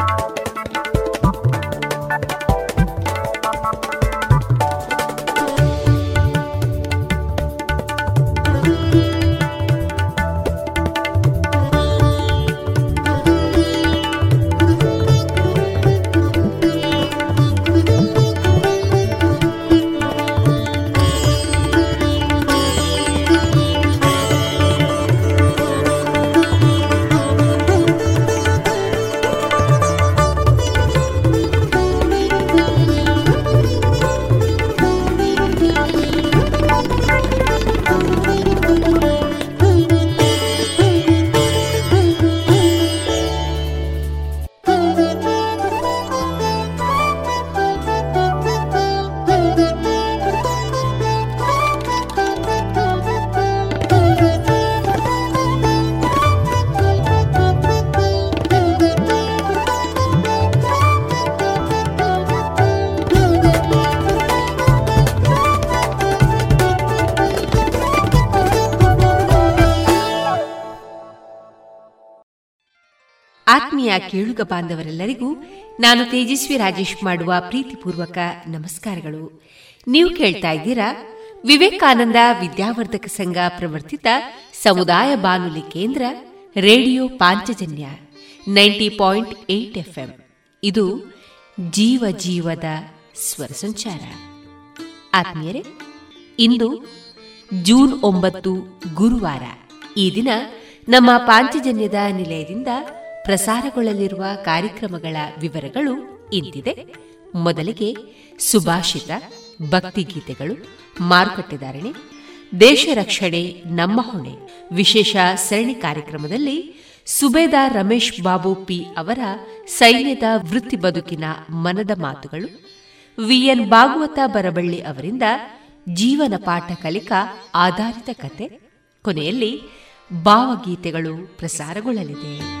Bye. ಆತ್ಮೀಯ ಕೇಳುಗ ಬಾಂಧವರೆಲ್ಲರಿಗೂ ನಾನು ತೇಜಸ್ವಿ ರಾಜೇಶ್ ಮಾಡುವ ಪ್ರೀತಿಪೂರ್ವಕ ನಮಸ್ಕಾರಗಳು. ನೀವು ಕೇಳ್ತಾ ಇದ್ದೀರಾ, ವಿವೇಕಾನಂದ ವಿದ್ಯಾವರ್ಧಕ ಸಂಘ ಪ್ರವರ್ತಿತ ಸಮುದಾಯ ಬಾನುಲಿ ಕೇಂದ್ರ radio Panchajanya ninety point eight FM. ಇದು ಜೀವ ಜೀವದ ಸ್ವರ ಸಂಚಾರ. ಆತ್ಮೀಯರೇ, ಇಂದು ಜೂನ್ ಒಂಬತ್ತು ಗುರುವಾರ ಈ ದಿನ ನಮ್ಮ ಪಾಂಚಜನ್ಯದ ನಿಲಯದಿಂದ ಪ್ರಸಾರಗೊಳ್ಳಲಿರುವ ಕಾರ್ಯಕ್ರಮಗಳ ವಿವರಗಳು ಇಂತಿದೆ. ಮೊದಲಿಗೆ ಸುಭಾಷಿತ, ಭಕ್ತಿಗೀತೆಗಳು, ಮಾರುಕಟ್ಟೆದಾರಣೆ, ದೇಶ ರಕ್ಷಣೆ, ನಮ್ಮ ಹೊಣೆ. ವಿಶೇಷ ಸರಣಿ ಕಾರ್ಯಕ್ರಮದಲ್ಲಿ ಸುಬೇದಾರ್ ರಮೇಶ್ ಬಾಬು ಪಿ ಅವರ ಸೈನ್ಯದ ವೃತ್ತಿ ಬದುಕಿನ ಮನದ ಮಾತುಗಳು ವಿಎನ್ ಭಾಗವತ ಬರಬಳ್ಳಿ ಅವರಿಂದ ಜೀವನ ಪಾಠ ಕಲಿಕಾ ಆಧಾರಿತ ಕತೆ. ಕೊನೆಯಲ್ಲಿ ಭಾವಗೀತೆಗಳು ಪ್ರಸಾರಗೊಳ್ಳಲಿದೆ.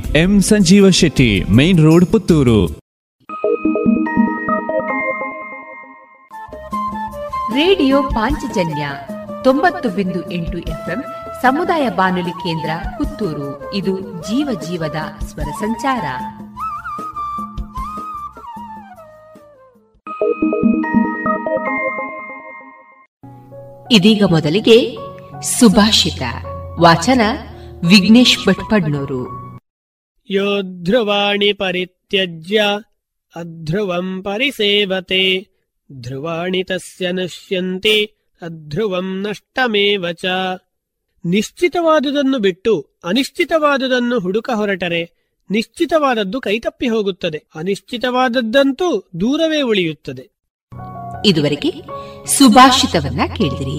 M Sanjeeva Shetty, main road Puttur. Radio Panchajanya ತೊಂಬತ್ತು ಬಿಂದು ಎಂಟು ಎಫ್ಎಂ ಸಮುದಾಯ ಬಾನುಲಿ ಕೇಂದ್ರ ಪುತ್ತೂರು. ಇದು ಜೀವ ಜೀವದ ಸ್ವರ ಸಂಚಾರ. ಇದೀಗ ಮೊದಲಿಗೆ ಸುಭಾಷಿತ ವಾಚನ ವಿಘ್ನೇಶ್ ಭಟ್ಪಡ್ನೂರು यो ध्रुवाणि परित्यज्य अध्रुवम् परिसेवते ಧ್ರುವಾಣಿ ತಸ್ಯ ನಶ್ಯಂತಿ ಅಧ್ರುವಂ ನಷ್ಟಮೇವ ಚ ನಿಶ್ಚಿತವಾದುದನ್ನು ಬಿಟ್ಟು ಅನಿಶ್ಚಿತವಾದುದನ್ನು ಹುಡುಕ ಹೊರಟರೆ ನಿಶ್ಚಿತವಾದದ್ದು ಕೈತಪ್ಪಿ ಹೋಗುತ್ತದೆ ಅನಿಶ್ಚಿತವಾದದ್ದಂತೂ ದೂರವೇ ಉಳಿಯುತ್ತದೆ ಇದುವರೆಗೆ ಸುಭಾಷಿತವನ್ನ ಕೇಳಿದಿರಿ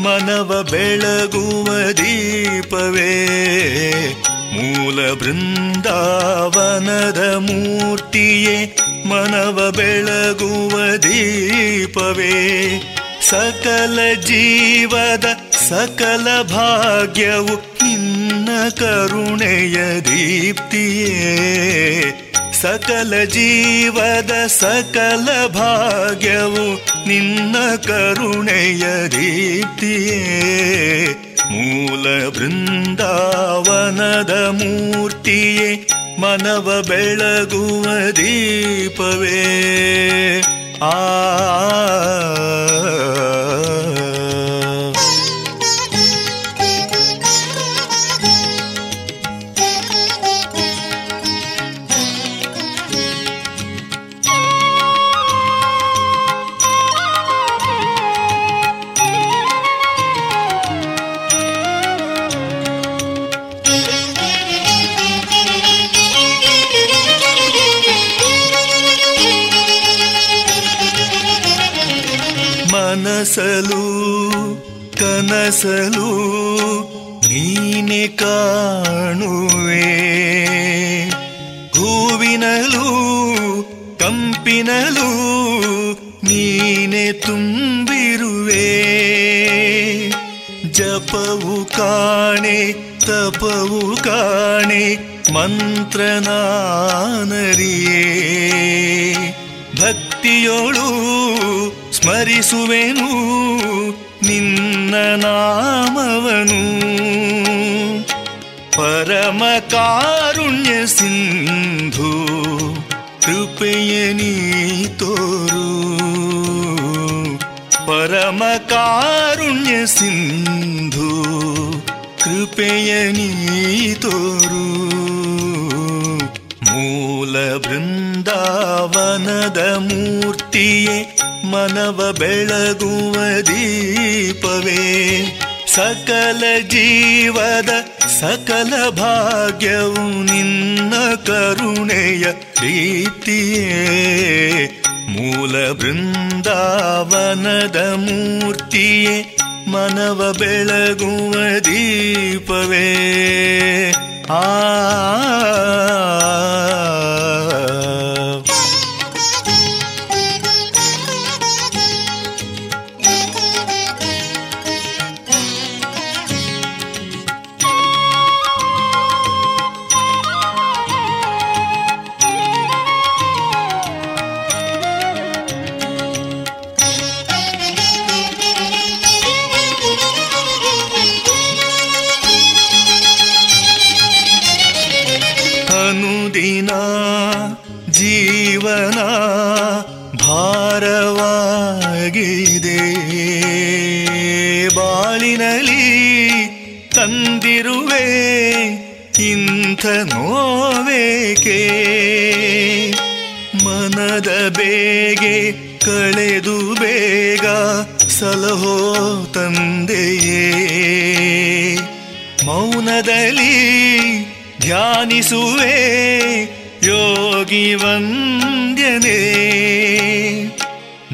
ಮನವ ಬೆಳಗುವ ದೀಪವೇ. ಮೂಲ ಬೃಂದಾವನದ ಮೂರ್ತಿಯೇ, ಮನವ ಬೆಳಗುವ ದೀಪವೇ. ಸಕಲ ಜೀವದ ಸಕಲ ಭಾಗ್ಯವು ನಿನ್ನ ಕರುಣೆಯ ದೀಪ್ತಿಯೇ. ಸಕಲ ಜೀವದ ಸಕಲ ಭಾಗ್ಯವು ನಿನ್ನ ಕರುಣೆಯ ರೀತಿಯೇ. ಮೂಲ ಬೃಂದಾವನದ ಮೂರ್ತಿಯೇ ಮನವ ಬೆಳಗುವ ದೀಪವೇ. ಆ ಕನಸಲು ಕನಸಲು ನೀನೆ ಕಾಣುವೆ. ಹೂವಿನಲು ಕಂಪಿನಲು ನೀನೆ ತುಂಬಿರುವೆ. ಜಪವು ಕಾಣೆ ತಪವು ಕಾಣೆ ಮಂತ್ರನಾನರಿಯೇ ಭಕ್ತಿಯೋಳು ಸ್ಮರಿಸುವೆನು, ನಿನ್ನ ನಾಮವನು. ಪರಮ ಕಾರುಣ್ಯ ಸಿಂಧು, ಕೃಪೆಯ ನೀ ತೋರು. ಪರಮ ಕಾರುಣ್ಯ ಸಿಂಧು, ಕೃಪೆಯ ನೀ ತೋರು. ಮೂಲ ಬೃಂದಾವನದ ಮೂರ್ತಿಯೇ ಮನವ ಬೆಳಗುವ ದೀಪವೇ. ಸಕಲ ಜೀವದ ಸಕಲ ಭಾಗ್ಯವು ನಿನ್ನ ಕರುಣೆಯ ಪ್ರೀತಿಯೇ. ಮೂಲ ಬೃಂದಾವನದ ಮೂರ್ತಿಯೇ ಮನವ ಬೆಳಗುವ ದೀಪವೇ. ಆ ಇಂಥ ನೋವೇಕೆ? ಮನದ ಬೇಗೆ ಕಳೆದು ಬೇಗ ಸಲಹೋ ತಂದೆಯೇ? ಮೌನದಲ್ಲಿ ಧ್ಯಾನಿಸುವೆ ಯೋಗಿ ವಂದ್ಯನೇ?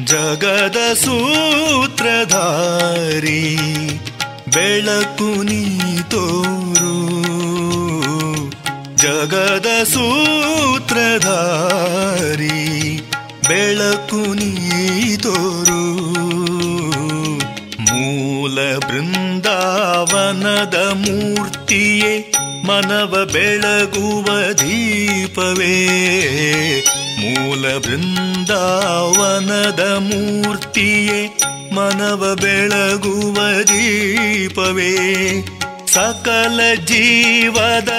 ಜಗದ ಸೂತ್ರಧಾರಿ ಬೆಳಕು ನೀ ತೋರು ಜಗದ ಸೂತ್ರಧಾರಿ ಬೆಳಕು ನೀತೋರು ಮೂಲ ಬೃಂದಾವನದ ಮೂರ್ತಿಯೇ ಮನವ ಬೆಳಗುವ ದೀಪವೇ ಮೂಲ ಬೃಂದಾವನದ ಮೂರ್ತಿಯೇ ಮನವ ಬೆಳಗುವ ದೀಪವೇ ಸಕಲ ಜೀವದ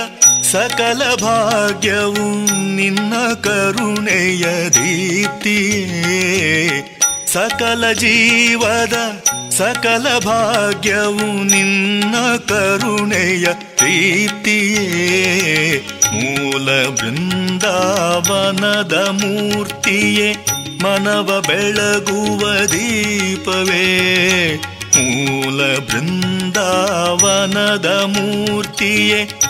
ಸಕಲ ಭಾಗ್ಯವು ನಿನ್ನ ಕರುಣೆಯ ದೀಪ್ತಿಯೇ ಸಕಲ ಜೀವದ ಸಕಲ ಭಾಗ್ಯವು ನಿನ್ನ ಕರುಣೆಯ ಪ್ರೀತಿಯೇ ಮೂಲ ಬೃಂದಾವನದ ಮೂರ್ತಿಯೇ ಮನವ ಬೆಳಗುವ ದೀಪವೇ. ಮೂಲ ಬೃಂದಾವನದ ಮೂರ್ತಿಯೇ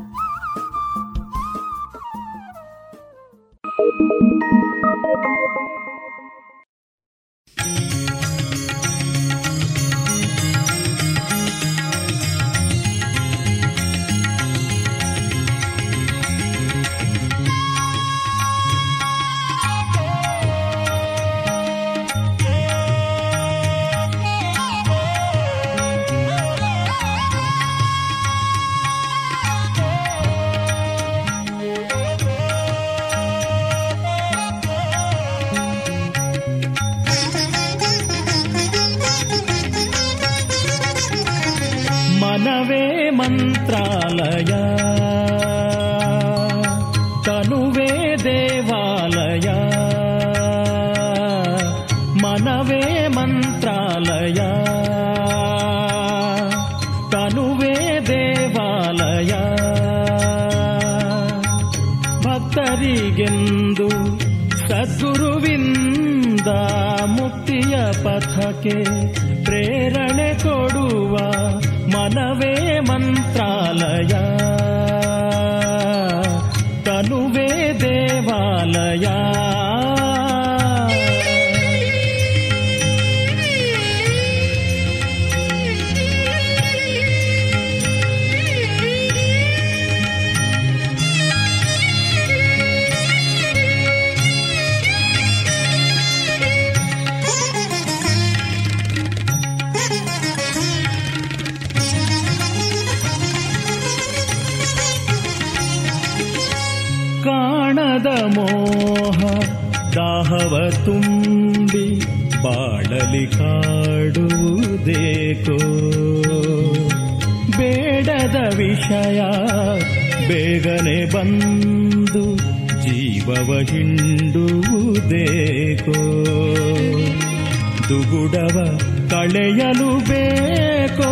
Thank you. ಮನವೇ ಮಂತ್ರಾಲಯ. ತನುವೇ ದೇವಾಲಯ. ಮನವೇ ಮಂತ್ರಾಲಯ. ತನುವೇ ದೇವಾಲಯ. ಭಕ್ತರಿಗೆಂದು ಸದ್ಗುರುವಿಂದ ಮುಕ್ತಿಯ ಪಥಕ್ಕೆ ಪ್ರೇರಣೆ ಕೊಡುವ ಮನವೇ ಮಂತ್ರಾಲಯ ತನುವೇ ದೇವಾಲಯ ತುಂಬಿ ಬಾಳಲಿ ಕಾಡುವುದೇಕೋ? ಬೇಡದ ವಿಷಯ ಬೇಗನೆ ಬಂದು ಜೀವವ ಹಿಂಡುವುದೇಕೋ? ದುಗುಡವ ಕಳೆಯಲು ಬೇಕೋ?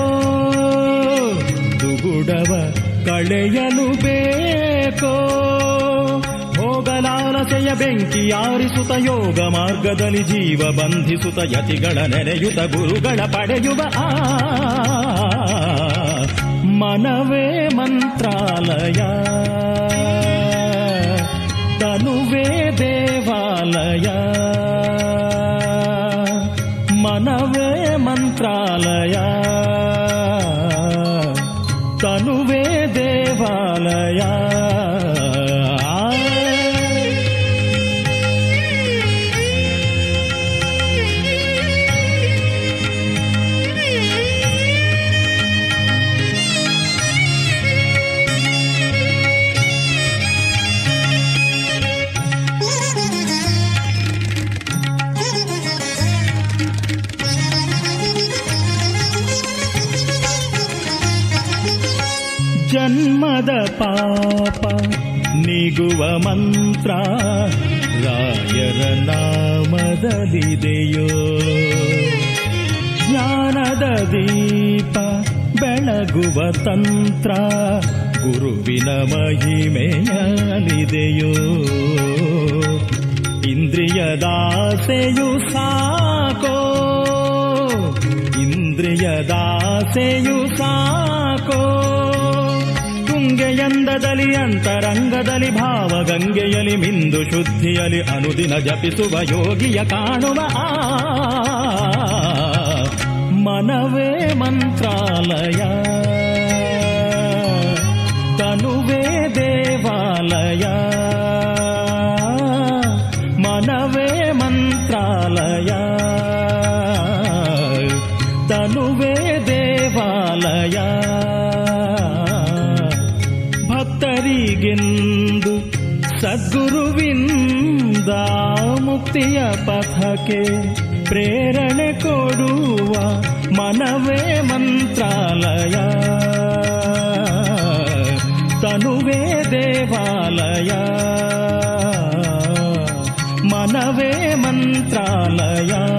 ದುಗುಡವ ಕಳೆಯಲು ಬೇಕೋ? ಹೋಗಲಾಲಸೆಯ ಬೆಂಕಿ ಆರಿಸುತ್ತ ಯೋಗ ಮಾರ್ಗದಲ್ಲಿ ಜೀವ ಬಂಧಿಸುತ್ತ ಯತಿಗಳ ನೆನೆಯುತ ಗುರುಗಳ ಪಡೆಯುವ ಆ ಮನವೇ ಮಂತ್ರಾಲಯ. ತನುವೇ ದೇವಾಲಯ. ಮನವೇ ಮಂತ್ರಾಲಯ. ನಿಗುವ ಮಂತ್ರ ರಾಯರ ನಾಮದಲ್ಲಿದೆಯೋ? ಜ್ಞಾನದ ದೀಪ ಬೆಳಗುವ ತಂತ್ರ ಗುರುವಿನ ಮಹಿಮೆಯಲಿದೆಯೋ ಇಂದ್ರಿಯದಾಸೆಯು ಸಾಕೋ? ಇಂದ್ರಿಯದಾಸೆಯು ಸಾಕೋ? ತುಂಗೆಯಂದದಲ್ಲಿ ಅಂತರಂಗದಲ್ಲಿ ಭಾವಗಂಗೆಯಲಿ ಮಿಂದು ಶುದ್ಧಿಯಲಿ ಅನುದಿನ ಜಪಿಸುವ ಯೋಗಿಯ ಕಾಣುವ ಆ ಮನವೇ ಮಂತ್ರಾಲಯ. ತನುವೇ ದೇವಾಲಯ. ಮುಕ್ತಿಯ ಪಥಕ್ಕೆ ಪ್ರೇರಣೆ ಕೊಡುವ ಮನವೇ ಮಂತ್ರಾಲಯ. ತನುವೇ ದೇವಾಲಯ. ಮನವೇ ಮಂತ್ರಾಲಯ.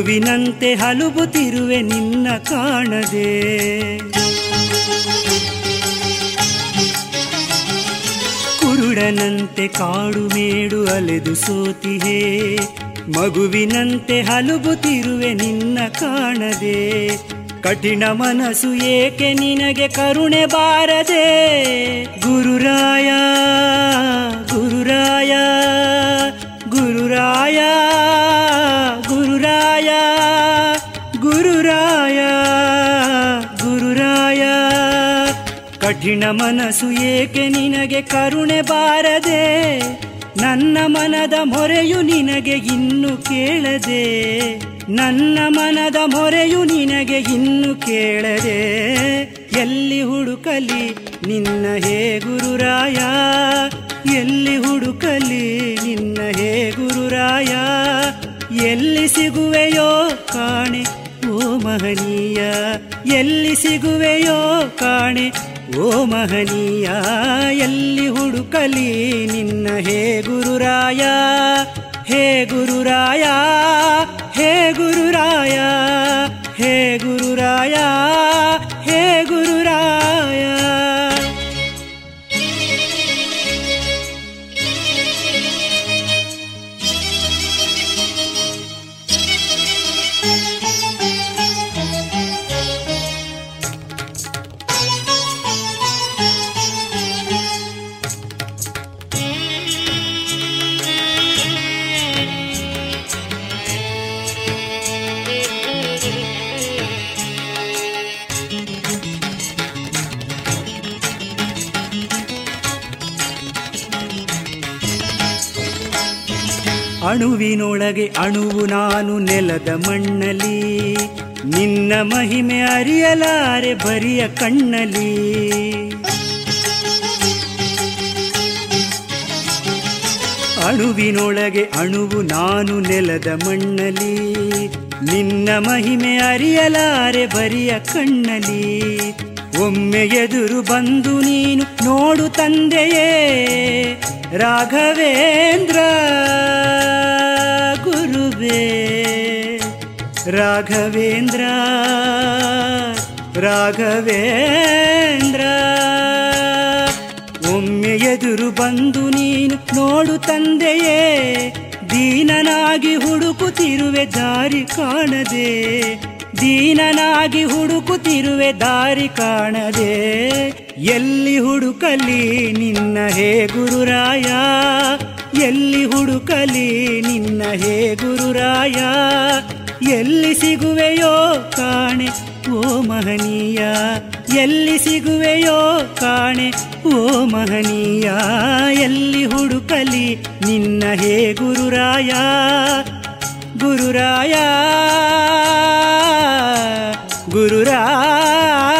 ಮಗುವಿನಂತೆ ಹಲುಬುತ್ತಿರುವೆ ನಿನ್ನ ಕಾಣದೆ. ಕುರುಡನಂತೆ ಕಾಡು ಮೇಡು ಅಲೆದು ಸೋತಿಹೇ, ಮಗುವಿನಂತೆ ಹಲುಬುತ್ತಿರುವೆ ನಿನ್ನ ಕಾಣದೆ. ಕಠಿಣ ಮನಸ್ಸು ಏಕೆ ನಿನಗೆ ಕರುಣೆ ಬಾರದೆ? ಗುರುರಾಯ. ಕಠಿಣ ಮನಸ್ಸು ಏಕೆ ನಿನಗೆ ಕರುಣೆ ಬಾರದೆ? ನನ್ನ ಮನದ ಮೊರೆಯು ನಿನಗೆ ಇನ್ನು ಕೇಳದೆ? ನನ್ನ ಮನದ ಮೊರೆಯು ನಿನಗೆ ಇನ್ನು ಕೇಳದೆ? ಎಲ್ಲಿ ಹುಡುಕಲಿ ನಿನ್ನ ಹೇ ಗುರುರಾಯ? ಎಲ್ಲಿ ಹುಡುಕಲಿ ನಿನ್ನ ಹೇ ಗುರುರಾಯ? ಎಲ್ಲಿ ಸಿಗುವೆಯೋ ಕಾಣೆ, ಓ ಮಹನೀಯ? ಎಲ್ಲಿ ಸಿಗುವೆಯೋ ಕಾಣೆ ಓ ಮಹನೀಯ ಎಲ್ಲಿ ಹುಡುಕಲಿ ನಿನ್ನ? ಹೇ ಗುರುರಾಯ ಹೇ ಗುರುರಾಯ ಹೇ ಗುರುರಾಯ ಹೇ ಗುರುರಾಯ. ಅಣುವಿನೊಳಗೆ ಅಣುವು ನಾನು ನೆಲದ ಮಣ್ಣಲಿ ನಿನ್ನ ಮಹಿಮೆ ಅರಿಯಲಾರೆ ಬರಿಯ ಕಣ್ಣಲಿ ಅಣುವಿನೊಳಗೆ ಅಣುವು ನಾನು ನೆಲದ ಮಣ್ಣಲಿ ನಿನ್ನ ಮಹಿಮೆ ಅರಿಯಲಾರೆ ಬರಿಯ ಕಣ್ಣಲಿ ಒಮ್ಮೆ ಎದುರು ಬಂದು ನೀನು ನೋಡು ತಂದೆಯೇ ರಾಘವೇಂದ್ರ. ರಾಘವೇಂದ್ರ ರಾಘವೇಂದ್ರ, ಒಮ್ಮೆ ಎದುರು ಬಂದು ನೀನು ನೋಡು ತಂದೆಯೇ, ದೀನನಾಗಿ ಹುಡುಕುತ್ತಿರುವೆ ದಾರಿ ಕಾಣದೆ, ದೀನನಾಗಿ ಹುಡುಕುತ್ತಿರುವೆ ದಾರಿ ಕಾಣದೆ, ಎಲ್ಲಿ ಹುಡುಕಲಿ ನಿನ್ನ ಹೇ ಗುರುರಾಯ ಎಲ್ಲಿ ಹುಡುಕಲಿ ನಿನ್ನ ಹೇ ಗುರುರಾಯ? ಎಲ್ಲಿ ಸಿಗುವೆಯೋ ಕಾಣೆ, ಓ ಮಹನೀಯ? ಎಲ್ಲಿ ಸಿಗುವೆಯೋ ಕಾಣೆ, ಓ ಮಹನೀಯ? ಎಲ್ಲಿ ಹುಡುಕಲಿ ನಿನ್ನ ಹೇ ಗುರುರಾಯ? ಗುರುರಾಯ ಗುರುರಾಯ.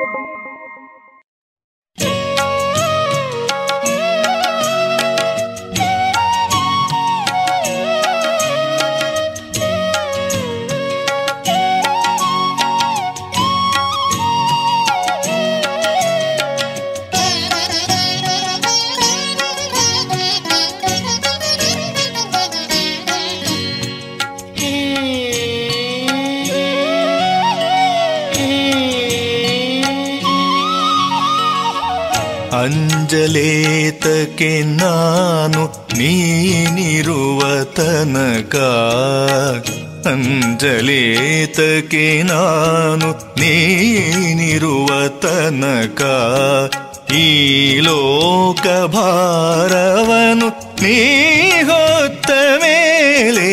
ಅಂಜಲೇತಕ್ಕೆ ನಾನು ನೀನಿರುವ ತನಕ. ಅಂಜಲೇತಕ್ಕೆ ನಾನು ನೀನಿರುವ ತನಕ. ಈ ಲೋಕ ಭಾರವನು ನೀ ಹೊತ್ತ ಮೇಲೆ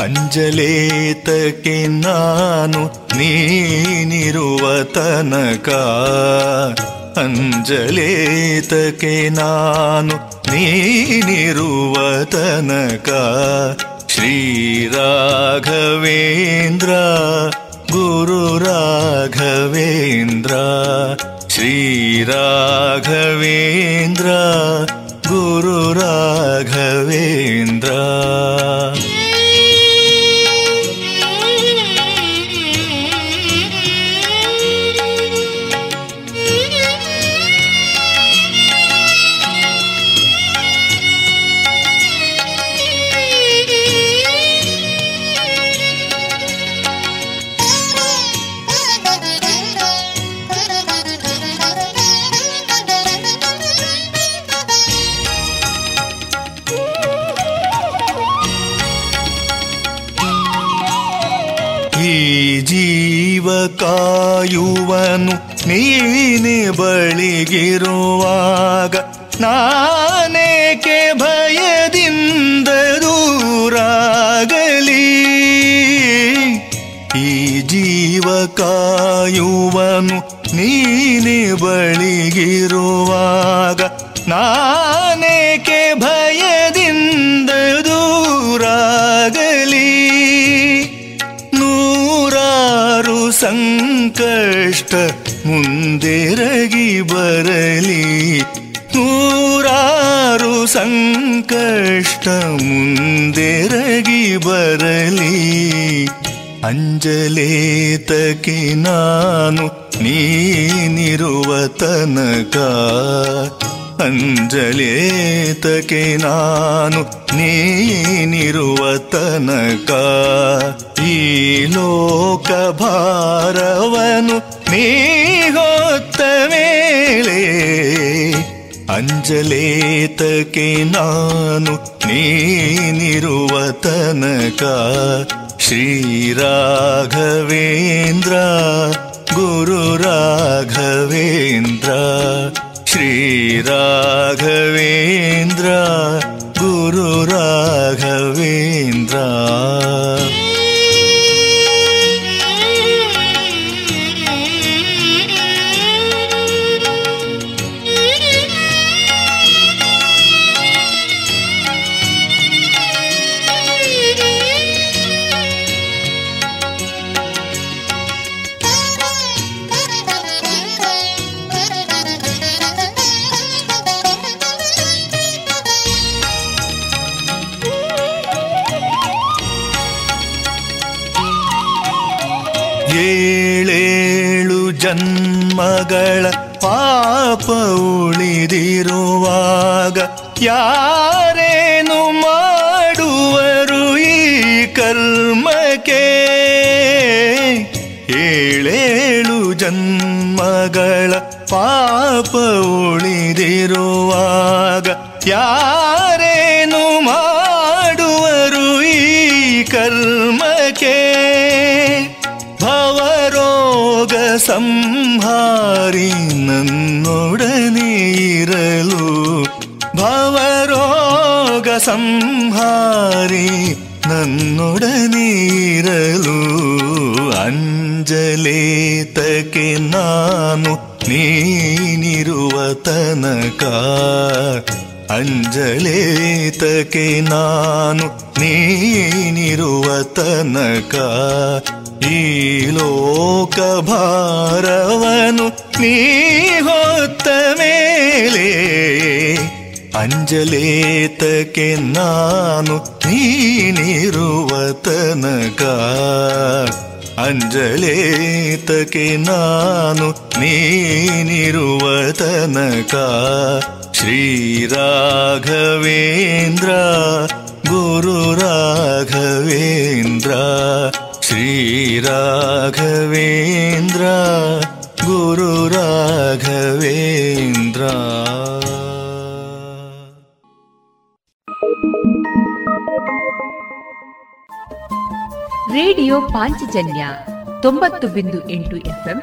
ಅಂಜಲೇತಕ್ಕೆ ನಾನು ನೀನಿರುವ ತನಕ. ಅಂಜಲೇತಕ್ಕೆ ನಾನು ನೀನಿರುವ ತನಕ ಶ್ರೀರಾಘವೇಂದ್ರ ಗುರು ರಾಘವೇಂದ್ರ. ಶ್ರೀರಾಘವೇಂದ್ರ ಗುರು ರಾಘವೇಂದ್ರ. ಗಿರೋ ಬರಲಿ. ನೂರಾರು ಸಂಕಷ್ಟ ಮುಂದೆರಗಿ ಬರಲಿ. ಅಂಜಲೇತಕ್ಕೆ ನಾನು ನೀನಿರುವ ತನಕ. ಅಂಜಲೇತಕ್ಕೆ ನಾನು ನೀನಿರುವ ತನಕ. ಈ ಲೋಕ ಭಾರವನು ನೀ ಹೊತ್ತ ಮೇಲೆ ಅಂಜಲೇತಕ್ಕೆ ನಾನು ನೀನಿರುವ ತನಕ. ಶ್ರೀರಾಘವೇಂದ್ರ ಗುರು ರಾಘವೇಂದ್ರ ಶ್ರೀರಾಘವೇಂದ್ರ ಗುರು ಜನ್ಮಗಳ ಪಾಪ ಉಳಿದಿರುವಾಗ ಯಾರೇನು ಮಾಡುವರು ಈ ಕರ್ಮಕ್ಕೆ ಏಳೇಳು ಜನ್ಮಗಳ ಪಾಪ ಉಳಿದಿರುವಾಗ ಯಾರೇನು ಮಾಡುವರು ಈ ಕರ್ಮಕ್ಕೆ ಸಂಹಾರಿ ನನ್ನೊಡನೆ ಇರಲು ಭವರೋಗ ಸಂಹಾರಿ ನನ್ನೊಡನೆ ಇರಲು ಅಂಜಲೇತಕ್ಕೆ ನಾನು ನೀನಿರುವ ತನಕ ಅಂಜಲೇತಕ್ಕೆ ನಾನು ನೀನಿರುವ ತನಕ ಈ ಲೋಕ ಭಾರವನು ನೀ ಹೊತ್ತ ಮೇಲೆ ಅಂಜಲೇತಕ್ಕೆ ನಾನು ನೀನಿರುವ ತನಕ ಅಂಜಲೇತಕ್ಕೆ ನಾನು ನೀನಿರುವ ತನಕ ಶ್ರೀರಾಘವೇಂದ್ರ ಗುರು ರಾಘವೇಂದ್ರ ಶ್ರೀರಾಘವೇಂದ್ರ ಗುರು ಗುರು ರಾಘವೇಂದ್ರ. ರೇಡಿಯೋ ಪಾಂಚಜನ್ಯ ತೊಂಬತ್ತು ಬಿಂದು ಎಂಟು ಎಫ್ಎಂ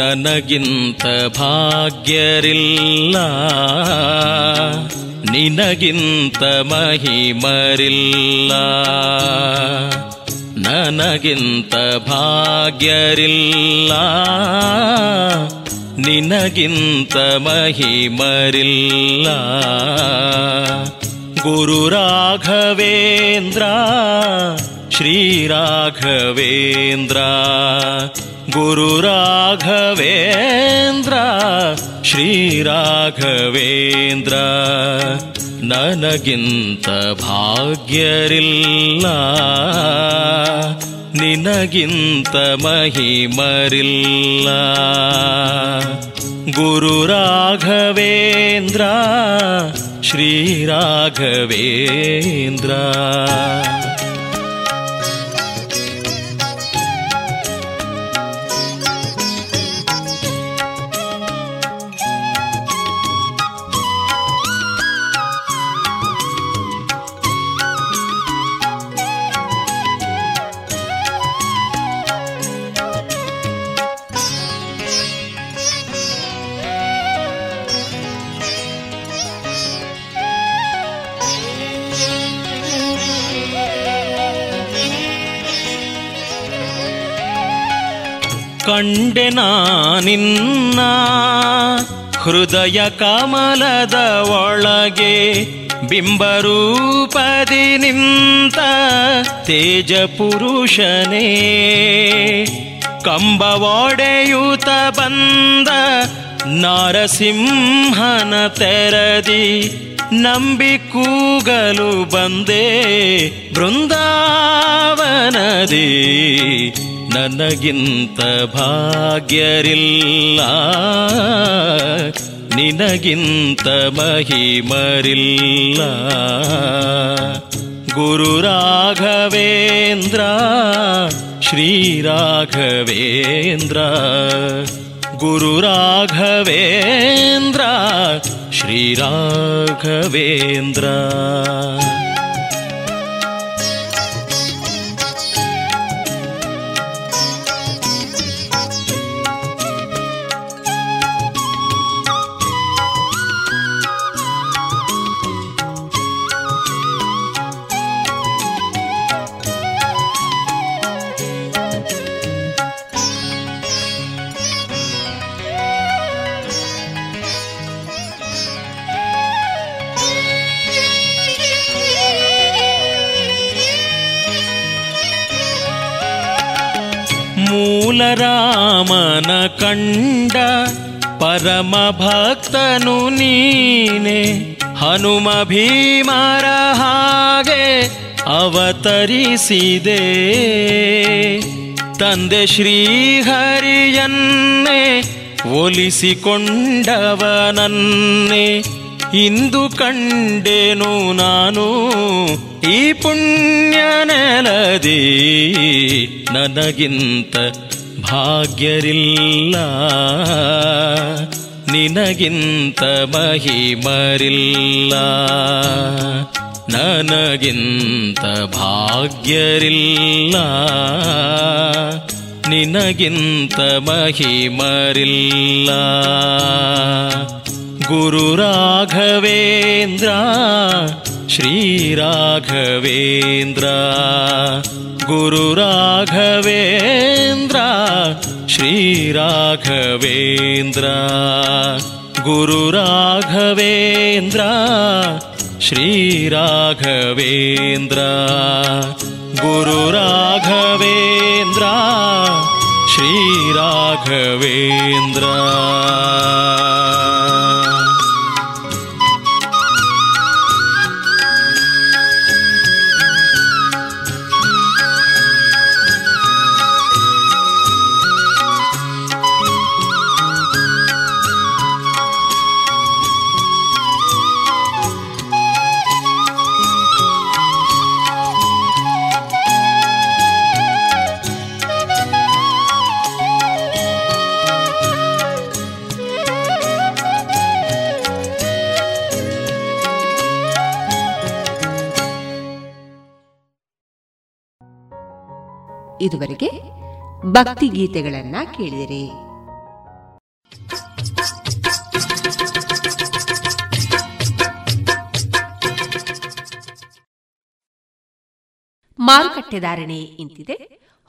ನನಗಿಂತ ಭಾಗ್ಯರಿಲ್ಲ. ನಿನಗಿಂತ ಮಹಿಮರಿಲ್ಲ. ನನಗಿಂತ ಭಾಗ್ಯರಿಲ್ಲ. ನಿನಗಿಂತ ಮಹಿಮರಿಲ್ಲ. ಗುರು ರಾಘವೇಂದ್ರ ಶ್ರೀರಾಘವೇಂದ್ರ ಗುರು ರಾಘವೇಂದ್ರ ಶ್ರೀರಾಘವೇಂದ್ರ ನನಗಿಂತ ಭಾಗ್ಯರಿಲ್ಲ ನಿನಗಿಂತ ಮಹಿಮರಿಲ್ಲ. ಗುರು ರಾಘವೇಂದ್ರ ಶ್ರೀರಾಘವೇಂದ್ರ ಕಂಡೆ ನಿನ್ನ ಹೃದಯ ಕಮಲದ ಒಳಗೆ ಬಿಂಬರೂಪದಿ ನಿಂತ ತೇಜ ಪುರುಷನೇ. ಕಂಬವಾಡೆಯೂತ ಬಂದ ನಾರಸಿಂಹನ ತೆರದಿ ನಂಬಿ ಕೂಗಲು ಬಂದೆ ಬೃಂದಾವನದಿ. ನನಗಿಂತ ಭಾಗ್ಯರಿಲ್ಲ ನಿನಗಿಂತ ಮಹಿಮರಿಲ್ಲ ಗುರು ರಾಘವೇಂದ್ರ ಶ್ರೀರಾಘವೇಂದ್ರ ಗುರು ರಾಘವೇಂದ್ರ ಶ್ರೀರಾಘವೇಂದ್ರ ಮೂಲರಾಮನ ಕಂಡ ಪರಮ ಭಕ್ತನು ನೀನೆ. ಹನುಮ ಭೀಮರ ಹಾಗೆ ಅವತರಿಸಿದೆ. ತಂದೆ ಶ್ರೀಹರಿಯನ್ನೇ ಒಲಿಸಿಕೊಂಡವನನ್ನೇ. ಇಂದು ಕಂಡೇನು ನಾನು ಈ ಪುಣ್ಯ ನೆಲದಿ. ನನಗಿಂತ ಭಾಗ್ಯರಿಲ್ಲ. ನಿನಗಿಂತ ಮಹಿಮರಿಲ್ಲ. ನನಗಿಂತ ಭಾಗ್ಯರಿಲ್ಲ. ನಿನಗಿಂತ ಮಹಿಮರಿಲ್ಲ. गुरु राघवेन्द्र श्री राघवेंद्र। गुरु राघवेंद्र, श्री राघवेंद्र। गुरुराघवेन्द्र श्रीराघवेन्द्र श्री राघवेंद्र। गुरुराघवेन्द्र श्रीराघवेन्द्र श्री श्रीराघवेन्द्र ಇದುವರೆಗೆ ಭಕ್ತಿ ಗೀತೆಗಳನ್ನ ಕೇಳಿದಿರಿ. ಮಾರುಕಟ್ಟೆ ಧಾರಣೆ ಇಂತಿದೆ.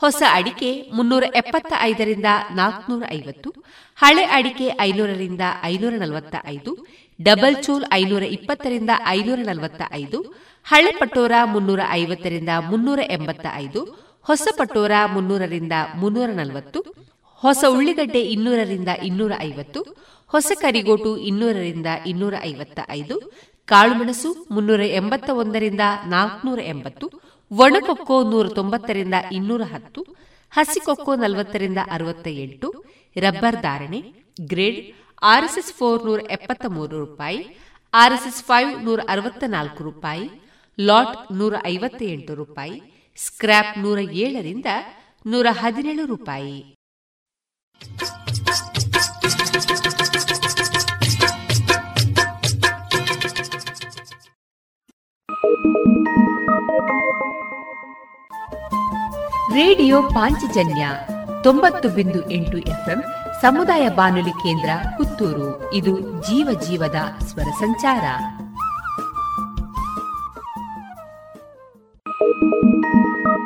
ಹೊಸ ಅಡಿಕೆ ಮುನ್ನೂರ ಎಪ್ಪತ್ತ ಐದರಿಂದ ನಾಲ್ಕನೂರ ಐವತ್ತು, ಹಳೆ ಅಡಿಕೆ ಐನೂರರಿಂದ ಐನೂರ ನಲವತ್ತ ಐದು ಡಬಲ್ ಚೂಲ್ ಐನೂರ ಇಪ್ಪತ್ತರಿಂದ ಐನೂರ ನಲವತ್ತ ಐದು ಹಳೆ ಪಟೋರ ಮುನ್ನೂರ ಐವತ್ತರಿಂದ ಮುನ್ನೂರ ಎಂಬತ್ತ ಐದು ಹೊಸ ಪಟೋರ ಮುನ್ನೂರರಿಂದ ಮುನ್ನೂರ ನಲವತ್ತು ಹೊಸ ಉಳ್ಳಿಗಡ್ಡೆ ಇನ್ನೂರರಿಂದ ಇನ್ನೂರ ಐವತ್ತು ಹೊಸ ಕರಿಗೋಟು ಇನ್ನೂರರಿಂದ ಇನ್ನೂರ ಐವತ್ತ ಐದು ಕಾಳುಮೆಣಸು ಮುನ್ನೂರ ಎಂಬತ್ತ ಒಂದರಿಂದ ನಾಲ್ಕನೂರ ಎಂಬತ್ತು ಒಣಕೊಕ್ಕೋ ನೂರ ತೊಂಬತ್ತರಿಂದ ಇನ್ನೂರ ಹತ್ತು ಹಸಿಕೊಕ್ಕೋ ನಲವತ್ತರಿಂದ ಅರವತ್ತ ಎಂಟು ರಬ್ಬರ್ ಧಾರಣೆ, ಗ್ರೇಡ್, ಆರ್ಎಸ್ಎಸ್ ಫೋರ್ ನೂರ ಎಪ್ಪತ್ತ ಮೂರು ರೂಪಾಯಿ, ಆರ್ಎಸ್ಎಸ್ ಫೈವ್ ನೂರ ಅರವತ್ತ ನಾಲ್ಕು ರೂಪಾಯಿ, ಲಾಟ್ ನೂರ ಐವತ್ತ ಎಂಟು ರೂಪಾಯಿ ಸ್ಕ್ರಾಪ್ ನೂರ ಏಳರಿಂದ ನೂರ ಹದಿನೇಳು ರೂಪಾಯಿ. ರೇಡಿಯೋ ಪಾಂಚಜನ್ಯ ತೊಂಬತ್ತು ಬಿಂದು ಎಂಟು ಎಫ್ಎಂ ಸಮುದಾಯ ಬಾನುಲಿ ಕೇಂದ್ರ ಪುತ್ತೂರು. ಇದು ಜೀವ ಜೀವದ ಸ್ವರ ಸಂಚಾರ.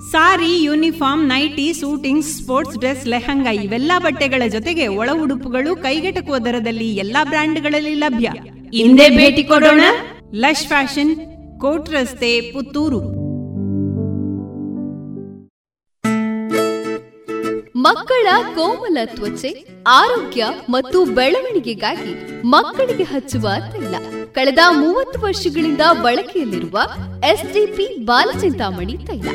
Sari, uniform, nighty suiting sports dress, lehenga ಇವೆಲ್ಲ ಬಟ್ಟೆಗಳ ಜೊತೆಗೆ ಒಳ ಉಡುಪುಗಳು ಕೈಗೆಟಕುವ ದರದಲ್ಲಿ ಎಲ್ಲಾ ಬ್ರ್ಯಾಂಡ್ಗಳಲ್ಲಿ ಲಭ್ಯ. ಹಿಂದೆ ಭೇಟಿ ಕೊಡೋಣ. ಲಶ್ ಫ್ಯಾಷನ್, ಕೋಟ್ ರಸ್ತೆ, ಪುತ್ತೂರು. ಮಕ್ಕಳ ಕೋಮಲ ತ್ವಚೆ, ಆರೋಗ್ಯ ಮತ್ತು ಬೆಳವಣಿಗೆಗಾಗಿ ಮಕ್ಕಳಿಗೆ ಹಚ್ಚುವ ತೈಲ. ಕಳೆದ ಮೂವತ್ತು ವರ್ಷಗಳಿಂದ ಬಳಕೆಯಲ್ಲಿರುವ ಎಸ್ಡಿಪಿ ಬಾಲಚಿಂತಾಮಣಿ ತೈಲ.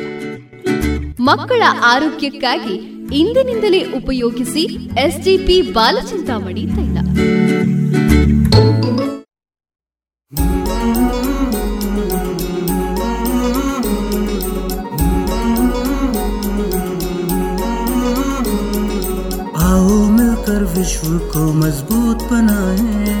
ಮಕ್ಕಳ ಆರೋಗ್ಯಕ್ಕಾಗಿ ಇಂದಿನಿಂದಲೇ ಉಪಯೋಗಿಸಿ ಎಸ್ಡಿಪಿ ಬಾಲಚಿಂತಾಮಣಿ ತೈಲ आओ मिलकर विश्व को मजबूत बनाए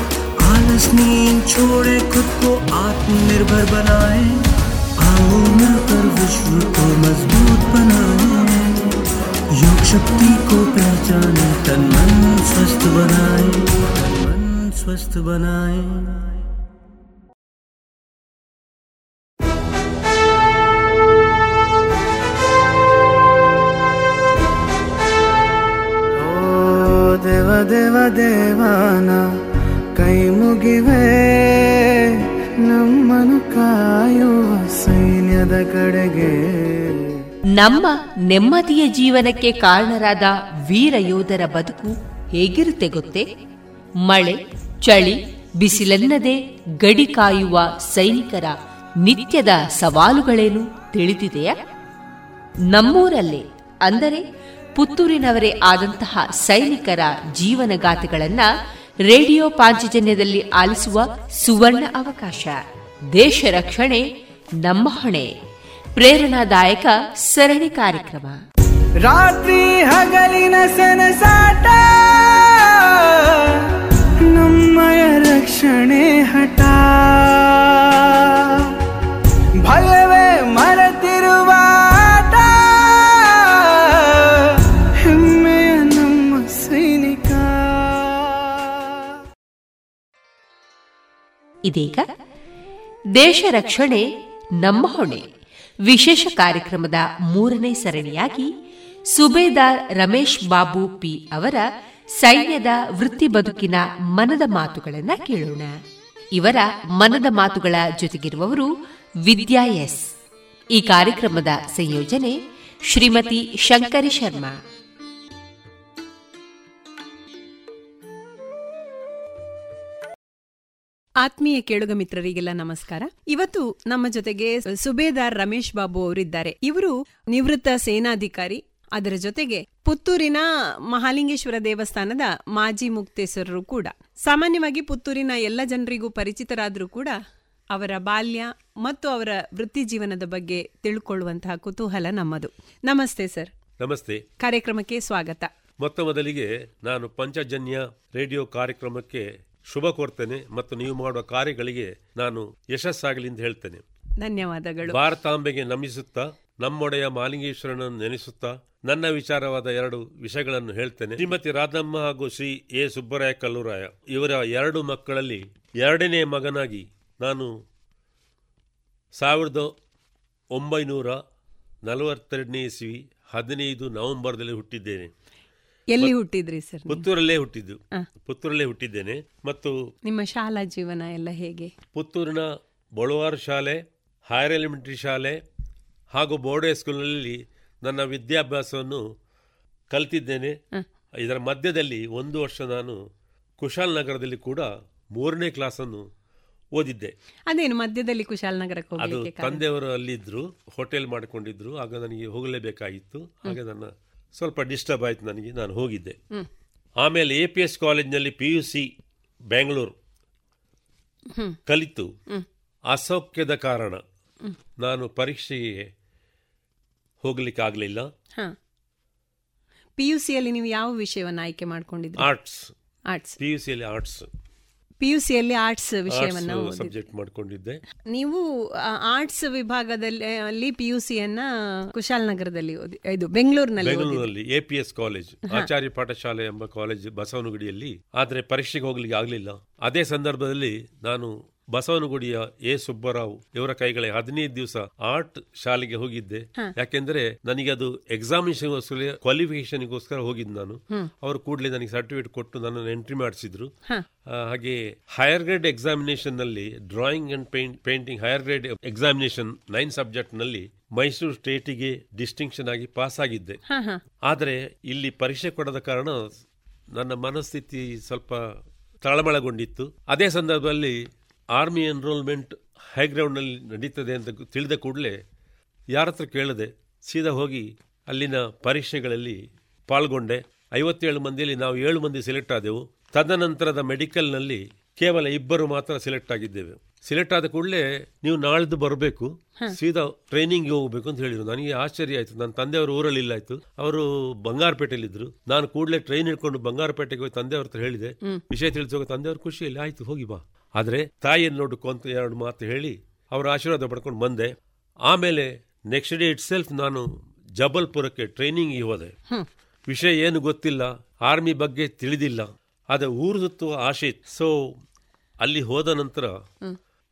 आलस नींद छोड़े खुद को आत्मनिर्भर बनाए। आओ मिलकर विश्व को मज़बूत बनाए। योग शक्ति को पहचाने, तन मन स्वस्थ बनाए। मन स्वस्थ बनाए। देवा देवा देवाना ಕೈ ಮುಗಿವೆ ನಮ್ಮನು ಕಾಯುವ ಸೈನ್ಯದ ಕಡೆಗೆ. ನಮ್ಮ ನೆಮ್ಮದಿಯ ಜೀವನಕ್ಕೆ ಕಾರಣರಾದ ವೀರ ಯೋಧರ ಬದುಕು ಹೇಗಿರುತ್ತೆ ಗೊತ್ತೇ? ಮಳೆ, ಚಳಿ, ಬಿಸಿಲೆನ್ನದೆ ಗಡಿ ಕಾಯುವ ಸೈನಿಕರ ನಿತ್ಯದ ಸವಾಲುಗಳೇನು ತಿಳಿದಿದೆಯಾ? ನಮ್ಮೂರಲ್ಲೇ ಅಂದರೆ ಪುತ್ತೂರಿನವರೇ ಆದಂತಹ ಸೈನಿಕರ ಜೀವನಗಾಥೆಗಳನ್ನ ರೇಡಿಯೋ ಪಾಂಚಜನ್ಯದಲ್ಲಿ ಆಲಿಸುವ ಸುವರ್ಣ ಅವಕಾಶ. ದೇಶ ರಕ್ಷಣೆ, ನಮ್ಮ ಹೊಣೆ. ಪ್ರೇರಣಾದಾಯಕ ಸರಣಿ ಕಾರ್ಯಕ್ರಮ. ರಾತ್ರಿ ಹಗಲಿನ ಸನಸಾಟ, ನಮ್ಮಯ ರಕ್ಷಣೆ ಹಠ. ಇದೀಗ ದೇಶ ರಕ್ಷಣೆ ನಮ್ಮ ಹೊಣೆ. ವಿಶೇಷ ಕಾರ್ಯಕ್ರಮದ ಮೂರನೇ ಸರಣಿಯಾಗಿ ಸುಬೇದಾರ್ ರಮೇಶ್ ಬಾಬು ಪಿ ಅವರ ಸೈನ್ಯದ ವೃತ್ತಿ ಬದುಕಿನ ಮನದ ಮಾತುಗಳನ್ನು ಕೇಳೋಣ. ಇವರ ಮನದ ಮಾತುಗಳ ಜೊತೆಗಿರುವವರು ವಿದ್ಯಾ ಎಸ್. ಈ ಕಾರ್ಯಕ್ರಮದ ಸಂಯೋಜನೆ ಶ್ರೀಮತಿ ಶಂಕರಿ ಶರ್ಮಾ. ಆತ್ಮೀಯ ಕೇಳುಗ ಮಿತ್ರರಿಗೆಲ್ಲ ನಮಸ್ಕಾರ. ಇವತ್ತು ನಮ್ಮ ಜೊತೆಗೆ ಸುಬೇದಾರ್ ರಮೇಶ್ ಬಾಬು ಅವರಿದ್ದಾರೆ. ಇವರು ನಿವೃತ್ತ ಸೇನಾಧಿಕಾರಿ. ಅದರ ಜೊತೆಗೆ ಪುತ್ತೂರಿನ ಮಹಾಲಿಂಗೇಶ್ವರ ದೇವಸ್ಥಾನದ ಮಾಜಿ ಮುಕ್ತೇಶ್ವರರು ಕೂಡ. ಸಾಮಾನ್ಯವಾಗಿ ಪುತ್ತೂರಿನ ಎಲ್ಲ ಜನರಿಗೂ ಪರಿಚಿತರಾದರೂ ಕೂಡ ಅವರ ಬಾಲ್ಯ ಮತ್ತು ಅವರ ವೃತ್ತಿ ಜೀವನದ ಬಗ್ಗೆ ತಿಳ್ಕೊಳ್ಳುವಂತಹ ಕುತೂಹಲ ನಮ್ಮದು. ನಮಸ್ತೆ ಸರ್. ನಮಸ್ತೆ. ಕಾರ್ಯಕ್ರಮಕ್ಕೆ ಸ್ವಾಗತ. ಮೊತ್ತ ಮೊದಲಿಗೆ ನಾನು ಪಂಚಜನ್ಯ ರೇಡಿಯೋ ಕಾರ್ಯಕ್ರಮಕ್ಕೆ ಶುಭ ಕೋರ್ತೇನೆ ಮತ್ತು ನೀವು ಮಾಡುವ ಕಾರ್ಯಗಳಿಗೆ ನಾನು ಯಶಸ್ಸಾಗಲಿ ಎಂದು ಹೇಳ್ತೇನೆ. ಧನ್ಯವಾದಗಳು. ಭಾರತಾಂಬೆಗೆ ನಮಿಸುತ್ತಾ ನಮ್ಮೊಡೆಯ ಮಾಲಿಂಗೇಶ್ವರನನ್ನು ನೆನೆಸುತ್ತಾ ನನ್ನ ವಿಚಾರವಾದ ಎರಡು ವಿಷಯಗಳನ್ನು ಹೇಳ್ತೇನೆ. ಶ್ರೀಮತಿ ರಾಧಮ್ಮ ಹಾಗೂ ಶ್ರೀ ಎ. ಸುಬ್ಬರಾಯ ಕಲ್ಲೂರಾಯ ಇವರ ಎರಡು ಮಕ್ಕಳಲ್ಲಿ ಎರಡನೇ ಮಗನಾಗಿ ನಾನು ಸಾವಿರದ ಒಂಬೈನೂರ ನಲವತ್ತೆರಡನೇ ಇಸ್ವಿ ಹದಿನೈದು ನವೆಂಬರ್ದಲ್ಲಿ ಹುಟ್ಟಿದ್ದೇನೆ. ಎಲ್ಲಿ ಹುಟ್ಟಿದ್ರಿ ಸರ್ ಪುತ್ತೂರಲ್ಲೇ ಹುಟ್ಟಿದ್ದು. ಪುತ್ತೂರಲ್ಲೇ ಹುಟ್ಟಿದ್ದೇನೆ. ಮತ್ತು ನಿಮ್ಮ ಶಾಲಾ ಜೀವನ ಎಲ್ಲ ಹೇಗೆ? ಪುತ್ತೂರಿನ ಬಳುವಾರು ಶಾಲೆ ಹೈಯರ್ ಎಲಿಮೆಂಟರಿ ಶಾಲೆ ಹಾಗೂ ಬೋರ್ಡೆ ಸ್ಕೂಲ್ನಲ್ಲಿ ನನ್ನ ವಿದ್ಯಾಭ್ಯಾಸವನ್ನು ಕಲಿತಿದ್ದೇನೆ. ಇದರ ಮಧ್ಯದಲ್ಲಿ ಒಂದು ವರ್ಷ ನಾನು ಕುಶಾಲ್ ನಗರದಲ್ಲಿ ಕೂಡ ಮೂರನೇ ಕ್ಲಾಸನ್ನು ಓದಿದ್ದೆ. ಅದೇನು ಮಧ್ಯದಲ್ಲಿ ಕುಶಾಲನಗರಕ್ಕೆ ಅದು ತಂದೆಯವರು ಅಲ್ಲಿದ್ದರು ಹೋಟೆಲ್ ಮಾಡಿಕೊಂಡಿದ್ರು ಆಗ ನನಗೆ ಹೋಗಲೇಬೇಕಾಗಿತ್ತು. ಹಾಗೆ ನನ್ನ ಸ್ವಲ್ಪ ಡಿಸ್ಟರ್ಬ್ ಆಯಿತು ನನಗೆ ನಾನು ಹೋಗಿದ್ದೆ. ಆಮೇಲೆ ಎ ಪಿ ಎಸ್ ಕಾಲೇಜ್ನಲ್ಲಿ ಪಿ ಯು ಸಿ ಬೆಂಗಳೂರು ಕಲಿತು. ಅಸೌಖ್ಯದ ಕಾರಣ ನಾನು ಪರೀಕ್ಷೆಗೆ ಹೋಗ್ಲಿಕ್ಕೆ ಆಗಲಿಲ್ಲ ಪಿ ಯು ಸಿಯಲ್ಲಿ ನೀವು ಯಾವ ವಿಷಯವನ್ನು ಆಯ್ಕೆ ಮಾಡ್ಕೊಂಡಿದ್ರಿ? ಆರ್ಟ್ಸ್ ಆರ್ಟ್ಸ್ ಪಿ ಯು ಸಿಯಲ್ಲಿ ಆರ್ಟ್ಸ್ ಪಿ ಯು ಸಿಯಲ್ಲಿ ಆರ್ಟ್ಸ್ ವಿಷಯವನ್ನು ಸಬ್ಜೆಕ್ಟ್ ಮಾಡ್ಕೊಂಡಿದ್ದೆ. ನೀವು ಆರ್ಟ್ಸ್ ವಿಭಾಗದಲ್ಲಿ ಅಲ್ಲಿ ಪಿ ಯು ಸಿಯನ್ನ ಕುಶಾಲನಗರದಲ್ಲಿ ಓದಿ ಇದು ಬೆಂಗಳೂರಿನಲ್ಲಿ ಬೆಂಗಳೂರಿನಲ್ಲಿ A P S college Acharya Pathashala ಎಂಬ ಕಾಲೇಜ್ ಬಸವನಗುಡಿಯಲ್ಲಿ. ಆದರೆ ಪರೀಕ್ಷೆಗೆ ಹೋಗ್ಲಿಕ್ಕೆ ಆಗಲಿಲ್ಲ. ಅದೇ ಸಂದರ್ಭದಲ್ಲಿ ನಾನು ಬಸವನಗುಡಿಯ ಎ. ಸುಬ್ಬರಾವ್ ಇವರ ಕೈಗಳೇ ಹದಿನೈದು ದಿವಸ ಆರ್ಟ್ ಶಾಲೆಗೆ ಹೋಗಿದ್ದೆ. ಯಾಕೆಂದ್ರೆ ನನಗೆ ಅದು ಎಕ್ಸಾಮಿನೇಷನ್ ಕ್ವಾಲಿಫಿಕೇಶನ್ಗೋಸ್ಕರ ಹೋಗಿದ್ದು ನಾನು. ಅವರು ಕೂಡಲೇ ನನಗೆ ಸರ್ಟಿಫಿಕೇಟ್ ಕೊಟ್ಟು ನನ್ನನ್ನು ಎಂಟ್ರಿ ಮಾಡಿಸಿದ್ರು. ಹಾಗೆ higher grade ಎಕ್ಸಾಮಿನೇಷನ್ನಲ್ಲಿ drawing and paint painting higher grade examination nine ಸಬ್ಜೆಕ್ಟ್ನಲ್ಲಿ Mysuru ಸ್ಟೇಟಿಗೆ ಡಿಸ್ಟಿಂಕ್ಷನ್ ಆಗಿ ಪಾಸ್ ಆಗಿದ್ದೆ. ಆದರೆ ಇಲ್ಲಿ ಪರೀಕ್ಷೆ ಕೊಡದ ಕಾರಣ ನನ್ನ ಮನಸ್ಥಿತಿ ಸ್ವಲ್ಪ ತಳಮಳಗೊಂಡಿತ್ತು. ಅದೇ ಸಂದರ್ಭದಲ್ಲಿ ಆರ್ಮಿ ಎನ್ರೋಲ್ಮೆಂಟ್ ಹೈಗ್ರೌಂಡ್ನಲ್ಲಿ ನಡೀತದೆ ಅಂತ ತಿಳಿದ ಕೂಡಲೇ ಯಾರ ಹತ್ರ ಕೇಳದೆ ಸೀದಾ ಹೋಗಿ ಅಲ್ಲಿನ ಪರೀಕ್ಷೆಗಳಲ್ಲಿ ಪಾಲ್ಗೊಂಡೆ. ಐವತ್ತೇಳು ಮಂದಿಯಲ್ಲಿ ನಾವು ಏಳು ಮಂದಿ ಸೆಲೆಕ್ಟ್ ಆದೆವು. ತದನಂತರದ ಮೆಡಿಕಲ್ನಲ್ಲಿ ಕೇವಲ ಇಬ್ಬರು ಮಾತ್ರ ಸೆಲೆಕ್ಟ್ ಆಗಿದ್ದೇವೆ. ಸೆಲೆಕ್ಟ್ ಆದ ಕೂಡಲೇ ನೀವು ನಾಳ್ದು ಬರಬೇಕು. ಸೀದಾ ಟ್ರೈನಿಂಗ್ಗೆ ಹೋಗ್ಬೇಕು ಅಂತ ಹೇಳಿದ್ರು. ನನಗೆ ಆಶ್ಚರ್ಯ ಆಯ್ತು. ನನ್ನ ತಂದೆಯವರು ಊರಲ್ಲಿ ಇಲ್ಲ ಆಯ್ತು. ಅವರು ಬಂಗಾರಪೇಟೆಯಲ್ಲಿದ್ದರು ನಾನು ಕೂಡಲೇ ಟ್ರೈನ್ ಹಿಡ್ಕೊಂಡು ಬಂಗಾರಪೇಟೆಗೆ ಹೋಗಿ ತಂದೆಯವ್ರ ಹತ್ರ ಹೇಳಿದೆ. ವಿಷಯ ತಿಳಿಸೋಕೆ ತಂದೆಯವ್ರ ಖುಷಿಯಲ್ಲಿ ಆಯ್ತು ಹೋಗಿ ಬಾ. ಆದರೆ ತಾಯಿಯನ್ನು ನೋಡಕ್ಕೂ ಅಂತ ಎರಡು ಮಾತು ಹೇಳಿ ಅವರ ಆಶೀರ್ವಾದ ಪಡ್ಕೊಂಡು ಬಂದೆ. ಆಮೇಲೆ ನೆಕ್ಸ್ಟ್ ಡೇ ಇಟ್ ಸೆಲ್ಫ್ ನಾನು ಜಬಲ್ಪುರಕ್ಕೆ ಟ್ರೈನಿಂಗ್ ಹೋದೆ. ವಿಷಯ ಏನು ಗೊತ್ತಿಲ್ಲ ಆರ್ಮಿ ಬಗ್ಗೆ ತಿಳಿದಿಲ್ಲ. ಅದ ಊರು ಸುತ್ತುವ ಆಶೆ ಸೊ ಅಲ್ಲಿ ಹೋದ ನಂತರ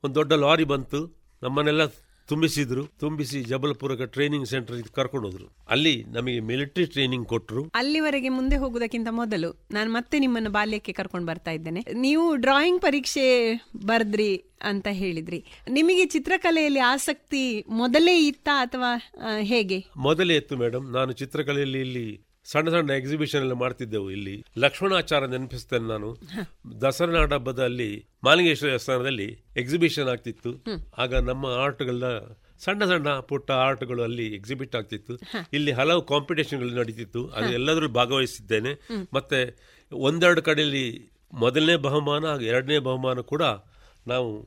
ಒಂದು ದೊಡ್ಡ ಲಾರಿ ಬಂತು. ನಮ್ಮನ್ನೆಲ್ಲ ತುಂಬಿಸಿದ್ರು. ತುಂಬಿಸಿ ಜಬಲ್ಪುರಕ್ಕೆ ಟ್ರೈನಿಂಗ್ ಸೆಂಟರ್ ಕರ್ಕೊಂಡು ಹೋದ್ರು ಅಲ್ಲಿ ನಮಗೆ ಮಿಲಿಟರಿ ಟ್ರೈನಿಂಗ್ ಕೊಟ್ಟರು ಅಲ್ಲಿವರೆಗೆ ಮುಂದೆ ಹೋಗುವುದಕ್ಕಿಂತ ಮೊದಲು ನಾನು ಮತ್ತೆ ನಿಮ್ಮನ್ನು ಬಾಲ್ಯಕ್ಕೆ ಕರ್ಕೊಂಡು ಬರ್ತಾ ಇದ್ದೇನೆ. ನೀವು ಡ್ರಾಯಿಂಗ್ ಪರೀಕ್ಷೆ ಬರ್ದ್ರಿ ಅಂತ ಹೇಳಿದ್ರಿ. ನಿಮಗೆ ಚಿತ್ರಕಲೆಯಲ್ಲಿ ಆಸಕ್ತಿ ಮೊದಲೇ ಇತ್ತಾ ಅಥವಾ ಹೇಗೆ? ಮೊದಲೇ ಇತ್ತು ಮೇಡಮ್ ನಾನು ಚಿತ್ರಕಲೆಯಲ್ಲಿ ಇಲ್ಲಿ ಸಣ್ಣ ಸಣ್ಣ ಎಕ್ಸಿಬಿಷನ್ ಎಲ್ಲ ಮಾಡ್ತಿದ್ದೆವು ಇಲ್ಲಿ. ಲಕ್ಷ್ಮಣಾಚಾರ ನೆನಪಿಸ್ತೇನೆ ನಾನು. ದಸರಾ ನಾಡ ಹಬ್ಬದಲ್ಲಿ ಮಾಲಿಂಗೇಶ್ವರ ದೇವಸ್ಥಾನದಲ್ಲಿ ಎಕ್ಸಿಬಿಷನ್ ಆಗ್ತಿತ್ತು. ಆಗ ನಮ್ಮ ಆರ್ಟ್ಗಳ ಸಣ್ಣ ಸಣ್ಣ ಪುಟ್ಟ ಆರ್ಟ್ಗಳು ಅಲ್ಲಿ ಎಕ್ಸಿಬಿಟ್ ಆಗ್ತಿತ್ತು. ಇಲ್ಲಿ ಹಲವು ಕಾಂಪಿಟೇಷನ್ಗಳು ನಡೀತಿತ್ತು. ಅದು ಎಲ್ಲದರಲ್ಲೂ ಭಾಗವಹಿಸಿದ್ದೇನೆ. ಮತ್ತೆ ಒಂದೆರಡು ಕಡೆಯಲ್ಲಿ ಮೊದಲನೇ ಬಹುಮಾನ ಹಾಗೂ ಎರಡನೇ ಬಹುಮಾನ ಕೂಡ ನಾವು.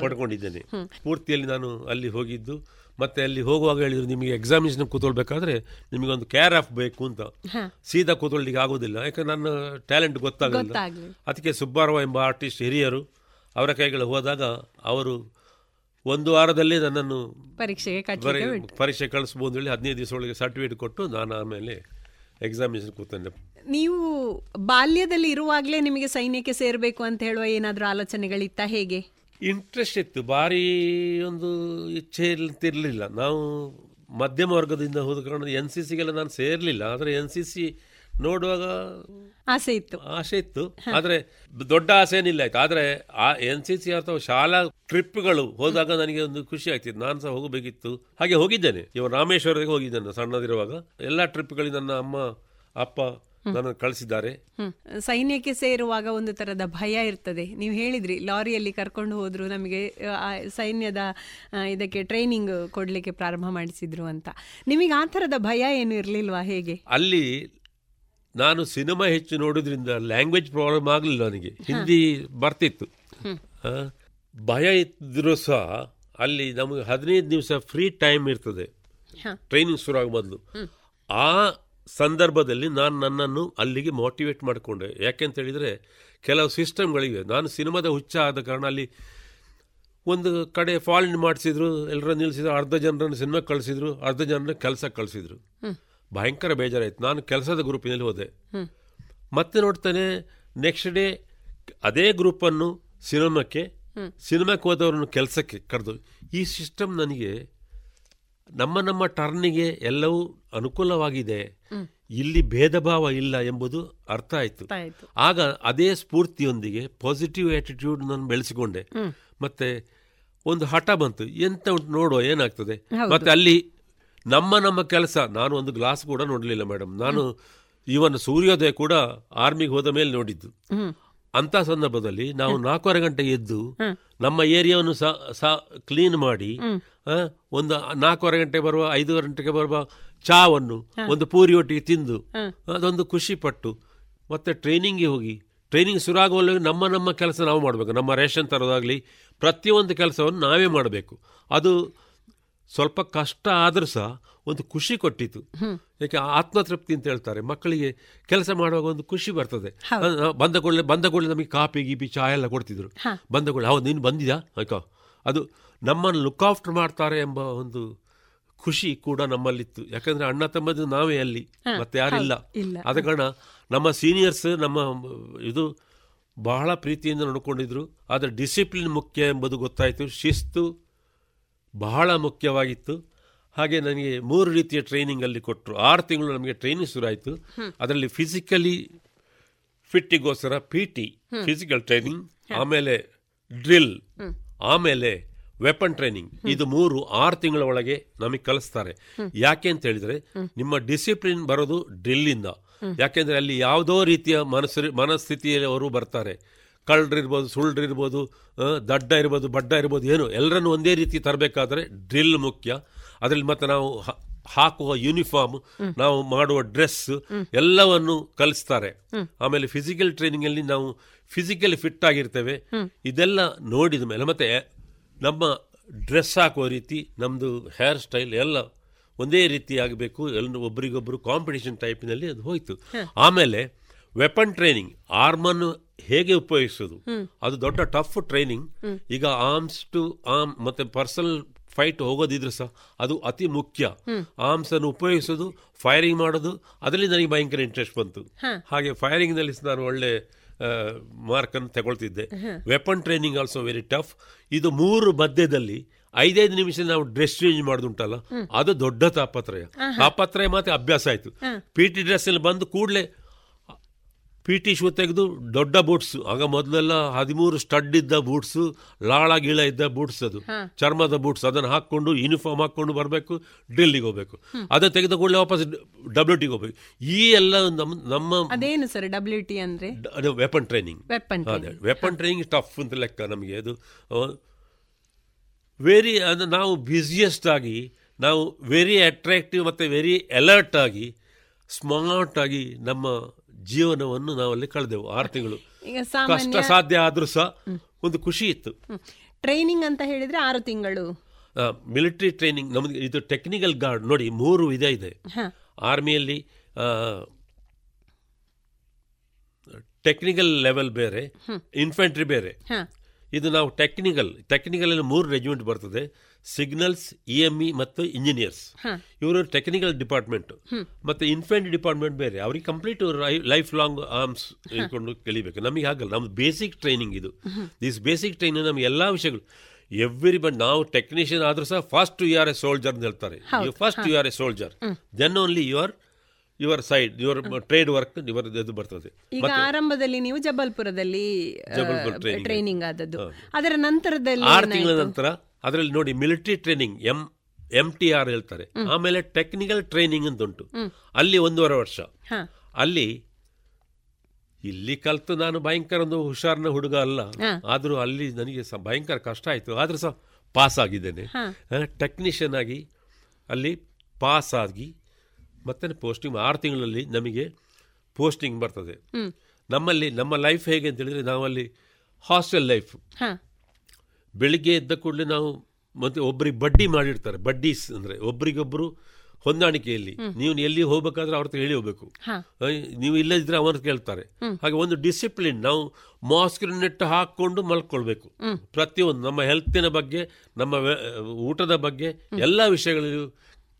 ಪಡ್ಕೊಂಡಿದ್ದೇನೆ. ಪೂರ್ತಿಯಲ್ಲಿ ನಾನು ಅಲ್ಲಿ ಹೋಗಿದ್ದು. ಮತ್ತೆ ಅಲ್ಲಿ ಹೋಗುವಾಗ ಹೇಳಿದ್ರು ನಿಮಗೆ ಎಕ್ಸಾಮಿನೇಷನ್ ಕೂತ್ಕೊಳ್ಬೇಕಾದ್ರೆ ನಿಮಗೆ ಒಂದು ಕೇರ್ ಆಫ್ ಬೇಕು ಅಂತ. ಸೀದಾ ಕೂತ್ಕೊಳ್ಳಿಕ್ಕೆ ಆಗೋದಿಲ್ಲ. ಯಾಕಂದ್ರೆ ನನ್ನ ಟ್ಯಾಲೆಂಟ್ ಗೊತ್ತಾಗಲಿಲ್ಲ. ಅದಕ್ಕೆ ಸುಬ್ಬಾರಾವ್ ಎಂಬ ಆರ್ಟಿಸ್ಟ್ ಹಿರಿಯರು ಅವರ ಕೈಗಳು ಹೋದಾಗ ಅವರು ಒಂದು ವಾರದಲ್ಲಿ ನನ್ನನ್ನು ಪರೀಕ್ಷೆಗೆ ಪರೀಕ್ಷೆ ಕಳಿಸ್ಬೋದು ಹೇಳಿ ಹದಿನೈದು ದಿವಸ ಒಳಗೆ ಸರ್ಟಿಫಿಕೇಟ್ ಕೊಟ್ಟು ನಾನು ಆಮೇಲೆ ಎಕ್ಸಾಮಿನೇಷನ್ ಕೂತಂಡೆ ನೀವು ಬಾಲ್ಯದಲ್ಲಿ ಇರುವಾಗಲೇ ನಿಮಗೆ ಸೈನ್ಯಕ್ಕೆ ಸೇರಬೇಕು ಅಂತ ಹೇಳುವ ಏನಾದ್ರೂ ಆಲೋಚನೆಗಳಿತ್ತ ಹೇಗೆ? ಇಂಟ್ರೆಸ್ಟ್ ಇತ್ತು. ಭಾರಿ ಒಂದು ಇಚ್ಛೆ ಇರ್ತಿರ್ಲಿಲ್ಲ ನಾವು ಮಧ್ಯಮ ವರ್ಗದಿಂದ ಹೋದ ಕಾರಣ ಎನ್ ಸಿ ಸಿಗೆಲ್ಲ ನಾನು ಸೇರಲಿಲ್ಲ. ಆದರೆ ಎನ್ ಸಿ ಸಿ ನೋಡುವಾಗ ಆಸೆ ಇತ್ತು. ಆಸೆ ಇತ್ತು. ಆದರೆ ದೊಡ್ಡ ಆಸೆ ಏನಿಲ್ಲ ಆಯ್ತು. ಆದರೆ ಆ ಎನ್ ಸಿ ಸಿ ಅಥವಾ ಶಾಲಾ ಟ್ರಿಪ್ಗಳು ಹೋದಾಗ ನನಗೆ ಒಂದು ಖುಷಿ ಆಗ್ತಿತ್ತು. ನಾನು ಸಹ ಹೋಗಬೇಕಿತ್ತು. ಹಾಗೆ ಹೋಗಿದ್ದೇನೆ. ಇವಾಗ ರಾಮೇಶ್ವರಕ್ಕೆ ಹೋಗಿದ್ದೇನೆ ಸಣ್ಣದಿರುವಾಗ. ಎಲ್ಲ ಟ್ರಿಪ್ಗಳಿಗೆ ನನ್ನ ಅಮ್ಮ ಅಪ್ಪ ನನ್ನ ಕಳಿಸಿದ್ದಾರೆ. ಸೈನ್ಯಕ್ಕೆ ಸೇರುವಾಗ ಒಂದು ತರದ ಭಯ ಇರ್ತದೆ. ನೀವು ಹೇಳಿದ್ರಿ ಲಾರಿಯಲ್ಲಿ ಕರ್ಕೊಂಡು ಹೋದ್ರು ನಮಗೆ ಆ, ಸೈನ್ಯದ ಇದಕ್ಕೆ ಟ್ರೈನಿಂಗ್ ಕೊಡ್ಲಿಕ್ಕೆ ಪ್ರಾರಂಭ ಮಾಡಿಸಿದ್ರು ಅಂತ. ನಿಮಗೆ ಆ ಥರದ ಭಯ ಏನು ಇರಲಿಲ್ವಾ ಹೇಗೆ? ಅಲ್ಲಿ ನಾನು ಸಿನಿಮಾ ಹೆಚ್ಚು ನೋಡೋದ್ರಿಂದ ಲ್ಯಾಂಗ್ವೇಜ್ ಪ್ರಾಬ್ಲಮ್ ಆಗಲಿಲ್ಲ ನನಗೆ. ಹಿಂದಿ ಬರ್ತಿತ್ತು. ಭಯ ಇದ್ದರೂ ಸಹ ಅಲ್ಲಿ ನಮಗೆ ಹದಿನೈದು ದಿವಸ ಫ್ರೀ ಟೈಮ್ ಇರ್ತದೆ. ಟ್ರೈನಿಂಗ್ ಶುರು ಆಗೋ ಮೊದಲು. ಆ ಸಂದರ್ಭದಲ್ಲಿ ನಾನು ನನ್ನನ್ನು ಅಲ್ಲಿಗೆ ಮೋಟಿವೇಟ್ ಮಾಡಿಕೊಂಡೆ. ಯಾಕೆಂತ ಹೇಳಿದರೆ ಕೆಲವು ಸಿಸ್ಟಮ್ಗಳಿವೆ. ನಾನು ಸಿನಿಮಾದ ಹುಚ್ಚ ಆದ ಕಾರಣ ಅಲ್ಲಿ ಒಂದು ಕಡೆ ಫಾಲ್ಟ್ ಮಾಡಿಸಿದ್ರು ಎಲ್ಲರೂ ನಿಲ್ಲಿಸಿದ್ರು ಅರ್ಧ ಜನರನ್ನು ಸಿನಿಮಾ ಕಳಿಸಿದ್ರು ಅರ್ಧ ಜನರನ್ನ ಕೆಲಸಕ್ಕೆ ಕಳಿಸಿದ್ರು. ಭಯಂಕರ ಬೇಜಾರಾಯ್ತು. ನಾನು ಕೆಲಸದ ಗ್ರೂಪಿನಲ್ಲಿ ಹೋದೆ. ಮತ್ತೆ ನೋಡ್ತಾನೆ ನೆಕ್ಸ್ಟ್ ಡೇ ಅದೇ ಗ್ರೂಪನ್ನು ಸಿನಿಮಾಕ್ಕೆ ಸಿನಿಮಾಕ್ಕೆ ಹೋದವ್ರನ್ನು ಕೆಲಸಕ್ಕೆ ಕರೆದು. ಈ ಸಿಸ್ಟಮ್ ನನಗೆ ನಮ್ಮ ನಮ್ಮ ಟರ್ನಿಗೆ ಎಲ್ಲವೂ ಅನುಕೂಲವಾಗಿದೆ. ಇಲ್ಲಿ ಭೇದ ಭಾವ ಇಲ್ಲ ಎಂಬುದು ಅರ್ಥ ಆಯಿತು. ಆಗ ಅದೇ ಸ್ಫೂರ್ತಿಯೊಂದಿಗೆ ಪಾಸಿಟಿವ್ ಆಟಿಟ್ಯೂಡ್ ನಾನು ಬೆಳೆಸಿಕೊಂಡೆ. ಮತ್ತೆ ಒಂದು ಹಠ ಬಂತು. ಎಂತ ಉಂಟು ನೋಡುವ ಏನಾಗ್ತದೆ? ಮತ್ತೆ ಅಲ್ಲಿ ನಮ್ಮ ನಮ್ಮ ಕೆಲಸ ನಾನು ಒಂದು ಗ್ಲಾಸ್ ಕೂಡ ನೋಡಲಿಲ್ಲ ಮೇಡಮ್ ನಾನು ಇವನ್ ಸೂರ್ಯೋದಯ ಕೂಡ ಆರ್ಮಿಗೆ ಹೋದ ಮೇಲೆ ನೋಡಿದ್ದು. ಅಂತ ಸಂದರ್ಭದಲ್ಲಿ ನಾವು ನಾಲ್ಕೂವರೆ ಗಂಟೆ ಎದ್ದು ನಮ್ಮ ಏರಿಯಾವನ್ನು ಸಹ ಕ್ಲೀನ್ ಮಾಡಿ ಒಂದು ನಾಲ್ಕೂವರೆ ಗಂಟೆಗೆ ಬರುವ ಐದೂವರೆ ಗಂಟೆಗೆ ಬರುವ ಚಾವನ್ನು ಒಂದು ಪೂರಿ ಒಟ್ಟಿಗೆ ತಿಂದು ಅದೊಂದು ಖುಷಿ ಪಟ್ಟು ಮತ್ತೆ ಟ್ರೈನಿಂಗ್ಗೆ ಹೋಗಿ ಟ್ರೈನಿಂಗ್ ಶುರುವಾಗುವಲ್ಲಿ ನಮ್ಮ ನಮ್ಮ ಕೆಲಸ ನಾವು ಮಾಡಬೇಕು. ನಮ್ಮ ರೇಷನ್ ತರೋದಾಗಲಿ ಪ್ರತಿಯೊಂದು ಕೆಲಸವನ್ನು ನಾವೇ ಮಾಡಬೇಕು. ಅದು ಸ್ವಲ್ಪ ಕಷ್ಟ ಆದರೂ ಸಹ ಒಂದು ಖುಷಿ ಕೊಟ್ಟಿತ್ತು ಯಾಕೆ ಆತ್ಮತೃಪ್ತಿ ಅಂತ ಹೇಳ್ತಾರೆ. ಮಕ್ಕಳಿಗೆ ಕೆಲಸ ಮಾಡುವಾಗ ಒಂದು ಖುಷಿ ಬರ್ತದೆ. ಬಂದ ಕೂಡಲೇ ಬಂದ ಕೂಡಲೇ ನಮಗೆ ಕಾಪಿ ಗೀಪಿ ಚಾ ಎಲ್ಲ ಕೊಡ್ತಿದ್ರು. ಬಂದ ಕೂಡಲೇ ಹೌದು ನೀನು ಬಂದಿದ್ಯಾ? ಅದು ನಮ್ಮನ್ನು ಲುಕ್ ಆಫ್ಟರ್ ಮಾಡ್ತಾರೆ ಎಂಬ ಒಂದು ಖುಷಿ ಕೂಡ ನಮ್ಮಲ್ಲಿತ್ತು. ಯಾಕಂದ್ರೆ ಅಣ್ಣ ತಮ್ಮದು ನಾವೇ ಅಲ್ಲಿ ಮತ್ತೆ ಯಾರಿಲ್ಲ. ಆದ ಕಾರಣ ನಮ್ಮ ಸೀನಿಯರ್ಸ್ ನಮ್ಮ ಇದು ಬಹಳ ಪ್ರೀತಿಯಿಂದ ನೋಡಿಕೊಂಡಿದ್ರು. ಆದರೆ ಡಿಸಿಪ್ಲಿನ್ ಮುಖ್ಯ ಎಂಬುದು ಗೊತ್ತಾಯಿತು. ಶಿಸ್ತು ಬಹಳ ಮುಖ್ಯವಾಗಿತ್ತು. ಹಾಗೆ ನನಗೆ ಮೂರು ರೀತಿಯ ಟ್ರೈನಿಂಗ್ ಅಲ್ಲಿ ಕೊಟ್ಟರು ಆರು ತಿಂಗಳು ನಮಗೆ ಟ್ರೈನಿಂಗ್ ಶುರುವಾಯಿತು. ಅದರಲ್ಲಿ ಫಿಸಿಕಲಿ ಫಿಟ್ಟಿಗೋಸ್ಕರ ಪಿ ಟಿ ಫಿಸಿಕಲ್ ಟ್ರೈನಿಂಗ್ ಆಮೇಲೆ ಡ್ರಿಲ್ ಆಮೇಲೆ ವೆಪನ್ ಟ್ರೈನಿಂಗ್ ಇದು ಮೂರು, ಆರು ತಿಂಗಳ ಒಳಗೆ ನಮಗೆ ಕಲಿಸ್ತಾರೆ. ಯಾಕೆ ಅಂತ ಹೇಳಿದ್ರೆ, ನಿಮ್ಮ ಡಿಸಿಪ್ಲಿನ್ ಬರೋದು ಡ್ರಿಲ್ಲಿಂದ ಯಾಕೆಂದ್ರೆ ಅಲ್ಲಿ ಯಾವುದೋ ರೀತಿಯ ಮನಸ್ಸು, ಮನಸ್ಥಿತಿಯಲ್ಲಿ ಅವರು ಬರ್ತಾರೆ. ಕಳ್ಳರಿರ್ಬೋದು ಸುಳ್ಳರಿರ್ಬೋದು ದಡ್ಡ ಇರ್ಬೋದು, ಬಡ್ಡ ಇರ್ಬೋದು, ಏನು, ಎಲ್ಲರನ್ನು ಒಂದೇ ರೀತಿ ತರಬೇಕಾದ್ರೆ ಡ್ರಿಲ್ ಮುಖ್ಯ. ಅದರಲ್ಲಿ ಮತ್ತೆ ನಾವು ಹಾಕುವ ಯೂನಿಫಾರ್ಮ್ ನಾವು ಮಾಡುವ ಡ್ರೆಸ್ ಎಲ್ಲವನ್ನು ಕಲಿಸ್ತಾರೆ. ಆಮೇಲೆ ಫಿಸಿಕಲ್ ಟ್ರೈನಿಂಗ್ ಅಲ್ಲಿ ನಾವು ಫಿಸಿಕಲಿ ಫಿಟ್ ಆಗಿರ್ತೇವೆ. ಇದೆಲ್ಲ ನೋಡಿದ ಮೇಲೆ, ಮತ್ತೆ ನಮ್ಮ ಡ್ರೆಸ್ ಹಾಕುವ ರೀತಿ ನಮ್ಮದು ಹೇರ್ ಸ್ಟೈಲ್ ಎಲ್ಲ ಒಂದೇ ರೀತಿ ಆಗಬೇಕು ಎಲ್ಲ ಒಬ್ಬರಿಗೊಬ್ಬರು ಕಾಂಪಿಟೇಷನ್ ಟೈಪ್ನಲ್ಲಿ ಅದು ಹೋಯ್ತು. ಆಮೇಲೆ ವೆಪನ್ ಟ್ರೈನಿಂಗ್ ಆರ್ಮನ್ನು ಹೇಗೆ ಉಪಯೋಗಿಸೋದು ಅದು ದೊಡ್ಡ ಟಫ್ ಟ್ರೈನಿಂಗ್ ಈಗ ಆರ್ಮ್ಸ್ ಟು ಆರ್ಮ್ ಮತ್ತೆ ಪರ್ಸನಲ್ ಫೈಟ್ ಹೋಗೋದಿದ್ರೆ ಸಹ ಅದು ಅತಿ ಮುಖ್ಯ. ಆರ್ಮ್ಸ್ ಅನ್ನು ಉಪಯೋಗಿಸೋದು ಫೈರಿಂಗ್ ಮಾಡೋದು ಅದರಲ್ಲಿ ನನಗೆ ಭಯಂಕರ ಇಂಟ್ರೆಸ್ಟ್ ಬಂತು. ಹಾಗೆ ಫೈರಿಂಗ್ನಲ್ಲಿ ನಾನು ಒಳ್ಳೆ ಮಾರ್ಕ್ ಅನ್ನು ತಗೊಳ್ತಿದ್ದೆ. Weapon training also very tough ಇದು ಮೂರು ಮಧ್ಯದಲ್ಲಿ ಐದೈದು ನಿಮಿಷ ನಾವು ಡ್ರೆಸ್ ಚೇಂಜ್ ಮಾಡುದುಂಟಲ್ಲ ಅದು ದೊಡ್ಡ ತಾಪತ್ರಯ. ತಾಪತ್ರಯ ಮತ್ತೆ ಅಭ್ಯಾಸ ಆಯ್ತು. ಪಿ ಟಿ ಡ್ರೆಸ್ ಅಲ್ಲಿ ಬಂದು ಕೂಡಲೇ ಪಿ ಟಿ ಶೂ ತೆಗೆದು ದೊಡ್ಡ ಬೂಟ್ಸು. ಆಗ ಮೊದಲೆಲ್ಲ ಹದಿಮೂರು ಸ್ಟಡ್ ಇದ್ದ ಬೂಟ್ಸ್ ಲಾಳ ಗೀಳ ಇದ್ದ ಬೂಟ್ಸ್ ಅದು. ಚರ್ಮದ ಬೂಟ್ಸ್ ಅದನ್ನು ಹಾಕೊಂಡು ಯೂನಿಫಾರ್ಮ್ ಹಾಕೊಂಡು ಬರಬೇಕು ಡ್ರಿಲ್ಲಿಗೆ ಹೋಗ್ಬೇಕು. ಅದನ್ನು ತೆಗೆದ ಕೂಡಲೇ ವಾಪಸ್ ಡಬ್ಲ್ಯೂ ಟಿಗೆ ಹೋಗ್ಬೇಕು. ಈ ಎಲ್ಲ ನಮ್ಮ ನಮ್ಮ ಅದೇನು ಸರ್ ಡಬ್ಲ್ಯೂ ಟಿ ಅಂದರೆ? ಅದು ವೆಪನ್ ಟ್ರೈನಿಂಗ್ ಅದೇ ವೆಪನ್ ಟ್ರೈನಿಂಗ್ ಟಫ್ ಅಂತ ಲೆಕ್ಕ ನಮಗೆ. ಅದು ವೆರಿ ಅಂದರೆ ನಾವು ಬ್ಯುಸಿಯೆಸ್ಟ್ ಆಗಿ ನಾವು ವೆರಿ ಅಟ್ರಾಕ್ಟಿವ್ ಮತ್ತು ವೆರಿ ಅಲರ್ಟ್ ಆಗಿ ಸ್ಮಾರ್ಟ್ ಆಗಿ ನಮ್ಮ ಜೀವನವನ್ನು ನಾವಲ್ಲಿ ಕಳೆದೆವು. ಆರು ತಿಂಗಳು. ಕಷ್ಟ ಸಾಧ್ಯ ಆದರೂ ಸಹ ಒಂದು ಖುಷಿ ಇತ್ತು. ಟ್ರೈನಿಂಗ್ ಅಂತ ಹೇಳಿದ್ರೆ ಆರು ತಿಂಗಳು. ಮಿಲಿಟರಿ ಟ್ರೈನಿಂಗ್ ನಮಗೆ ಇದು ಟೆಕ್ನಿಕಲ್ ಗಾರ್ಡ್ ನೋಡಿ ಮೂರು ವಿಧ ಇದೆ. ಆರ್ಮಿಯಲ್ಲಿ ಟೆಕ್ನಿಕಲ್ ಲೆವೆಲ್ ಬೇರೆ ಇನ್ಫೆಂಟ್ರಿ ಬೇರೆ. ಇದು ನಾವು ಟೆಕ್ನಿಕಲ್ ಟೆಕ್ನಿಕಲ್ ಮೂರು ರೆಜಿಮೆಂಟ್ ಬರ್ತದೆ. ಸಿಗ್ನಲ್ಸ್ ಇ ಎಂ ಇ ಮತ್ತು ಇಂಜಿನಿಯರ್ಸ್. ಇವರು ಟೆಕ್ನಿಕಲ್ ಡಿಪಾರ್ಟ್ಮೆಂಟ್ ಮತ್ತೆ ಇನ್ಫೆಂಟ್ರಿ ಡಿಪಾರ್ಟ್ಮೆಂಟ್ ಬೇರೆ. ಅವ್ರಿಗೆ ಕಂಪ್ಲೀಟ್ ಲೈಫ್ ಲಾಂಗ್ ಆರ್ಮ್ಸ್ ಇಟ್ಕೊಂಡು ಕಲಿಬೇಕು. ನಮಗೆ ಆಗಲ್ಲ ನಮ್ದು ಬೇಸಿಕ್ ಟ್ರೈನಿಂಗ್ ಇದು. ದಿಸ್ ಬೇಸಿಕ್ ಟ್ರೈನಿಂಗ್ ನಮ್ಗೆ ಎಲ್ಲ ವಿಷಯಗಳು. ಎವ್ರಿ ಬಟ್ ನಾವು ಟೆಕ್ನಿಷಿಯನ್ ಆದ್ರೂ ಸಹ first you are a soldier ಅಂತ ಹೇಳ್ತಾರೆ. You first you are a soldier. Then only your your side your trade work your ಇದು ಬರ್ತದೆ. ಈಗ ಆರಂಭದಲ್ಲಿ ನೀವು ಜಬಲ್ಪುರದಲ್ಲಿ ಜಬಲ್ಪುರ್ ಟ್ರೈನಿಂಗ್ ಆದದ್ದು. ಅದರ ನಂತರದಲ್ಲಿ ಆರು ತಿಂಗಳ ನಂತರ ಅದರಲ್ಲಿ ನೋಡಿ military training M M T R ಹೇಳ್ತಾರೆ ಆಮೇಲೆ ಟೆಕ್ನಿಕಲ್ ಟ್ರೈನಿಂಗ್ ಅಂತ ಉಂಟು. ಅಲ್ಲಿ ಒಂದೂವರೆ ವರ್ಷ. ಅಲ್ಲಿ ಇಲ್ಲಿ ಕಲ್ತು ನಾನು ಭಯಂಕರ ಒಂದು ಹುಷಾರಿನ ಹುಡುಗ ಅಲ್ಲ. ಆದರೂ ಅಲ್ಲಿ ನನಗೆ ಸಹ ಭಯಂಕರ ಕಷ್ಟ ಆಯಿತು. ಆದರೂ ಸಹ ಪಾಸ್ ಆಗಿದ್ದೇನೆ. ಟೆಕ್ನಿಷಿಯನ್ ಆಗಿ ಅಲ್ಲಿ ಪಾಸ್ ಆಗಿ ಮತ್ತೆ ಪೋಸ್ಟಿಂಗ್ ಆರು ತಿಂಗಳಲ್ಲಿ ನಮಗೆ ಪೋಸ್ಟಿಂಗ್ ಬರ್ತದೆ. ನಮ್ಮಲ್ಲಿ ನಮ್ಮ ಲೈಫ್ ಹೇಗೆ ಅಂತ ಹೇಳಿದ್ರೆ ನಾವಲ್ಲಿ ಹಾಸ್ಟೆಲ್ ಲೈಫ್. ಬೆಳಿಗ್ಗೆ ಎದ್ದ ಕೂಡಲೇ ನಾವು ಮತ್ತೆ ಒಬ್ಬರಿಗೆ ಬಡ್ಡಿ ಮಾಡಿರ್ತಾರೆ. ಬಡ್ಡೀಸ್ ಅಂದರೆ ಒಬ್ರಿಗೊಬ್ಬರು ಹೊಂದಾಣಿಕೆಯಲ್ಲಿ. ನೀವು ಎಲ್ಲಿ ಹೋಗ್ಬೇಕಾದ್ರೆ ಅವ್ರ ಹೇಳಿ ಹೋಗ್ಬೇಕು. ನೀವು ಇಲ್ಲದಿದ್ರೆ ಅವ್ರ ಕೇಳ್ತಾರೆ. ಹಾಗೆ ಒಂದು ಡಿಸಿಪ್ಲಿನ್ ನಾವು ಮಾಸ್ಕ್ ನೆಟ್ಟು ಹಾಕೊಂಡು ಮಲ್ಕೊಳ್ಬೇಕು. ಪ್ರತಿಯೊಂದು ನಮ್ಮ ಹೆಲ್ತಿನ ಬಗ್ಗೆ ನಮ್ಮ ಊಟದ ಬಗ್ಗೆ ಎಲ್ಲ ವಿಷಯಗಳಲ್ಲೂ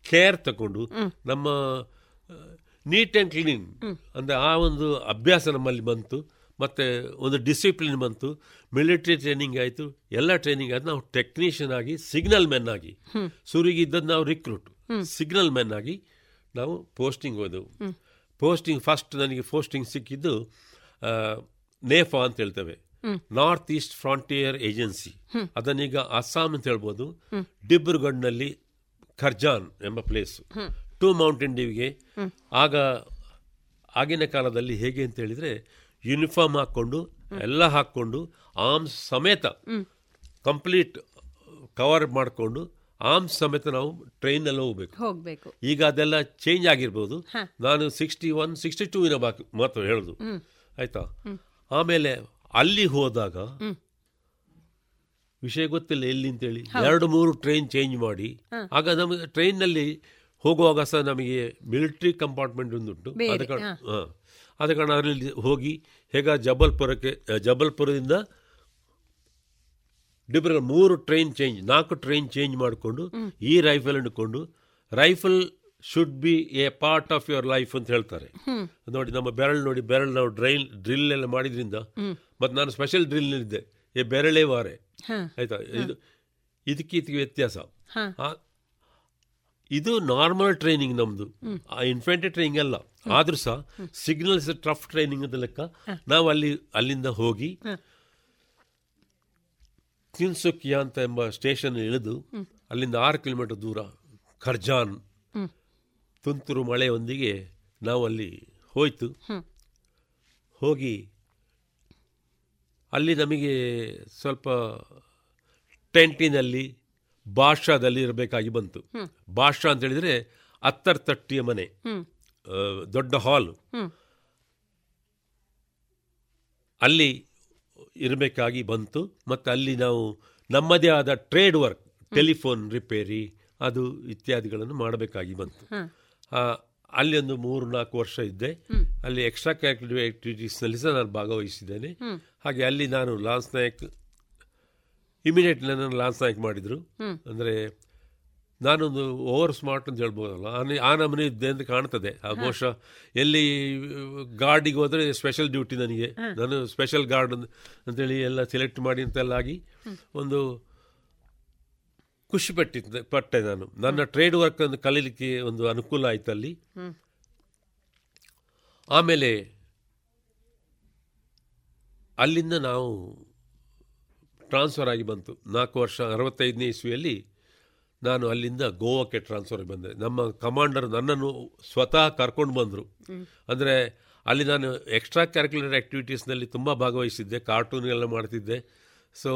ಕೇರ್ ತಗೊಂಡು ನಮ್ಮ ನೀಟ್ ಆ್ಯಂಡ್ ಕ್ಲೀನ್ ಅಂದರೆ ಆ ಒಂದು ಅಭ್ಯಾಸ ನಮ್ಮಲ್ಲಿ ಬಂತು. ಮತ್ತು ಒಂದು ಡಿಸಿಪ್ಲಿನ್ ಬಂತು. ಮಿಲಿಟರಿ ಟ್ರೈನಿಂಗ್ ಆಯಿತು, ಎಲ್ಲ ಟ್ರೈನಿಂಗ್ ಆಯ್ತು ನಾವು ಟೆಕ್ನಿಷಿಯನ್ ಆಗಿ, ಸಿಗ್ನಲ್ ಮೆನ್ ಆಗಿ. ಸುರಿಗಿದ್ದದ್ದು ನಾವು ರಿಕ್ರೂಟ್ ಸಿಗ್ನಲ್ ಮೆನ್ ಆಗಿ ನಾವು ಪೋಸ್ಟಿಂಗ್ ಹೋದೆವು. ಪೋಸ್ಟಿಂಗ್ ಫಸ್ಟ್ ನನಗೆ ಪೋಸ್ಟಿಂಗ್ ಸಿಕ್ಕಿದ್ದು ನೇಫಾ ಅಂತ ಹೇಳ್ತೇವೆ. North east frontier agency. ಅದನ್ನೀಗ Assam ಅಂತ ಹೇಳ್ಬೋದು. ಡಿಬ್ರುಗಢ್ನಲ್ಲಿ ಖರ್ಜಾನ್ ಎಂಬ ಪ್ಲೇಸ್ ಟೂ ಟು ಮೌಂಟೇನ್ ಡಿವಿಗೆ ಆಗ, ಆಗಿನ ಕಾಲದಲ್ಲಿ ಹೇಗೆ ಅಂತ ಹೇಳಿದರೆ ಯೂನಿಫಾರ್ಮ್ ಹಾಕ್ಕೊಂಡು ಎಲ್ಲ ಹಾಕ್ಕೊಂಡು ಆರ್ಮ್ಸ್ ಸಮೇತ ಕಂಪ್ಲೀಟ್ ಕವರ್ ಮಾಡಿಕೊಂಡು ಆರ್ಮ್ಸ್ ಸಮೇತ ನಾವು ಟ್ರೈನಲ್ಲಿ ಹೋಗ್ಬೇಕು. ಹೋಗ್ಬೇಕು. ಈಗ ಅದೆಲ್ಲ ಚೇಂಜ್ ಆಗಿರ್ಬೋದು. ನಾನು ಸಿಕ್ಸ್ಟಿ ಒನ್ ಸಿಕ್ಸ್ಟಿ ಟೂವಿನ ಬಾಕ್ ಮಾತು ಹೇಳೋದು. ಆಯ್ತಾ? ಆಮೇಲೆ ಅಲ್ಲಿ ಹೋದಾಗ ವಿಷಯ ಗೊತ್ತಿಲ್ಲ ಎಲ್ಲಿ ಅಂತೇಳಿ. ಹೇಳಿ ಎರಡು ಮೂರು ಟ್ರೈನ್ ಚೇಂಜ್ ಮಾಡಿ. ಆಗ ನಮಗೆ ಟ್ರೈನ್ನಲ್ಲಿ ಹೋಗುವಾಗ ಸಹ ನಮಗೆ ಮಿಲಿಟರಿ ಕಂಪಾರ್ಟ್ಮೆಂಟ್ ಒಂದುಂಟು. ಅದಕ್ಕೆ ಹ. ಆದ ಕಾರಣ ಅದರಲ್ಲಿ ಹೋಗಿ ಹೇಗ ಜಬಲ್ಪುರಕ್ಕೆ ಜಬಲ್ಪುರದಿಂದ ಡಿಬ್ರಲ್ ಮೂರು ಟ್ರೈನ್ ಚೇಂಜ್ ನಾಲ್ಕು ಟ್ರೈನ್ ಚೇಂಜ್ ಮಾಡಿಕೊಂಡು ಈ ರೈಫಲ್ ಹಿಡ್ಕೊಂಡು rifle should be a part of your life ಅಂತ ಹೇಳ್ತಾರೆ. ನೋಡಿ ನಮ್ಮ ಬೆರಳು ನೋಡಿ ಬೆರಳು ನಾವು ಡ್ರೈಲ್ ಡ್ರಿಲ್ ಎಲ್ಲ ಮಾಡಿದ್ರಿಂದ ಮತ್ತೆ ನಾನು ಸ್ಪೆಷಲ್ ಡ್ರಿಲ್ನಿದ್ದೆ ಎ ಬೆರಳೇ ವಾರೆ. ಆಯ್ತಾ? ಇದು ಇದಕ್ಕೆ ಇದಕ್ಕೆ ವ್ಯತ್ಯಾಸ. ಇದು ನಾರ್ಮಲ್ ಟ್ರೈನಿಂಗ್ ನಮ್ಮದು ಆ ಇನ್ಫೆಂಟ್ರಿ ಟ್ರೈನಿಂಗ್ ಅಲ್ಲ. ಆದರೂ ಸಹ ಸಿಗ್ನಲ್ಸ್ ಟ್ರಫ್ ಟ್ರೈನಿಂಗ್ ಅಂತ ಲೆಕ್ಕ. ನಾವು ಅಲ್ಲಿ ಅಲ್ಲಿಂದ ಹೋಗಿ. ತಿನ್ಸುಕಿಯಾ ಅಂತ ಎಂಬ ಸ್ಟೇಷನ್ ಇಳಿದು ಅಲ್ಲಿಂದ ಆರು ಕಿಲೋಮೀಟರ್ ದೂರ ಖರ್ಜಾನ್. ತುಂತುರು ಮಳೆಯೊಂದಿಗೆ ನಾವು ಅಲ್ಲಿ ಹೋಯ್ತು. ಹೋಗಿ ಅಲ್ಲಿ ನಮಗೆ ಸ್ವಲ್ಪ ಟೆಂಟಿನಲ್ಲಿ ಬಾಷಾದಲ್ಲಿ ಇರಬೇಕಾಗಿ ಬಂತು. ಬಾಷಾ ಅಂತ ಹೇಳಿದರೆ ಅತ್ತರ್ ತಟ್ಟಿಯ ಮನೆ. ದೊಡ್ಡ ಹಾಲ್. ಅಲ್ಲಿ ಇರಬೇಕಾಗಿ ಬಂತು. ಮತ್ತು ಅಲ್ಲಿ ನಾವು ನಮ್ಮದೇ ಆದ ಟ್ರೇಡ್ ವರ್ಕ್ ಟೆಲಿಫೋನ್ ರಿಪೇರಿ ಅದು ಇತ್ಯಾದಿಗಳನ್ನು ಮಾಡಬೇಕಾಗಿ ಬಂತು. ಅಲ್ಲಿ ಒಂದು ಮೂರು ನಾಲ್ಕು ವರ್ಷ ಇದ್ದೆ. ಅಲ್ಲಿ ಎಕ್ಸ್ಟ್ರಾ ಕ್ಯಾಕ್ಟಿವ್ ಆಕ್ಟಿವಿಟೀಸ್ನಲ್ಲಿ ಸಹ ನಾನು ಭಾಗವಹಿಸಿದ್ದೇನೆ. ಹಾಗೆ ಅಲ್ಲಿ ನಾನು ಲಾನ್ಸ್ ನಾಯಕ್ ಇಮಿಡಿಯೇಟ್ ನನ್ನನ್ನು ಲಾನ್ಸ್ ನಾಯಕ್ ಮಾಡಿದರು. ಅಂದರೆ ನಾನೊಂದು ಓವರ್ ಸ್ಮಾರ್ಟ್ ಅಂತ ಹೇಳ್ಬೋದಲ್ಲ. ಆ ನಮನೆ ಆ ನಮೂನೆ ಇದ್ದೆ ಅಂತ ಕಾಣ್ತದೆ. ಆ ಬಹುಶಃ ಎಲ್ಲಿ ಗಾರ್ಡಿಗೆ ಹೋದರೆ ಸ್ಪೆಷಲ್ ಡ್ಯೂಟಿ ನನಗೆ. ನಾನು ಸ್ಪೆಷಲ್ ಗಾರ್ಡ್ ಅಂತೇಳಿ ಎಲ್ಲ ಸೆಲೆಕ್ಟ್ ಮಾಡಿ ಅಂತೆಲ್ಲ ಆಗಿ ಒಂದು ಖುಷಿ ಪಟ್ಟಿದ್ದೆ ಪಟ್ಟೆ ನಾನು. ನನ್ನ ಟ್ರೇಡ್ ವರ್ಕ್ ಅನ್ನು ಕಲೀಲಿಕ್ಕೆ ಒಂದು ಅನುಕೂಲ ಆಯ್ತು ಅಲ್ಲಿ. ಆಮೇಲೆ ಅಲ್ಲಿಂದ ನಾವು ಟ್ರಾನ್ಸ್ಫರ್ ಆಗಿ ಬಂತು. ನಾಲ್ಕು ವರ್ಷ ಅರವತ್ತೈದನೇ ಇಸ್ವಿಯಲ್ಲಿ ನಾನು ಅಲ್ಲಿಂದ ಗೋವಾಕ್ಕೆ ಟ್ರಾನ್ಸ್ಫರ್ ಬಂದೆ. ನಮ್ಮ ಕಮಾಂಡರ್ ನನ್ನನ್ನು ಸ್ವತಃ ಕರ್ಕೊಂಡು ಬಂದರು. ಅಂದರೆ ಅಲ್ಲಿ ನಾನು ಎಕ್ಸ್ಟ್ರಾ ಕ್ಯಾರಿಕ್ಯುಲರ್ ಆ್ಯಕ್ಟಿವಿಟೀಸ್ನಲ್ಲಿ ತುಂಬ ಭಾಗವಹಿಸಿದ್ದೆ ಕಾರ್ಟೂನ್ ಎಲ್ಲ ಮಾಡ್ತಿದ್ದೆ. ಸೊ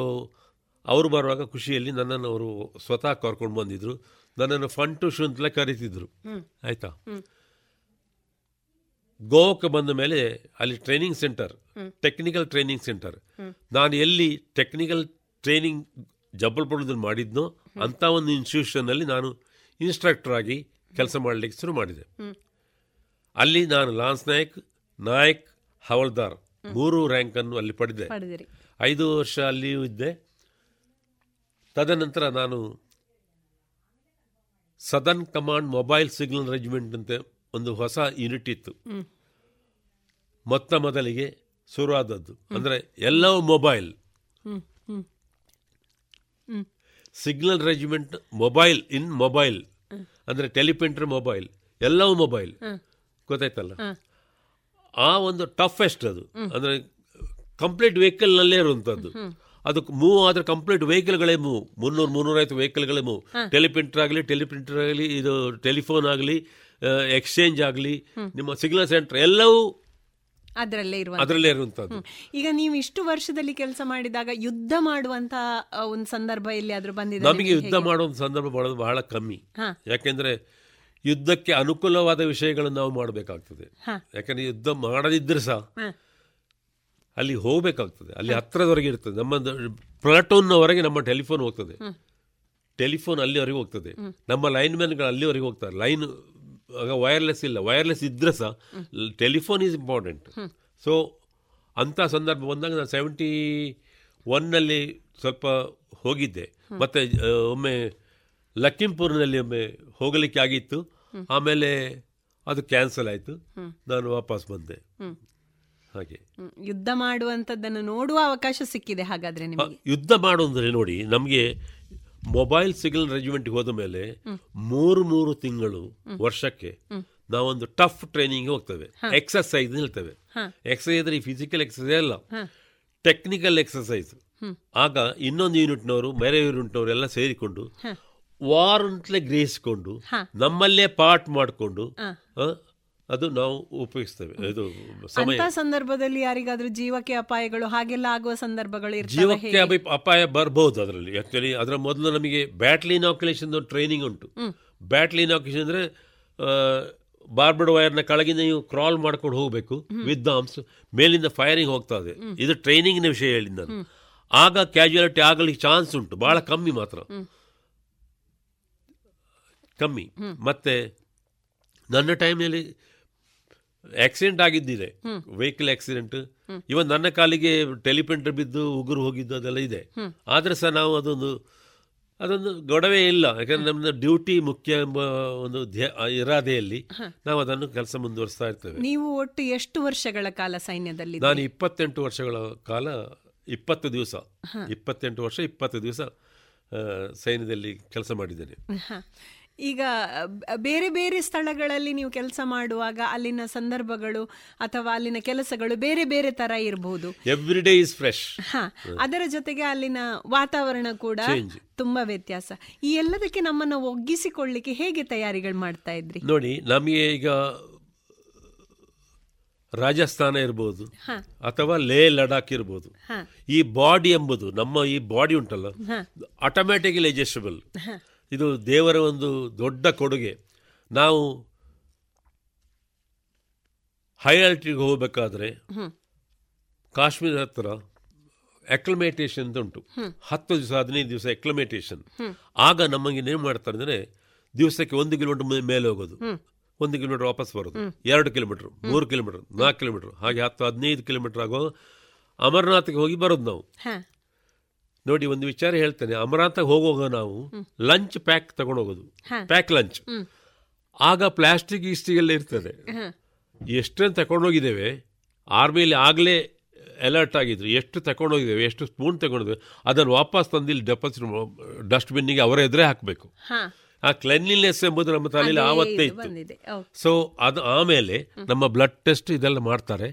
ಅವರು ಬರುವಾಗ ಖುಷಿಯಲ್ಲಿ ನನ್ನನ್ನು ಅವರು ಸ್ವತಃ ಕರ್ಕೊಂಡು ಬಂದಿದ್ದರು ನನ್ನನ್ನು ಫನ್ ಟು ಶೂ ಅಂತಲೇ ಕರೀತಿದ್ರು. ಆಯಿತಾ? ಗೋವಾಕ್ಕೆ ಬಂದ ಮೇಲೆ ಅಲ್ಲಿ training centre technical training centre ನಾನು ಎಲ್ಲಿ ಟೆಕ್ನಿಕಲ್ ಟ್ರೈನಿಂಗ್ ಜಬ್ಬಲ್ಪುರದಲ್ಲಿ ಮಾಡಿದ್ನೋ ಅಂಥ ಒಂದು ಇನ್ಸ್ಟಿಟ್ಯೂಷನ್ನಲ್ಲಿ ನಾನು ಇನ್ಸ್ಟ್ರಕ್ಟರ್ ಆಗಿ ಕೆಲಸ ಮಾಡಲಿಕ್ಕೆ ಶುರು ಮಾಡಿದೆ. ಅಲ್ಲಿ ನಾನು ಲಾನ್ಸ್ ನಾಯಕ್ ನಾಯಕ್ ಹವಲ್ದಾರ್ ಮೂರು ರ್ಯಾಂಕನ್ನು ಅಲ್ಲಿ ಪಡೆದೆ. ಐದು ವರ್ಷ ಅಲ್ಲಿಯೂ ಇದ್ದೆ. ತದನಂತರ ನಾನು southern command mobile signal regiment ಅಂತ ಒಂದು ಹೊಸ ಯೂನಿಟ್ ಇತ್ತು. ಮೊತ್ತ ಮೊದಲಿಗೆ ಶುರುವಾದದ್ದು. ಅಂದರೆ ಎಲ್ಲವೂ mobile signal regiment mobile in mobile ಅಂದರೆ ಟೆಲಿಪ್ರಿಂಟರ್ ಮೊಬೈಲ್ ಎಲ್ಲವೂ ಮೊಬೈಲ್. ಗೊತ್ತಾಯ್ತಲ್ಲ? ಆ ಒಂದು ಟಫೆಸ್ಟ್ ಅದು. ಅಂದರೆ ಕಂಪ್ಲೀಟ್ ವೆಹಿಕಲ್ನಲ್ಲೇ ಇರುವಂಥದ್ದು. ಅದಕ್ಕೆ ಮೂವ್ ಆದರೆ ಕಂಪ್ಲೀಟ್ ವೆಹಿಕಲ್ಗಳೇ ಮೂವ್ ಮುನ್ನೂರು ಮುನ್ನೂರೈವತ್ತು ವೆಹಿಕಲ್ಗಳೇ ಮೂವ್. ಟೆಲಿಪ್ರಿಂಟರ್ ಆಗಲಿ ಟೆಲಿಪ್ರಿಂಟರ್ ಆಗಲಿ ಇದು ಟೆಲಿಫೋನ್ ಆಗಲಿ ಎಕ್ಸ್ಚೇಂಜ್ ಆಗಲಿ ನಿಮ್ಮ ಸಿಗ್ನಲ್ ಸೆಂಟರ್ ಎಲ್ಲವೂ ಅದರಲ್ಲೇ ಇರುವ ಅದರಲ್ಲೇ ಇರುವಂಥದ್ದು. ಈಗ ನೀವು ಇಷ್ಟು ವರ್ಷದಲ್ಲಿ ಕೆಲಸ ಮಾಡಿದಾಗ ಯುದ್ಧ ಮಾಡುವಂತ ಒಂದು ಸಂದರ್ಭ ಇಲ್ಲಿ ಎಲ್ಲಿಯಾದ್ರೂ ಬಂದಿದೆ ನಮಗೆ ಯುದ್ಧ ಮಾಡುವ ಸಂದರ್ಭ ಮಾಡೋದು ಬಹಳ ಕಮ್ಮಿ. ಯಾಕೆಂದ್ರೆ ಯುದ್ಧಕ್ಕೆ ಅನುಕೂಲವಾದ ವಿಷಯಗಳನ್ನು ನಾವು ಮಾಡಬೇಕಾಗ್ತದೆ. ಯಾಕಂದ್ರೆ ಯುದ್ಧ ಮಾಡದಿದ್ರೆ ಸಹ ಅಲ್ಲಿ ಹೋಗಬೇಕಾಗ್ತದೆ. ಅಲ್ಲಿ ಹತ್ರದವರೆಗೆ ಇರ್ತದೆ. ನಮ್ಮ ಪ್ಲಾಟೂನ್ನವರೆಗೆ ನಮ್ಮ ಟೆಲಿಫೋನ್ ಹೋಗ್ತದೆ. ಟೆಲಿಫೋನ್ ಅಲ್ಲಿವರೆಗೆ ಹೋಗ್ತದೆ. ನಮ್ಮ ಲೈನ್ ಮ್ಯಾನ್ಗಳು ಅಲ್ಲಿವರೆಗೆ ಹೋಗ್ತಾರೆ. ಲೈನ್ ಆಗ ವೈರ್ಲೆಸ್ ಇಲ್ಲ. ವೈರ್ಲೆಸ್ ಇದ್ರೆ ಸಹ ಟೆಲಿಫೋನ್ ಈಸ್ ಇಂಪಾರ್ಟೆಂಟ್. ಸೊ ಅಂಥ ಸಂದರ್ಭ ಬಂದಾಗ ನಾನು ಸೆವೆಂಟಿ ಒನ್ನಲ್ಲಿ ಸ್ವಲ್ಪ ಹೋಗಿದ್ದೆ. ಮತ್ತೆ ಒಮ್ಮೆ ಲಕ್ಕಿಂಪುರ್ನಲ್ಲಿ ಒಮ್ಮೆ ಹೋಗಲಿಕ್ಕೆ ಆಗಿತ್ತು. ಆಮೇಲೆ ಅದು ಕ್ಯಾನ್ಸಲ್ ಆಯಿತು. ನಾನು ವಾಪಸ್ ಬಂದೆ. ಹಾಗೆ. ಯುದ್ಧ ಮಾಡುವಂಥದ್ದನ್ನು ನೋಡುವ ಅವಕಾಶ ಸಿಕ್ಕಿದೆ ಹಾಗಾದರೆ ಯುದ್ಧ ಮಾಡೋದ್ರೆ ನೋಡಿ ನಮಗೆ ಮೊಬೈಲ್ ಸಿಗ್ನಲ್ ರೆಜಿಮೆಂಟ್ಗೆ ಹೋದ ಮೇಲೆ. ಮೂರು ಮೂರು ತಿಂಗಳು ವರ್ಷಕ್ಕೆ. ನಾವೊಂದು ಟಫ್ ಟ್ರೈನಿಂಗ್ ಹೋಗ್ತೇವೆ ಎಕ್ಸಸೈಸ್ ಹೇಳ್ತೇವೆ ಹ. ಎಕ್ಸರ್ಸೈಸ್ ಅಂದ್ರೆ ಫಿಸಿಕಲ್ ಎಕ್ಸರ್ಸೈಸ್ ಅಲ್ಲ ಟೆಕ್ನಿಕಲ್ ಎಕ್ಸರ್ಸೈಸ್ ಆಗ ಇನ್ನೊಂದು ಯೂನಿಟ್ನವರು ಬೇರೆ ಯೂನಿಟ್ನವರು ಎಲ್ಲ ಸೇರಿಕೊಂಡು ವಾರಂಟ್ಲೆ ಗ್ರಹಿಸಿಕೊಂಡು ನಮ್ಮಲ್ಲೇ ಪಾರ್ಟ್ ಮಾಡಿಕೊಂಡು. ಅದು ನಾವು ಉಪಯೋಗಿಸ್ತೇವೆ. ಇದು ಸಮಯ. ಸಂದರ್ಭದಲ್ಲಿ ಯಾರಿಗಾದ್ರೂ ಜೀವಕ್ಕೆ ಅಪಾಯಗಳು ಹಾಗೆಲ್ಲ ಆಗುವ ಸಂದರ್ಭಗಳು ಜೀವಕ್ಕೆ ಅಪಾಯ ಬರ್ಬೋದು ಅದರಲ್ಲಿ. ಆಕ್ಚುಲಿ ಅದರ ಮೊದಲು ನಮಗೆ ಬ್ಯಾಟ್ಲಿ ಇನಾಕ್ಯುಲೇಷನ್ ಟ್ರೈನಿಂಗ್ ಉಂಟು. ಬ್ಯಾಟ್ಲಿ ಇನಾಕ್ಯುಲೇಷನ್ ಅಂದ್ರೆ ಬಾರ್ಬರ್ಡ್ ವೈರ್ನ ಕೆಳಗಿಂದ ನೀವು ಕ್ರಾಲ್ ಮಾಡ್ಕೊಂಡು ಹೋಗಬೇಕು ವಿತ್ ಆರ್ಮ್ಸ್ ಮೇಲಿಂದ ಫೈರಿಂಗ್ ಹೋಗ್ತಾ ಇದೆ. ಇದು ಟ್ರೈನಿಂಗ್ನ ವಿಷಯ ಹೇಳಿ ನಾನು. ಆಗ ಕ್ಯಾಜುಯಾಲಿಟಿ ಆಗಲಿಕ್ಕೆ ಚಾನ್ಸ್ ಉಂಟು. ಬಹಳ ಕಮ್ಮಿ ಮಾತ್ರ. ಕಮ್ಮಿ. ಮತ್ತೆ ನನ್ನ ಟೈಮ್ನಲ್ಲಿ ಆಕ್ಸಿಡೆಂಟ್ ಆಗಿದ್ದಿದೆ. ವೆಹಿಕಲ್ ಆಕ್ಸಿಡೆಂಟ್ ಇವನ್ ನನ್ನ ಕಾಲಿಗೆ ಟೆಲಿಪೆಂಟರ್ ಬಿದ್ದು ಉಗುರು ಹೋಗಿದ್ದು ಅದೆಲ್ಲ ಇದೆ. ಆದ್ರೆ ಸಹ ನಾವು ಅದೊಂದು ಅದೊಂದು ಗೊಡವೆ ಇಲ್ಲ ಯಾಕಂದ್ರೆ ನಮ್ದು ಡ್ಯೂಟಿ ಮುಖ್ಯ ಎಂಬ ಒಂದು ಇರಾದೆಯಲ್ಲಿ ನಾವು ಅದನ್ನು ಕೆಲಸ ಮುಂದುವರಿಸ್ತಾ ಇರ್ತೇವೆ ನೀವು ಒಟ್ಟು ಎಷ್ಟು ವರ್ಷಗಳ ಕಾಲ ಸೈನ್ಯದಲ್ಲಿ ನಾನು ಇಪ್ಪತ್ತೆಂಟು ವರ್ಷಗಳ ಕಾಲ ಇಪ್ಪತ್ತು ದಿವಸ. ಇಪ್ಪತ್ತೆಂಟು ವರ್ಷ ಇಪ್ಪತ್ತು ದಿವಸ ಸೈನ್ಯದಲ್ಲಿ ಕೆಲಸ ಮಾಡಿದ್ದೇನೆ. ಈಗ ಬೇರೆ ಬೇರೆ ಸ್ಥಳಗಳಲ್ಲಿ ನೀವು ಕೆಲಸ ಮಾಡುವಾಗ ಅಲ್ಲಿನ ಸಂದರ್ಭಗಳು ಅಥವಾ ಅಲ್ಲಿನ ಕೆಲಸಗಳು ಬೇರೆ ಬೇರೆ ತರ ಇರಬಹುದು ಎವ್ರಿ ಡೇ ಇಸ್ ಫ್ರೆಶ್ ಹ ಅದರ ಜೊತೆಗೆ ಅಲ್ಲಿನ ವಾತಾವರಣ ಕೂಡ. ತುಂಬಾ ವ್ಯತ್ಯಾಸ ಈ ಎಲ್ಲದಕ್ಕೆ ನಮ್ಮನ್ನ ಒಗ್ಗಿಸಿಕೊಳ್ಳಿಕ್ಕೆ ಹೇಗೆ ತಯಾರಿಗಳು ಮಾಡ್ತಾ ಇದ್ರಿ ನೋಡಿ ನಮಗೆ ಈಗ ರಾಜಸ್ಥಾನ ಇರ್ಬೋದು. ಅಥವಾ ಲೇ ಲಡಾಖ್ ಇರ್ಬೋದು. ಈ ಬಾಡಿ ಎಂಬುದು ನಮ್ಮ ಈ ಬಾಡಿ ಉಂಟಲ್ಲ. Automatically adjustable. ಇದು ದೇವರ ಒಂದು ದೊಡ್ಡ ಕೊಡುಗೆ ನಾವು ಹೈ ಆಲ್ಟಿಗೆ ಹೋಗಬೇಕಾದ್ರೆ. ಕಾಶ್ಮೀರ ಹತ್ರ ಅಕ್ಲಮೇಟೇಷನ್ ಅಂತ ಉಂಟು. ಹತ್ತು ದಿವಸ ಹದಿನೈದು ದಿವಸ ಎಕ್ಲಮೇಟೇಷನ್ ಆಗ ನಮಗೆ ಏನು ಮಾಡ್ತಾರೆ ಅಂದರೆ ದಿವಸಕ್ಕೆ ಒಂದು ಕಿಲೋಮೀಟರ್ ಮೇಲೆ ಹೋಗೋದು. ಒಂದು ಕಿಲೋಮೀಟರ್ ವಾಪಸ್ ಬರೋದು. ಎರಡು ಕಿಲೋಮೀಟರ್ ಮೂರು ಕಿಲೋಮೀಟರ್ ನಾಲ್ಕು ಕಿಲೋಮೀಟರ್ ಹಾಗೆ ಹತ್ತು ಹದಿನೈದು ಕಿಲೋಮೀಟರ್ ಆಗೋ ಅಮರನಾಥಕ್ಕೆ ಹೋಗಿ ಬರೋದು ನಾವು. ನೋಡಿ ಒಂದು ವಿಚಾರ ಹೇಳ್ತೇನೆ. ಅಮರಾಂತ ಹೋಗುವಾಗ ನಾವು ಲಂಚ್ ಪ್ಯಾಕ್ ತಗೊಂಡೋಗೋದು. Pack lunch. ಆಗ ಪ್ಲಾಸ್ಟಿಕ್ ಇಸ್ಟಿಗೆ ಎಲ್ಲ ಇರ್ತದೆ. ಎಷ್ಟನ್ನು ತಗೊಂಡೋಗಿದ್ದೇವೆ? ಆರ್ಮಿಯಲ್ಲಿ ಆಗಲೇ ಅಲರ್ಟ್ ಆಗಿದ್ರು. ಎಷ್ಟು ತಗೊಂಡೋಗಿದ್ದೇವೆ? ಎಷ್ಟು ಸ್ಪೂನ್ ತಗೊಂಡಿದ್ದೇವೆ ಅದನ್ನು ವಾಪಸ್ ತಂದು ಇಲ್ಲಿ ಡೆಪಾಸಿಟ್ ಡಸ್ಟ್ಬಿನ್ನಿಗೆ ಅವರ ಎದುರೇ ಹಾಕಬೇಕು. ಆ ಕ್ಲೆನ್ಲಿನೆಸ್ ಎಂಬುದು ನಮ್ಮ ತಲೆಯಲ್ಲಿ ಆವತ್ತೇ ಇತ್ತು. ಸೊ ಅದು ಆಮೇಲೆ ನಮ್ಮ ಬ್ಲಡ್ ಟೆಸ್ಟ್ ಇದೆಲ್ಲ ಮಾಡ್ತಾರೆ.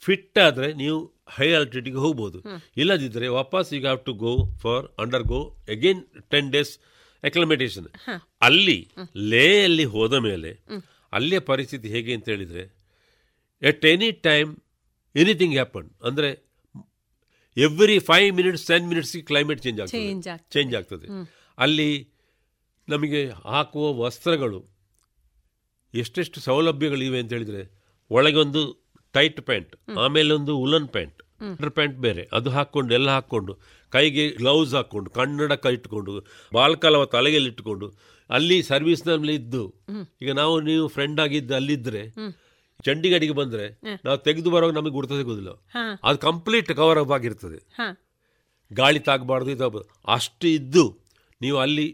ಫಿಟ್ ಆದರೆ ನೀವು ಹೈ ಆಲ್ಟಿಟ್ಯೂಡ್ಗೆ ಹೋಗ್ಬೋದು. ಇಲ್ಲದಿದ್ದರೆ ವಾಪಸ್ you have to go for under go again ten days acclimatization ಅಲ್ಲಿ ಲೇಯಲ್ಲಿ ಹೋದ ಮೇಲೆ ಅಲ್ಲಿಯ ಪರಿಸ್ಥಿತಿ ಹೇಗೆ ಅಂತ ಹೇಳಿದ್ರೆ at any time anything happen ಅಂದರೆ ಎವ್ರಿ ಫೈವ್ ಮಿನಿಟ್ಸ್ ಟೆನ್ ಮಿನಿಟ್ಸ್ಗೆ ಕ್ಲೈಮೇಟ್ ಚೇಂಜ್ ಆಗ್ತದೆ. ಚೇಂಜ್ ಆಗ್ತದೆ. ಅಲ್ಲಿ ನಮಗೆ ಹಾಕುವ ವಸ್ತ್ರಗಳು ಎಷ್ಟೆಷ್ಟು ಸೌಲಭ್ಯಗಳಿವೆ ಅಂತ ಹೇಳಿದ್ರೆ ಒಳಗೊಂದು ಟೈಟ್ ಪ್ಯಾಂಟ್ ಆಮೇಲೆ ಒಂದು ಉಲನ್ ಪ್ಯಾಂಟ್ ಅಂಡರ್ ಪ್ಯಾಂಟ್ ಬೇರೆ. ಅದು ಹಾಕೊಂಡು ಎಲ್ಲ ಹಾಕೊಂಡು ಕೈಗೆ ಗ್ಲೌಸ್ ಹಾಕೊಂಡು ಕನ್ನಡಕ ಇಟ್ಕೊಂಡು ಬಾಲ್ಕಲವ ತಲೆಗೆಲ್ಲಿ ಇಟ್ಕೊಂಡು ಅಲ್ಲಿ ಸರ್ವಿಸ್ನಲ್ಲಿ ಇದ್ದು ಈಗ ನಾವು ನೀವು ಫ್ರೆಂಡ್ ಆಗಿದ್ದು ಅಲ್ಲಿದ್ರೆ ಚಂಡೀಗಢಿಗೆ ಬಂದ್ರೆ ನಾವು ತೆಗೆದು ಬರೋ ನಮಗೆ ಗುರುತ ಸಿಗೋದಿಲ್ಲ. ಅದು ಕಂಪ್ಲೀಟ್ ಕವರ್ ಅಪ್ ಆಗಿರ್ತದೆ. ಗಾಳಿ ತಾಗಬಾರ್ದು ಇದು ಅಷ್ಟು ಇದ್ದು ನೀವು ಅಲ್ಲಿ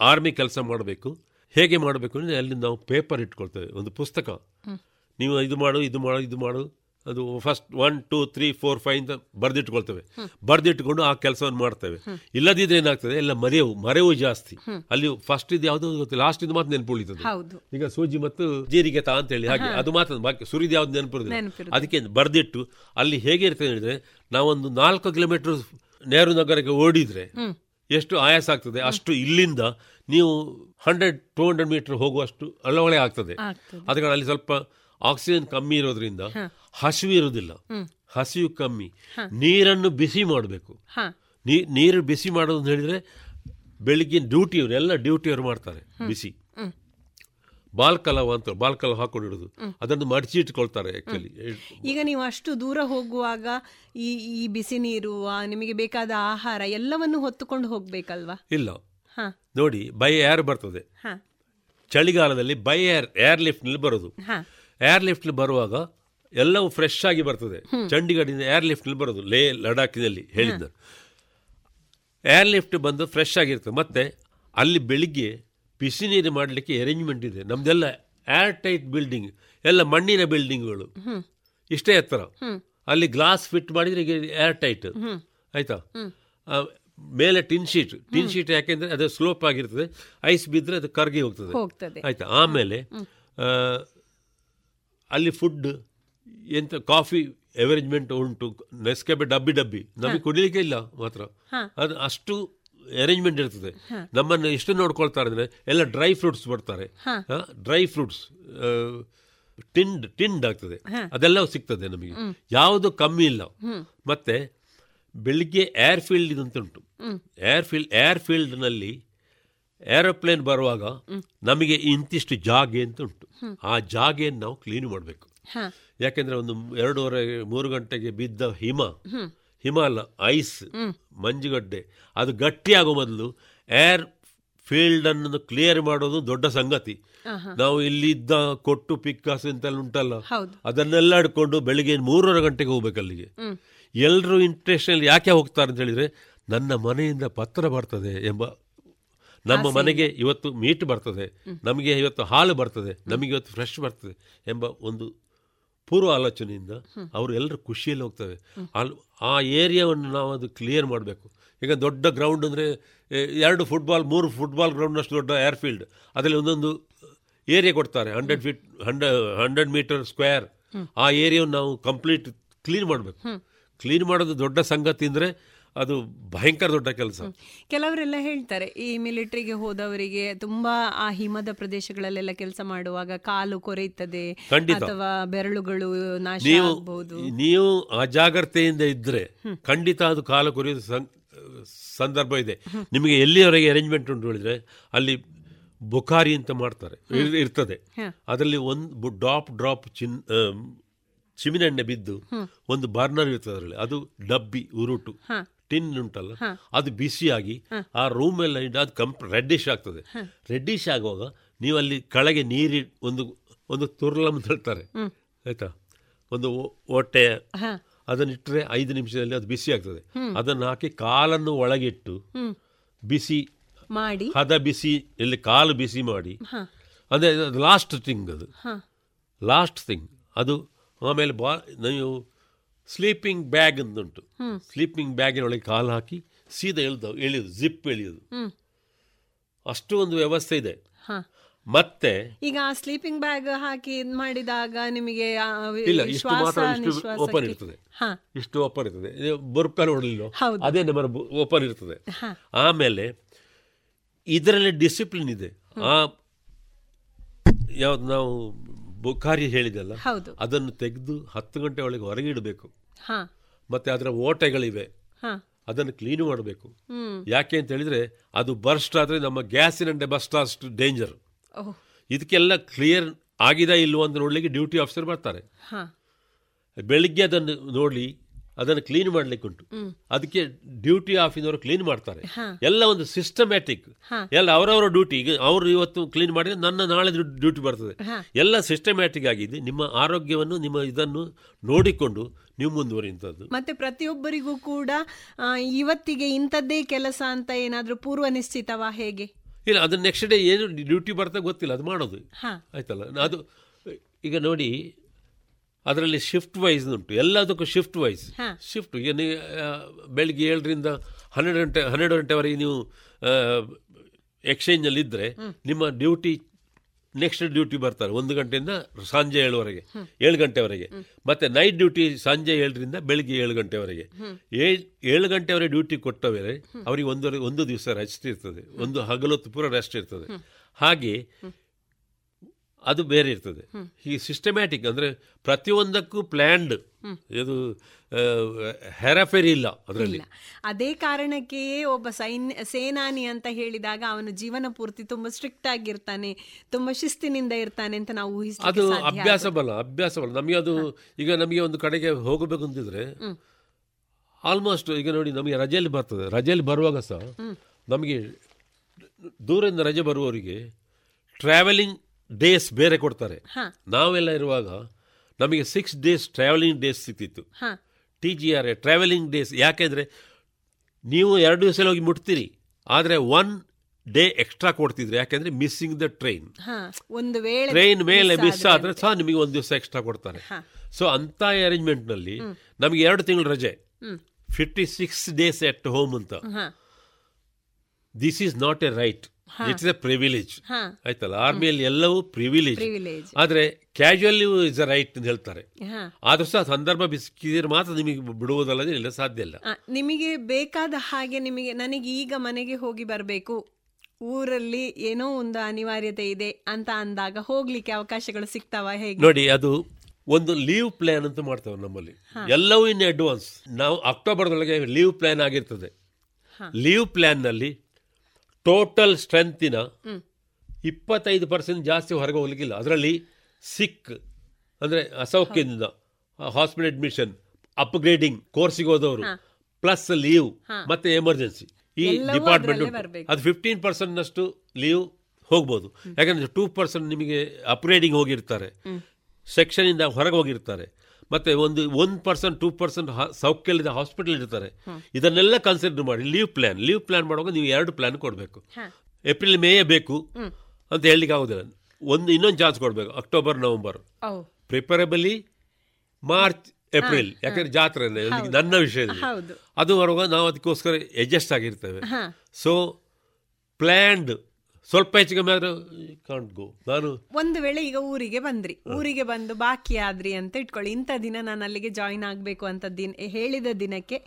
ಆರ್ಮಿ ಕೆಲಸ ಮಾಡಬೇಕು. ಹೇಗೆ ಮಾಡಬೇಕು ಅಂದರೆ ಅಲ್ಲಿ ನಾವು ಪೇಪರ್ ಇಟ್ಕೊಳ್ತೇವೆ. ಒಂದು ಪುಸ್ತಕ. ನೀವು ಇದು ಮಾಡು ಇದು ಮಾಡು ಇದು ಮಾಡು. ಅದು first one two three four five ಅಂತ ಬರೆದಿಟ್ಕೊಳ್ತೇವೆ. ಬರೆದಿಟ್ಕೊಂಡು ಆ ಕೆಲಸವನ್ನು ಮಾಡ್ತೇವೆ. ಇಲ್ಲದಿದ್ರೆ ಏನಾಗ್ತದೆ? ಎಲ್ಲ ಮರೆವು ಮರೆವು ಜಾಸ್ತಿ. ಅಲ್ಲಿ ಫಸ್ಟ್ ಇದು ಯಾವುದು ಗೊತ್ತಿಲ್ಲ. ಲಾಸ್ಟ್ ಇದು ಮಾತ್ರ ನೆನಪು ಉಳಿತದೆ. ಈಗ ಸೂಜಿ ಮತ್ತು ಜೀರಿಗೆ ತಾ ಅಂತ ಹೇಳಿ ಹಾಗೆ ಅದು ಮಾತ್ರ ಬಾಕಿ ಸುರಿದು ಯಾವ್ದು ನೆನಪಿರೋದಿಲ್ಲ. ಅದಕ್ಕೆ ಬರೆದಿಟ್ಟು ಅಲ್ಲಿ ಹೇಗೆ ಇರ್ತದೆ ಹೇಳಿದ್ರೆ ನಾವೊಂದು ನಾಲ್ಕು ಕಿಲೋಮೀಟರ್ ನೆಹರು ನಗರಕ್ಕೆ ಓಡಿದ್ರೆ ಎಷ್ಟು ಆಯಾಸ ಆಗ್ತದೆ? ಅಷ್ಟು ಇಲ್ಲಿಂದ ನೀವು ಹಂಡ್ರೆಡ್ ಟೂ ಹಂಡ್ರೆಡ್ ಮೀಟರ್ ಹೋಗುವಷ್ಟು ಅಳವಳೆ ಆಗ್ತದೆ. ಅದಕ್ಕೆ ಅಲ್ಲಿ ಸ್ವಲ್ಪ ಆಕ್ಸಿಜನ್ ಕಮ್ಮಿ ಇರೋದ್ರಿಂದ ಹಸಿವು ಇರುವುದಿಲ್ಲ ಹಸಿವು ಕಮ್ಮಿ. ನೀರನ್ನು ಬಿಸಿ ಮಾಡಬೇಕು. ನೀರು ಬಿಸಿ ಮಾಡೋದು ಅಂತ ಹೇಳಿದ್ರೆ ಬೆಳಿಗ್ಗೆ ಡ್ಯೂಟಿಯವರು ಎಲ್ಲ ಡ್ಯೂಟಿಯವರು ಮಾಡ್ತಾರೆ ಬಿಸಿ. ಬಾಲ್ಕಲವ ಅಂತ ಬಾಲ್ಕಲವ ಹಾಕೊಂಡಿರೋದು ಅದನ್ನು ಮಡಚಿ ಇಟ್ಕೊಳ್ತಾರೆ ಆಕ್ಚುಲಿ ಈಗ ನೀವು ಅಷ್ಟು ದೂರ ಹೋಗುವಾಗ ಈ ಈ ಬಿಸಿ ನೀರು ನಿಮಗೆ ಬೇಕಾದ ಆಹಾರ ಎಲ್ಲವನ್ನು ಹೊತ್ತುಕೊಂಡು ಹೋಗ್ಬೇಕಲ್ವಾ? ಇಲ್ಲ. ನೋಡಿ ಬೈ ಏರ್ ಬರ್ತದೆ. ಚಳಿಗಾಲದಲ್ಲಿ ಬೈ ಏರ್ ಏರ್ ಲಿಫ್ಟ್ನಲ್ಲಿ ಬರೋದು. ಏರ್ ಲಿಫ್ಟ್ ಬರುವಾಗ ಎಲ್ಲವೂ ಫ್ರೆಶ್ ಆಗಿ ಬರ್ತದೆ. ಚಂಡೀಗಢದಿಂದ ಏರ್ ಲಿಫ್ಟ್ ಬರೋದು ಲೇ ಲಡಾಖಿನಲ್ಲಿ ಹೇಳಿದ್ದ. ಏರ್ ಲಿಫ್ಟ್ ಬಂದು ಫ್ರೆಶ್ ಆಗಿರ್ತದೆ. ಮತ್ತೆ ಅಲ್ಲಿ ಬೆಳಿಗ್ಗೆ ಬಿಸಿ ನೀರು ಮಾಡಲಿಕ್ಕೆ ಅರೇಂಜ್ಮೆಂಟ್ ಇದೆ. ನಮ್ದೆಲ್ಲ ಏರ್ ಟೈಟ್ ಬಿಲ್ಡಿಂಗ್ ಎಲ್ಲ ಮಣ್ಣಿನ ಬಿಲ್ಡಿಂಗ್ಗಳು ಇಷ್ಟೇ ಎತ್ತರ. ಅಲ್ಲಿ ಗ್ಲಾಸ್ ಫಿಟ್ ಮಾಡಿದ್ರೆ ಈಗ ಏರ್ ಟೈಟ್ ಆಯ್ತಾ? ಮೇಲೆ ಟಿನ್ ಶೀಟ್ ಟಿನ್ ಶೀಟ್ ಯಾಕೆಂದ್ರೆ ಅದು ಸ್ಲೋಪ್ ಆಗಿರ್ತದೆ. ಐಸ್ ಬಿದ್ದರೆ ಅದು ಕರಗಿ ಹೋಗ್ತದೆ. ಆಯ್ತಾ? ಆಮೇಲೆ ಅಲ್ಲಿ ಫುಡ್ ಎಂತ ಕಾಫಿ ಅರೇಂಜ್ಮೆಂಟ್ ಉಂಟು. ನೆಸ್ಕೆಬೆ ಡಬ್ಬಿ ಡಬ್ಬಿ. ನಮಗೆ ಕುಡಿಲಿಕ್ಕೆ ಇಲ್ಲ ಮಾತ್ರ. ಅದು ಅಷ್ಟು ಅರೇಂಜ್ಮೆಂಟ್ ಇರ್ತದೆ. ನಮ್ಮನ್ನು ಎಷ್ಟು ನೋಡ್ಕೊಳ್ತಾರೆ ಅಂದರೆ ಎಲ್ಲ ಡ್ರೈ ಫ್ರೂಟ್ಸ್ ಬರ್ತಾರೆ. ಡ್ರೈ ಫ್ರೂಟ್ಸ್ ಟಿಂಡ್ ಟಿಂಡ್ ಆಗ್ತದೆ. ಅದೆಲ್ಲ ಸಿಗ್ತದೆ ನಮಗೆ. ಯಾವುದು ಕಮ್ಮಿ ಇಲ್ಲ. ಮತ್ತೆ ಬೆಳಿಗ್ಗೆ ಏರ್ ಫೀಲ್ಡ್ ಅಂತ ಉಂಟು ಏರ್ ಫೀಲ್ಡ್ ಏರ್ ಫೀಲ್ಡ್ನಲ್ಲಿ ಏರೋಪ್ಲೇನ್ ಬರುವಾಗ ನಮಗೆ ಇಂತಿಷ್ಟು ಜಾಗೆ ಅಂತ ಉಂಟು. ಆ ಜಾಗೆಯನ್ನು ನಾವು ಕ್ಲೀನ್ ಮಾಡಬೇಕು. ಯಾಕೆಂದ್ರೆ ಒಂದು ಎರಡೂವರೆ ಮೂರು ಗಂಟೆಗೆ ಬಿದ್ದ ಹಿಮ ಹಿಮ. ಅಲ್ಲ ಐಸ್ ಮಂಜುಗಡ್ಡೆ ಅದು ಗಟ್ಟಿಯಾಗೋ ಮೊದಲು ಏರ್ ಫೀಲ್ಡ್ ಅನ್ನು ಕ್ಲಿಯರ್ ಮಾಡೋದು ದೊಡ್ಡ ಸಂಗತಿ. ನಾವು ಇಲ್ಲಿದ್ದ ಕೊಟ್ಟು ಪಿಕ್ಕಾಸು ಅಂತೆಲ್ಲ ಉಂಟಲ್ಲ. ಅದನ್ನೆಲ್ಲ ಹಿಡ್ಕೊಂಡು ಬೆಳಿಗ್ಗೆ ಮೂರುವರೆ ಗಂಟೆಗೆ ಹೋಗ್ಬೇಕು ಅಲ್ಲಿಗೆ. ಎಲ್ಲರೂ ಇಂಟ್ರೆಸ್ಟ್ನಲ್ಲಿ ಯಾಕೆ ಹೋಗ್ತಾರೆ ಅಂತ ಹೇಳಿದ್ರೆ ನನ್ನ ಮನೆಯಿಂದ ಪತ್ರ ಬರ್ತದೆ ಎಂಬ ನಮ್ಮ ಮನೆಗೆ ಇವತ್ತು ಮೀಟ್ ಬರ್ತದೆ. ನಮಗೆ ಇವತ್ತು ಹಾಲು ಬರ್ತದೆ. ನಮಗೆ ಇವತ್ತು ಫ್ರೆಶ್ ಬರ್ತದೆ ಎಂಬ ಒಂದು ಪೂರ್ವ ಆಲೋಚನೆಯಿಂದ ಅವರು ಎಲ್ಲರೂ ಖುಷಿಯಲ್ಲಿ ಹೋಗ್ತವೆ ಅಲ್ಲಿ ಆ ಏರಿಯಾವನ್ನು ನಾವು ಅದು ಕ್ಲಿಯರ್ ಮಾಡಬೇಕು. ಈಗ ದೊಡ್ಡ ಗ್ರೌಂಡ್ ಅಂದರೆ ಎರಡು ಫುಟ್ಬಾಲ್ ಮೂರು ಫುಟ್ಬಾಲ್ ಗ್ರೌಂಡ್ನಷ್ಟು ದೊಡ್ಡ ಏರ್ಫೀಲ್ಡ್ ಅದರಲ್ಲಿ ಒಂದೊಂದು ಏರಿಯಾ ಕೊಡ್ತಾರೆ. Hundred feet hundred hundred metre square ಆ ಏರಿಯಾವನ್ನು ನಾವು ಕಂಪ್ಲೀಟ್ ಕ್ಲೀನ್ ಮಾಡಬೇಕು. ಕ್ಲೀನ್ ಮಾಡೋದು ದೊಡ್ಡ ಸಂಗತಿ ಅಂದರೆ ಅದು ಭಯಂಕರ ದೊಡ್ಡ ಕೆಲಸ. ಕೆಲವರೆಲ್ಲ ಹೇಳ್ತಾರೆ ಈ ಮಿಲಿಟರಿಗೆ ಹೋದವರಿಗೆ ತುಂಬಾ ಆ ಹಿಮದ ಪ್ರದೇಶಗಳಲ್ಲೆಲ್ಲ ಕೆಲಸ ಮಾಡುವಾಗ ಕಾಲು ಕೊರೆಯುತ್ತದೆ. ಅಥವಾ ಬೆರಳುಗಳು ನಾಶ ನೀವು ಅಜಾಗ್ರತೆಯಿಂದ ಇದ್ರೆ ಖಂಡಿತ ಅದು ಕಾಲು ಕೊರೆಯುವ ಸಂದರ್ಭ ಇದೆ. ನಿಮಗೆ ಎಲ್ಲಿಯವರೆಗೆ ಅರೇಂಜ್ಮೆಂಟ್ ಉಂಟು ಹೇಳಿದ್ರೆ ಅಲ್ಲಿ ಬುಖಾರಿ ಅಂತ ಮಾಡ್ತಾರೆ. ಇರ್- ಇರ್ತದೆ. ಅದರಲ್ಲಿ ಒಂದು ಡ್ರಾಪ್ ಡ್ರಾಪ್ ಚಿನ್ ಚಿಮಿನೆಣ್ಣೆ ಬಿದ್ದು ಒಂದು ಬರ್ನರ್ ಇರ್ತದೆ ಅದರಲ್ಲಿ. ಅದು ಡಬ್ಬಿ ಉರುಟು. ಟಿನ್ ಉಂಟಲ್ಲ ಅದು ಬಿಸಿಯಾಗಿ ಆ ರೂಮ್ ಎಲ್ಲ ಇಟ್ಟು ಅದು ಕಂಪ್ ರೆಡ್ಡಿಶ್ ಆಗ್ತದೆ. ರೆಡ್ಡಿಶ್ ಆಗುವಾಗ ನೀವು ಅಲ್ಲಿ ಕೆಳಗೆ ನೀರಿ ಒಂದು ಒಂದು ತುರ್ಲಂ ಹೇಳ್ತಾರೆ. ಆಯ್ತಾ? ಒಂದು ಹೊಟ್ಟೆ ಅದನ್ನಿಟ್ಟರೆ ಐದು ನಿಮಿಷದಲ್ಲಿ ಅದು ಬಿಸಿ ಆಗ್ತದೆ. ಅದನ್ನು ಹಾಕಿ ಕಾಲನ್ನು ಒಳಗಿಟ್ಟು ಬಿಸಿ ಮಾಡಿ. ಹದ ಬಿಸಿ ಇಲ್ಲಿ ಕಾಲು ಬಿಸಿ ಮಾಡಿ. ಅಂದರೆ ಲಾಸ್ಟ್ ಥಿಂಗ್ ಅದು. ಲಾಸ್ಟ್ ಥಿಂಗ್ ಅದು ಆಮೇಲೆ ಬಾ ನೀವು ಸ್ಲೀಪಿಂಗ್ ಬ್ಯಾಗ್ ಉಂಟು ಸ್ಲೀಪಿಂಗ್ ಬ್ಯಾಗಿನೊಳಗೆ ಕಾಲು ಹಾಕಿ ಸೀದಾ ಎಳ್ದು ಎಳೆಯೋದು ಜಿಪ್ ಎಳೆಯೋದು. ಅಷ್ಟು ಒಂದು ವ್ಯವಸ್ಥೆ ಇದೆ. ಮತ್ತೆ ಈಗ ಸ್ಲೀಪಿಂಗ್ ಬ್ಯಾಗ್ ಹಾಕಿ ಮಾಡಿದಾಗ ನಿಮಗೆ ಇಲ್ಲ ಇಷ್ಟು ಮಾತ್ರ ಇಷ್ಟು ಓಪನ್ ಇರ್ತದೆ. ಇಷ್ಟು ಓಪನ್ ಇರ್ತದೆ. ಬುರ್ಕ ನೋಡಲಿಲ್ಲ. ಅದೇ ನಂಬರ್ ಓಪನ್ ಇರ್ತದೆ. ಆಮೇಲೆ ಇದರಲ್ಲಿ ಡಿಸಿಪ್ಲಿನ್ ಇದೆ. ಆ ಯಾವ್ದು ನಾವು ಬುಖಾರಿ ಹೇಳಿದಲ್ಲ. ಅದನ್ನು ತೆಗೆದು ಹತ್ತು ಗಂಟೆ ಒಳಗೆ ಹೊರಗೆ ಇಡಬೇಕು. ಮತ್ತೆ ಅದರ ಓಟೆಗಳಿವೆ. ಅದನ್ನು ಕ್ಲೀನ್ ಮಾಡಬೇಕು. ಯಾಕೆ ಅಂತ ಹೇಳಿದ್ರೆ ಅದು ಬರ್ಸ್ಟ್ ಆದರೆ ನಮ್ಮ ಗ್ಯಾಸಿನ ಬಸ್ಟ್ ಅಷ್ಟು ಡೇಂಜರ್ ಇದಕ್ಕೆಲ್ಲ ಕ್ಲಿಯರ್ ಆಗಿದೆ ಇಲ್ವೋ ಅಂತ ನೋಡ್ಲಿಕ್ಕೆ ಡ್ಯೂಟಿ ಆಫೀಸರ್ ಬರ್ತಾರೆ. ಬೆಳಿಗ್ಗೆ ಅದನ್ನು ನೋಡಿ ಅದನ್ನು ಕ್ಲೀನ್ ಮಾಡ್ಲಿಕ್ಕೆ ಉಂಟು ಅದಕ್ಕೆ ಡ್ಯೂಟಿ ಆಫಿನವರು ಕ್ಲೀನ್ ಮಾಡ್ತಾರೆ. ಎಲ್ಲ ಒಂದು ಸಿಸ್ಟಮ್ಯಾಟಿಕ್ ಎಲ್ಲ ಅವರವರ ಡ್ಯೂಟಿ ಈಗ ಅವರು ಇವತ್ತು ಕ್ಲೀನ್ ಮಾಡಿದ್ರೆ ನನ್ನ ನಾಳೆ ಡ್ಯೂಟಿ ಬರ್ತದೆ. ಎಲ್ಲ ಸಿಸ್ಟಮ್ಯಾಟಿಕ್ ಆಗಿದೆ ನಿಮ್ಮ ಆರೋಗ್ಯವನ್ನು ನಿಮ್ಮ ಇದನ್ನು ನೋಡಿಕೊಂಡು ನೀವು ಮುಂದುವರಿಯುವಂಥದ್ದು. ಮತ್ತೆ ಪ್ರತಿಯೊಬ್ಬರಿಗೂ ಕೂಡ ಇವತ್ತಿಗೆ ಇಂಥದ್ದೇ ಕೆಲಸ ಅಂತ ಏನಾದರೂ ಪೂರ್ವ ನಿಶ್ಚಿತವಾ ಹೇಗೆ? ಇಲ್ಲ ಅದು ನೆಕ್ಸ್ಟ್ ಡೇ ಏನು ಡ್ಯೂಟಿ ಬರ್ತಾ ಗೊತ್ತಿಲ್ಲ ಅದು ಮಾಡೋದು. ಆಯ್ತಲ್ಲ? ಅದು ಈಗ ನೋಡಿ ಅದರಲ್ಲಿ ಶಿಫ್ಟ್ ವೈಸ್ ಉಂಟು. ಎಲ್ಲದಕ್ಕೂ ಶಿಫ್ಟ್ ವೈಸ್. ಶಿಫ್ಟ್ ಈಗ ಬೆಳಿಗ್ಗೆ ಏಳರಿಂದ ಹನ್ನೆರಡು ಗಂಟೆ ಹನ್ನೆರಡು ಗಂಟೆವರೆಗೆ ನೀವು ಎಕ್ಸ್ಚೇಂಜಲ್ಲಿ ಇದ್ದರೆ ನಿಮ್ಮ ಡ್ಯೂಟಿ ನೆಕ್ಸ್ಟ್ ಡ್ಯೂಟಿ ಬರ್ತಾರೆ. ಒಂದು ಗಂಟೆಯಿಂದ ಸಂಜೆ ಏಳುವರೆಗೆ. ಏಳು ಗಂಟೆವರೆಗೆ. ಮತ್ತೆ ನೈಟ್ ಡ್ಯೂಟಿ ಸಂಜೆ ಏಳರಿಂದ ಬೆಳಿಗ್ಗೆ ಏಳು ಗಂಟೆವರೆಗೆ. ಏಳ್ ಏಳು ಗಂಟೆವರೆಗೆ ಡ್ಯೂಟಿ ಕೊಟ್ಟವರೆ ಅವರಿಗೆ ಒಂದು ಒಂದು ದಿವಸ ರೆಸ್ಟ್ ಇರ್ತದೆ. ಒಂದು ಹಗಲೊತ್ತು ಪೂರ ರೆಸ್ಟ್ ಇರ್ತದೆ. ಹಾಗೆ ಅದು ಬೇರೆ ಇರ್ತದೆ. ಈ ಸಿಸ್ಟಮ್ಯಾಟಿಕ್ ಅಂದರೆ ಪ್ರತಿಯೊಂದಕ್ಕೂ ಪ್ಲ್ಯಾಂಡ್ ಇದು ಹೆರಫೆರಿ ಇಲ್ಲ ಅದರಲ್ಲಿ. ಅದೇ ಕಾರಣಕ್ಕೆಯೇ ಒಬ್ಬ ಸೈನ್ಯ ಸೇನಾನಿ ಅಂತ ಹೇಳಿದಾಗ ಅವನು ಜೀವನ ಪೂರ್ತಿ ತುಂಬಾ ಸ್ಟ್ರಿಕ್ಟ್ ಆಗಿರ್ತಾನೆ ತುಂಬಾ ಶಿಸ್ತಿನಿಂದ ಇರ್ತಾನೆ ಅಂತ ನಾವು ಅದು ಅಭ್ಯಾಸ. ಬಲ ಅಭ್ಯಾಸ ಬಲ ನಮಗೆ ಅದು ಈಗ ನಮಗೆ ಒಂದು ಕಡೆಗೆ ಹೋಗಬೇಕು ಅಂತಿದ್ರೆ ಆಲ್ಮೋಸ್ಟ್ ಈಗ ನೋಡಿ ನಮಗೆ ರಜೆಯಲ್ಲಿ ಬರ್ತದೆ. ರಜೆಯಲ್ಲಿ ಬರುವಾಗ ಸಹ ನಮಗೆ ದೂರದಿಂದ ರಜೆ ಬರುವವರಿಗೆ ಟ್ರಾವೆಲಿಂಗ್ ಡೇಸ್ ಬೇರೆ ಕೊಡ್ತಾರೆ. ನಾವೆಲ್ಲ ಇರುವಾಗ ನಮಗೆ ಸಿಕ್ಸ್ ಡೇಸ್ ಟ್ರಾವೆಲಿಂಗ್ ಡೇಸ್ ಸಿಕ್ತಿತ್ತು. T G R A travelling days ಯಾಕೆಂದರೆ ನೀವು ಎರಡು ದಿವಸ ಹೋಗಿ ಮುಟ್ತೀರಿ. ಆದರೆ ಒನ್ ಡೇ ಎಕ್ಸ್ಟ್ರಾ ಕೊಡ್ತಿದ್ರು. ಯಾಕೆಂದರೆ ಮಿಸ್ಸಿಂಗ್ ದ ಟ್ರೈನ್ ಒಂದು ವೇಳೆ ಟ್ರೈನ್ ಮೇಲೆ ಮಿಸ್ ಆದ್ರೆ ಸಹ ನಿಮಗೆ ಒಂದು ದಿವಸ ಎಕ್ಸ್ಟ್ರಾ ಕೊಡ್ತಾರೆ. ಸೊ ಅಂಥ ಅರೇಂಜ್ಮೆಂಟ್ನಲ್ಲಿ ನಮಗೆ ಎರಡು ತಿಂಗಳು ರಜೆ. Fifty six days at home ಅಂತ. This is not a right. It's a privilege. ಆಯ್ತಲ್ಲ? ಆರ್ಮಿಯಲ್ಲಿ ಎಲ್ಲವೂ ಪ್ರಿವಿಲೇಜ್ ಆದ್ರೆ ಕ್ಯಾಶುಯಲ್ ಇಸ್ ಅ ರೈಟ್ ಅಂತ ಹೇಳ್ತಾರೆ. ಆದ್ರೂ ಸಹ ಸಂದರ್ಭ ಬಿಸಿಕಿದ್ರೆ ಮಾತ್ರ ನಿಮಗೆ ಬಿಡುವುದಲ್ಲದೆ ಇಲ್ಲ ಸಾಧ್ಯ ಇಲ್ಲ. ನಿಮಗೆ ಬೇಕಾದ ಹಾಗೆ ನಿಮಗೆ ನನಗೆ ಈಗ ಮನೆಗೆ ಹೋಗಿ ಬರಬೇಕು. ಊರಲ್ಲಿ ಏನೋ ಒಂದು ಅನಿವಾರ್ಯತೆ ಇದೆ ಅಂತ ಅಂದಾಗ ಹೋಗ್ಲಿಕ್ಕೆ ಅವಕಾಶಗಳು ಸಿಗ್ತಾವ ಹೇಗೆ? ನೋಡಿ ಅದು ಒಂದು ಲೀವ್ ಪ್ಲಾನ್ ಅಂತ ಮಾಡ್ತೇವೆ ನಮ್ಮಲ್ಲಿ. ಎಲ್ಲವೂ ಇನ್ ಅಡ್ವಾನ್ಸ್ ನಾವು ಅಕ್ಟೋಬರ್ದೊಳಗೆ ಲೀವ್ ಪ್ಲಾನ್ ಆಗಿರ್ತದೆ. ಲೀವ್ ಪ್ಲಾನ್ನಲ್ಲಿ ಟೋಟಲ್ ಸ್ಟ್ರೆಂತಿನ ಇಪ್ಪತ್ತೈದು ಪರ್ಸೆಂಟ್ ಜಾಸ್ತಿ ಹೊರಗೆ ಹೋಗ್ಲಿಕ್ಕಿಲ್ಲ. ಅದರಲ್ಲಿ ಸಿಕ್ ಅಂದರೆ ಅಸೌಖ್ಯದಿಂದ ಹಾಸ್ಪಿಟಲ್ ಅಡ್ಮಿಷನ್ ಅಪ್ಗ್ರೇಡಿಂಗ್ ಕೋರ್ಸಿಗೆ ಹೋದವರು ಪ್ಲಸ್ ಲೀವ್ ಮತ್ತೆ ಎಮರ್ಜೆನ್ಸಿ ಈ ಡಿಪಾರ್ಟ್ಮೆಂಟ್. ಅದು ಫಿಫ್ಟೀನ್ ಪರ್ಸೆಂಟ್ನಷ್ಟು ಲೀವ್ ಹೋಗ್ಬೋದು. ಯಾಕಂದ್ರೆ ಟೂ ಪರ್ಸೆಂಟ್ ನಿಮಗೆ ಅಪ್ಗ್ರೇಡಿಂಗ್ ಹೋಗಿರ್ತಾರೆ. ಸೆಕ್ಷನಿಂದ ಹೊರಗೆ ಹೋಗಿರ್ತಾರೆ. ಮತ್ತೆ ಒಂದು ಒನ್ ಪರ್ಸೆಂಟ್ ಟೂ ಪರ್ಸೆಂಟ್ ಸೌಖ್ಯಲಿದ್ದ ಹಾಸ್ಪಿಟಲ್ ಇರ್ತಾರೆ. ಇದನ್ನೆಲ್ಲ ಕನ್ಸಿಡರ್ ಮಾಡಿ ಲೀವ್ ಪ್ಲಾನ್ ಲೀವ್ ಪ್ಲಾನ್ ಮಾಡುವಾಗ ನೀವು ಎರಡು ಪ್ಲಾನ್ ಕೊಡಬೇಕು. ಏಪ್ರಿಲ್ ಮೇಯೇ ಬೇಕು ಅಂತ ಹೇಳಲಿಕ್ಕೆ ಆಗೋದಿಲ್ಲ. ಒಂದು ಇನ್ನೊಂದು ಚಾನ್ಸ್ ಕೊಡಬೇಕು October November preferably March April ಯಾಕಂದ್ರೆ ಜಾತ್ರೆ ನನ್ನ ವಿಷಯದಲ್ಲಿ. ಅದು ಬರುವಾಗ ನಾವು ಅದಕ್ಕೋಸ್ಕರ ಅಡ್ಜಸ್ಟ್ ಆಗಿರ್ತೇವೆ. ಸೊ ಪ್ಲ್ಯಾಂಡ್ ಸ್ವಲ್ಪ ಹೆಚ್ಚು ಕಮ್ಮಿ ಆದ್ರೆ ಕಾಂಟ್ ಗೋ ನಾನು ಒಂದು ವೇಳೆ ಈಗ ಊರಿಗೆ ಬಂದ್ರಿ. ಊರಿಗೆ ಬಂದು ಬಾಕಿ ಆದ್ರಿ ಅಂತ ಇಟ್ಕೊಳ್ಳಿ. ಇಂಥ ದಿನ ನಾನು ಅಲ್ಲಿಗೆ ಜಾಯಿನ್ ಆಗಬೇಕು ಅಂತ ದಿನ ಹೇಳಿದ ದಿನಕ್ಕೆ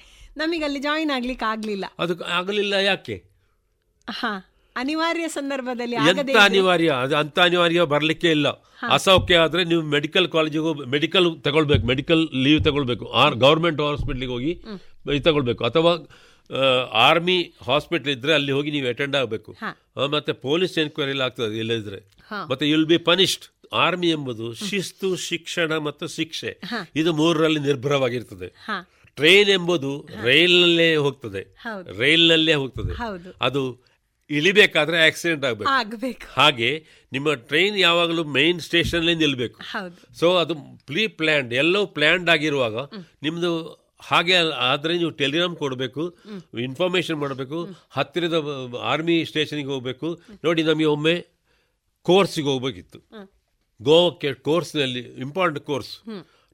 ನಮಗೆ ಅಲ್ಲಿ ಜಾಯಿನ್ ಆಗ್ಲಿಕ್ಕೆ ಆಗ್ಲಿಲ್ಲ. ಅದಕ್ಕೆ ಆಗಲಿಲ್ಲ ಯಾಕೆ? ಹಾ ಅನಿವಾರ್ಯ ಸಂದರ್ಭದಲ್ಲಿ ಆಗದೆ ಎಂತ ಅನಿವಾರ್ಯ? ಅದು ಅಂತ ಅನಿವಾರ್ಯ ಬರಲಿಕ್ಕೆ ಇಲ್ಲ. ಅಸೌಖ್ಯ ಆದ್ರೆ ನೀವು ಮೆಡಿಕಲ್ ಕಾಲೇಜಿಗೆ ಹೋಗಿ ಮೆಡಿಕಲ್ ತಗೊಳ್ಬೇಕು. ಮೆಡಿಕಲ್ ಲೀವ್ ತಗೊಳ್ಬೇಕು. ಆರ್ ಗೌರ್ಮೆಂಟ್ ಹಾಸ್ಪಿಟ್ಲಿಗೆ ಹೋಗಿ ತಗೊಳ್ಬೇಕು. ಅಥವಾ ಆರ್ಮಿ ಹಾಸ್ಪಿಟಲ್ ಇದ್ರೆ ಅಲ್ಲಿ ಹೋಗಿ ನೀವು ಅಟೆಂಡ್ ಆಗಬೇಕು. ಮತ್ತೆ ಪೊಲೀಸ್ ಎನ್ಕ್ವೈರಿ ಆಗ್ತದೆ ಇಲ್ಲದಿದ್ರೆ. ಮತ್ತೆ ಯುಲ್ ಬಿ ಪನಿಷ್ಡ್ ಆರ್ಮಿ ಎಂಬುದು ಶಿಸ್ತು ಶಿಕ್ಷಣ ಮತ್ತು ಶಿಕ್ಷೆ. ಇದು ಮೂರರಲ್ಲಿ ನಿರ್ಭರವಾಗಿರ್ತದೆ. ಟ್ರೈನ್ ಎಂಬುದು ರೈಲ್ನಲ್ಲೇ ಹೋಗ್ತದೆ. ರೈಲ್ನಲ್ಲೇ ಹೋಗ್ತದೆ. ಅದು ಇಳಿಬೇಕಾದ್ರೆ ಆಕ್ಸಿಡೆಂಟ್ ಆಗಬೇಕು. ಹಾಗೆ ನಿಮ್ಮ ಟ್ರೈನ್ ಯಾವಾಗಲೂ ಮೈನ್ ಸ್ಟೇಷನ್ ನಿಲ್ಬೇಕು. ಸೊ ಅದು ಪ್ರೀ ಪ್ಲ್ಯಾಂಡ್ ಎಲ್ಲೋ ಪ್ಲ್ಯಾಂಡ್ ಆಗಿರುವಾಗ ನಿಮ್ಮದು ಹಾಗೆ ಆದರೆ ನೀವು ಟೆಲಿಗ್ರಾಮ್ ಕೊಡಬೇಕು ಇನ್ಫಾರ್ಮೇಶನ್ ಮಾಡಬೇಕು ಹತ್ತಿರದ ಆರ್ಮಿ ಸ್ಟೇಷನಿಗೆ ಹೋಗಬೇಕು. ನೋಡಿ ನಮಗೆ ಒಮ್ಮೆ ಕೋರ್ಸಿಗೆ ಹೋಗ್ಬೇಕಿತ್ತು. ಗೋವಾಕ್ಕೆ ಕೋರ್ಸ್ನಲ್ಲಿ ಇಂಪಾರ್ಟೆಂಟ್ ಕೋರ್ಸ್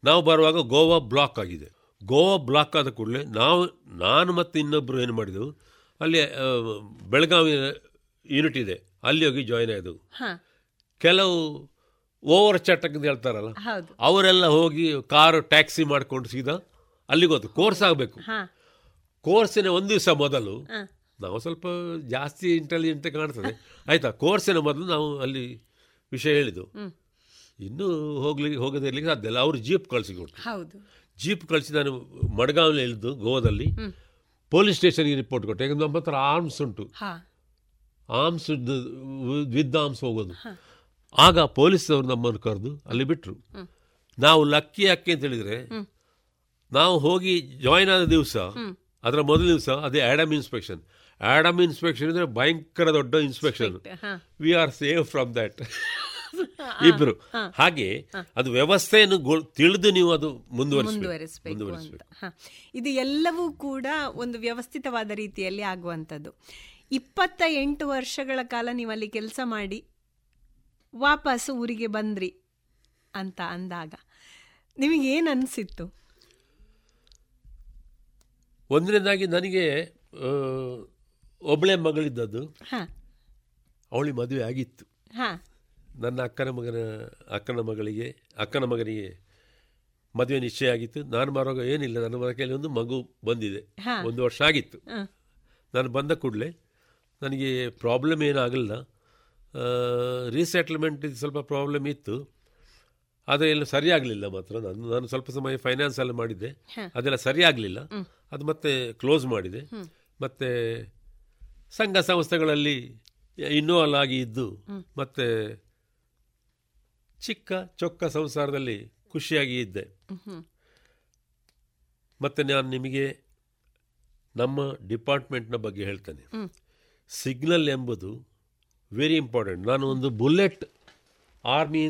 ನಾವು ಬರುವಾಗ ಗೋವಾ ಬ್ಲಾಕ್ ಆಗಿದೆ. ಗೋವಾ ಬ್ಲಾಕ್ ಆದ ಕೂಡಲೇ ನಾವು ನಾನು ಮತ್ತು ಇನ್ನೊಬ್ಬರು ಏನು ಮಾಡಿದೆವು? ಅಲ್ಲಿ ಬೆಳಗಾವಿ ಯೂನಿಟ್ ಇದೆ. ಅಲ್ಲಿ ಹೋಗಿ ಜಾಯಿನ್ ಆಯಿತು ಕೆಲವು ಓವರ್ ಚಟಕ್ ಅಂತ ಹೇಳ್ತಾರಲ್ಲ ಅವರೆಲ್ಲ ಹೋಗಿ ಕಾರು ಟ್ಯಾಕ್ಸಿ ಮಾಡ್ಕೊಂಡು ಸೀದಾ ಅಲ್ಲಿಗೆ ಹೋದ್ರು. ಕೋರ್ಸ್ ಆಗಬೇಕು. ಕೋರ್ಸಿನ ಒಂದು ದಿವಸ ಮೊದಲು. ನಾವು ಸ್ವಲ್ಪ ಜಾಸ್ತಿ ಇಂಟೆಲಿಜೆಂಟ್ ಕಾಣ್ತದೆ. ಆಯ್ತಾ? ಕೋರ್ಸಿನ ಮೊದಲು ನಾವು ಅಲ್ಲಿ ವಿಷಯ ಹೇಳಿದ್ದು. ಇನ್ನೂ ಹೋಗ್ಲಿಕ್ಕೆ ಹೋಗದೇ ಇರಲಿಕ್ಕೆ ಸಾಧ್ಯ ಇಲ್ಲ. ಅವರು ಜೀಪ್ ಕಳಿಸಿಕೊಟ್ಟು ಜೀಪ್ ಕಳಿಸಿ ನಾನು ಮಡ್ಗಾವಲ್ಲಿ ಇಳಿದು ಗೋವಾದಲ್ಲಿ. ಪೊಲೀಸ್ ಸ್ಟೇಷನ್ಗೆ ರಿಪೋರ್ಟ್ ಕೊಟ್ಟೆ. ಯಾಕಂದ್ರೆ ನಮ್ಮ ಹತ್ರ ಆರ್ಮ್ಸ್ ಉಂಟು ಆರ್ಮ್ಸ್ ವಿದ್ ಆರ್ಮ್ಸ್ ಹೋಗೋದು ಆಗ ಪೊಲೀಸ್ ಅವರು ನಮ್ಮನ್ನು ಕರೆದು ಅಲ್ಲಿ ಬಿಟ್ಟರು ನಾವು ಲಕ್ಕಿ ಅಕ್ಕಿ ಅಂತ ಹೇಳಿದ್ರೆ. ನಾವು ಹೋಗಿ ಜಾಯಿನ್ ಆದ ದಿವಸ ಅದರ ಮೊದಲ ದಿವಸ ಅದೇ ಆ್ಯಡಮ್ ಇನ್ಸ್ಪೆಕ್ಷನ್ ಆಡಮ್ ಇನ್ಸ್ಪೆಕ್ಷನ್ ಅಂದರೆ ಭಯಂಕರ ದೊಡ್ಡ inspection we are save from that ಇಬ್ರು. ಹಾಗೆ ಅದು ವ್ಯವಸ್ಥೆಯನ್ನು ತಿಳಿದು ನೀವು ಅದು ಮುಂದುವರಿಸಬೇಕು. ಇದು ಎಲ್ಲವೂ ಕೂಡ ಒಂದು ವ್ಯವಸ್ಥಿತವಾದ ರೀತಿಯಲ್ಲಿ ಆಗುವಂಥದ್ದು. ಇಪ್ಪತ್ತ ಎಂಟು ವರ್ಷಗಳ ಕಾಲ ನೀವು ಅಲ್ಲಿ ಕೆಲಸ ಮಾಡಿ ವಾಪಸ್ ಊರಿಗೆ ಬಂದ್ರಿ ಅಂತ ಅಂದಾಗ ನಿಮಗೇನು ಏನು ಅನಿಸಿತ್ತು? ಒಂದನೇದಾಗಿ ನನಗೆ ಒಬ್ಬಳೆ ಮಗಳಿದ್ದದ್ದು. ಅವಳಿಗೆ ಮದುವೆ ಆಗಿತ್ತು. ನನ್ನ ಅಕ್ಕನ ಮಗನ ಅಕ್ಕನ ಮಗಳಿಗೆ ಅಕ್ಕನ ಮಗನಿಗೆ ಮದುವೆ ನಿಶ್ಚಯ ಆಗಿತ್ತು. ನಾನು ಮಾರೋಗ ಏನಿಲ್ಲ ನನ್ನ ಮನೆಯಲ್ಲಿ ಒಂದು ಮಗು ಬಂದಿದೆ. ಒಂದು ವರ್ಷ ಆಗಿತ್ತು. ನಾನು ಬಂದ ಕೂಡಲೇ ನನಗೆ ಪ್ರಾಬ್ಲಮ್ ಏನಾಗಲಿಲ್ಲ ರೀಸೆಟ್ಲ್ಮೆಂಟ್ ಸ್ವಲ್ಪ ಪ್ರಾಬ್ಲಮ್ ಇತ್ತು. ಆದರೆ ಎಲ್ಲ ಸರಿಯಾಗಲಿಲ್ಲ ಮಾತ್ರ. ನಾನು ನಾನು ಸ್ವಲ್ಪ ಸಮಯ ಫೈನಾನ್ಸ್ ಎಲ್ಲ ಮಾಡಿದ್ದೆ. ಅದೆಲ್ಲ ಸರಿಯಾಗಲಿಲ್ಲ. ಅದು ಮತ್ತೆ ಕ್ಲೋಸ್ ಮಾಡಿದೆ. ಮತ್ತೆ ಸಂಘ ಸಂಸ್ಥೆಗಳಲ್ಲಿ ಇನ್ವಾಲ್ವ್ ಆಗಿ ಇದ್ದು ಮತ್ತೆ ಚಿಕ್ಕ ಚೊಕ್ಕ ಸಂಸಾರದಲ್ಲಿ ಖುಷಿಯಾಗಿ ಇದ್ದೆ. ಮತ್ತೆ ನಾನು ನಿಮಗೆ ನಮ್ಮ ಡಿಪಾರ್ಟ್ಮೆಂಟ್ನ ಬಗ್ಗೆ ಹೇಳ್ತೇನೆ. ಸಿಗ್ನಲ್ ಎಂಬುದು ವೆರಿ ಇಂಪಾರ್ಟೆಂಟ್ ನಾನು ಒಂದು ಬುಲೆಟ್ ಆರ್ಮಿ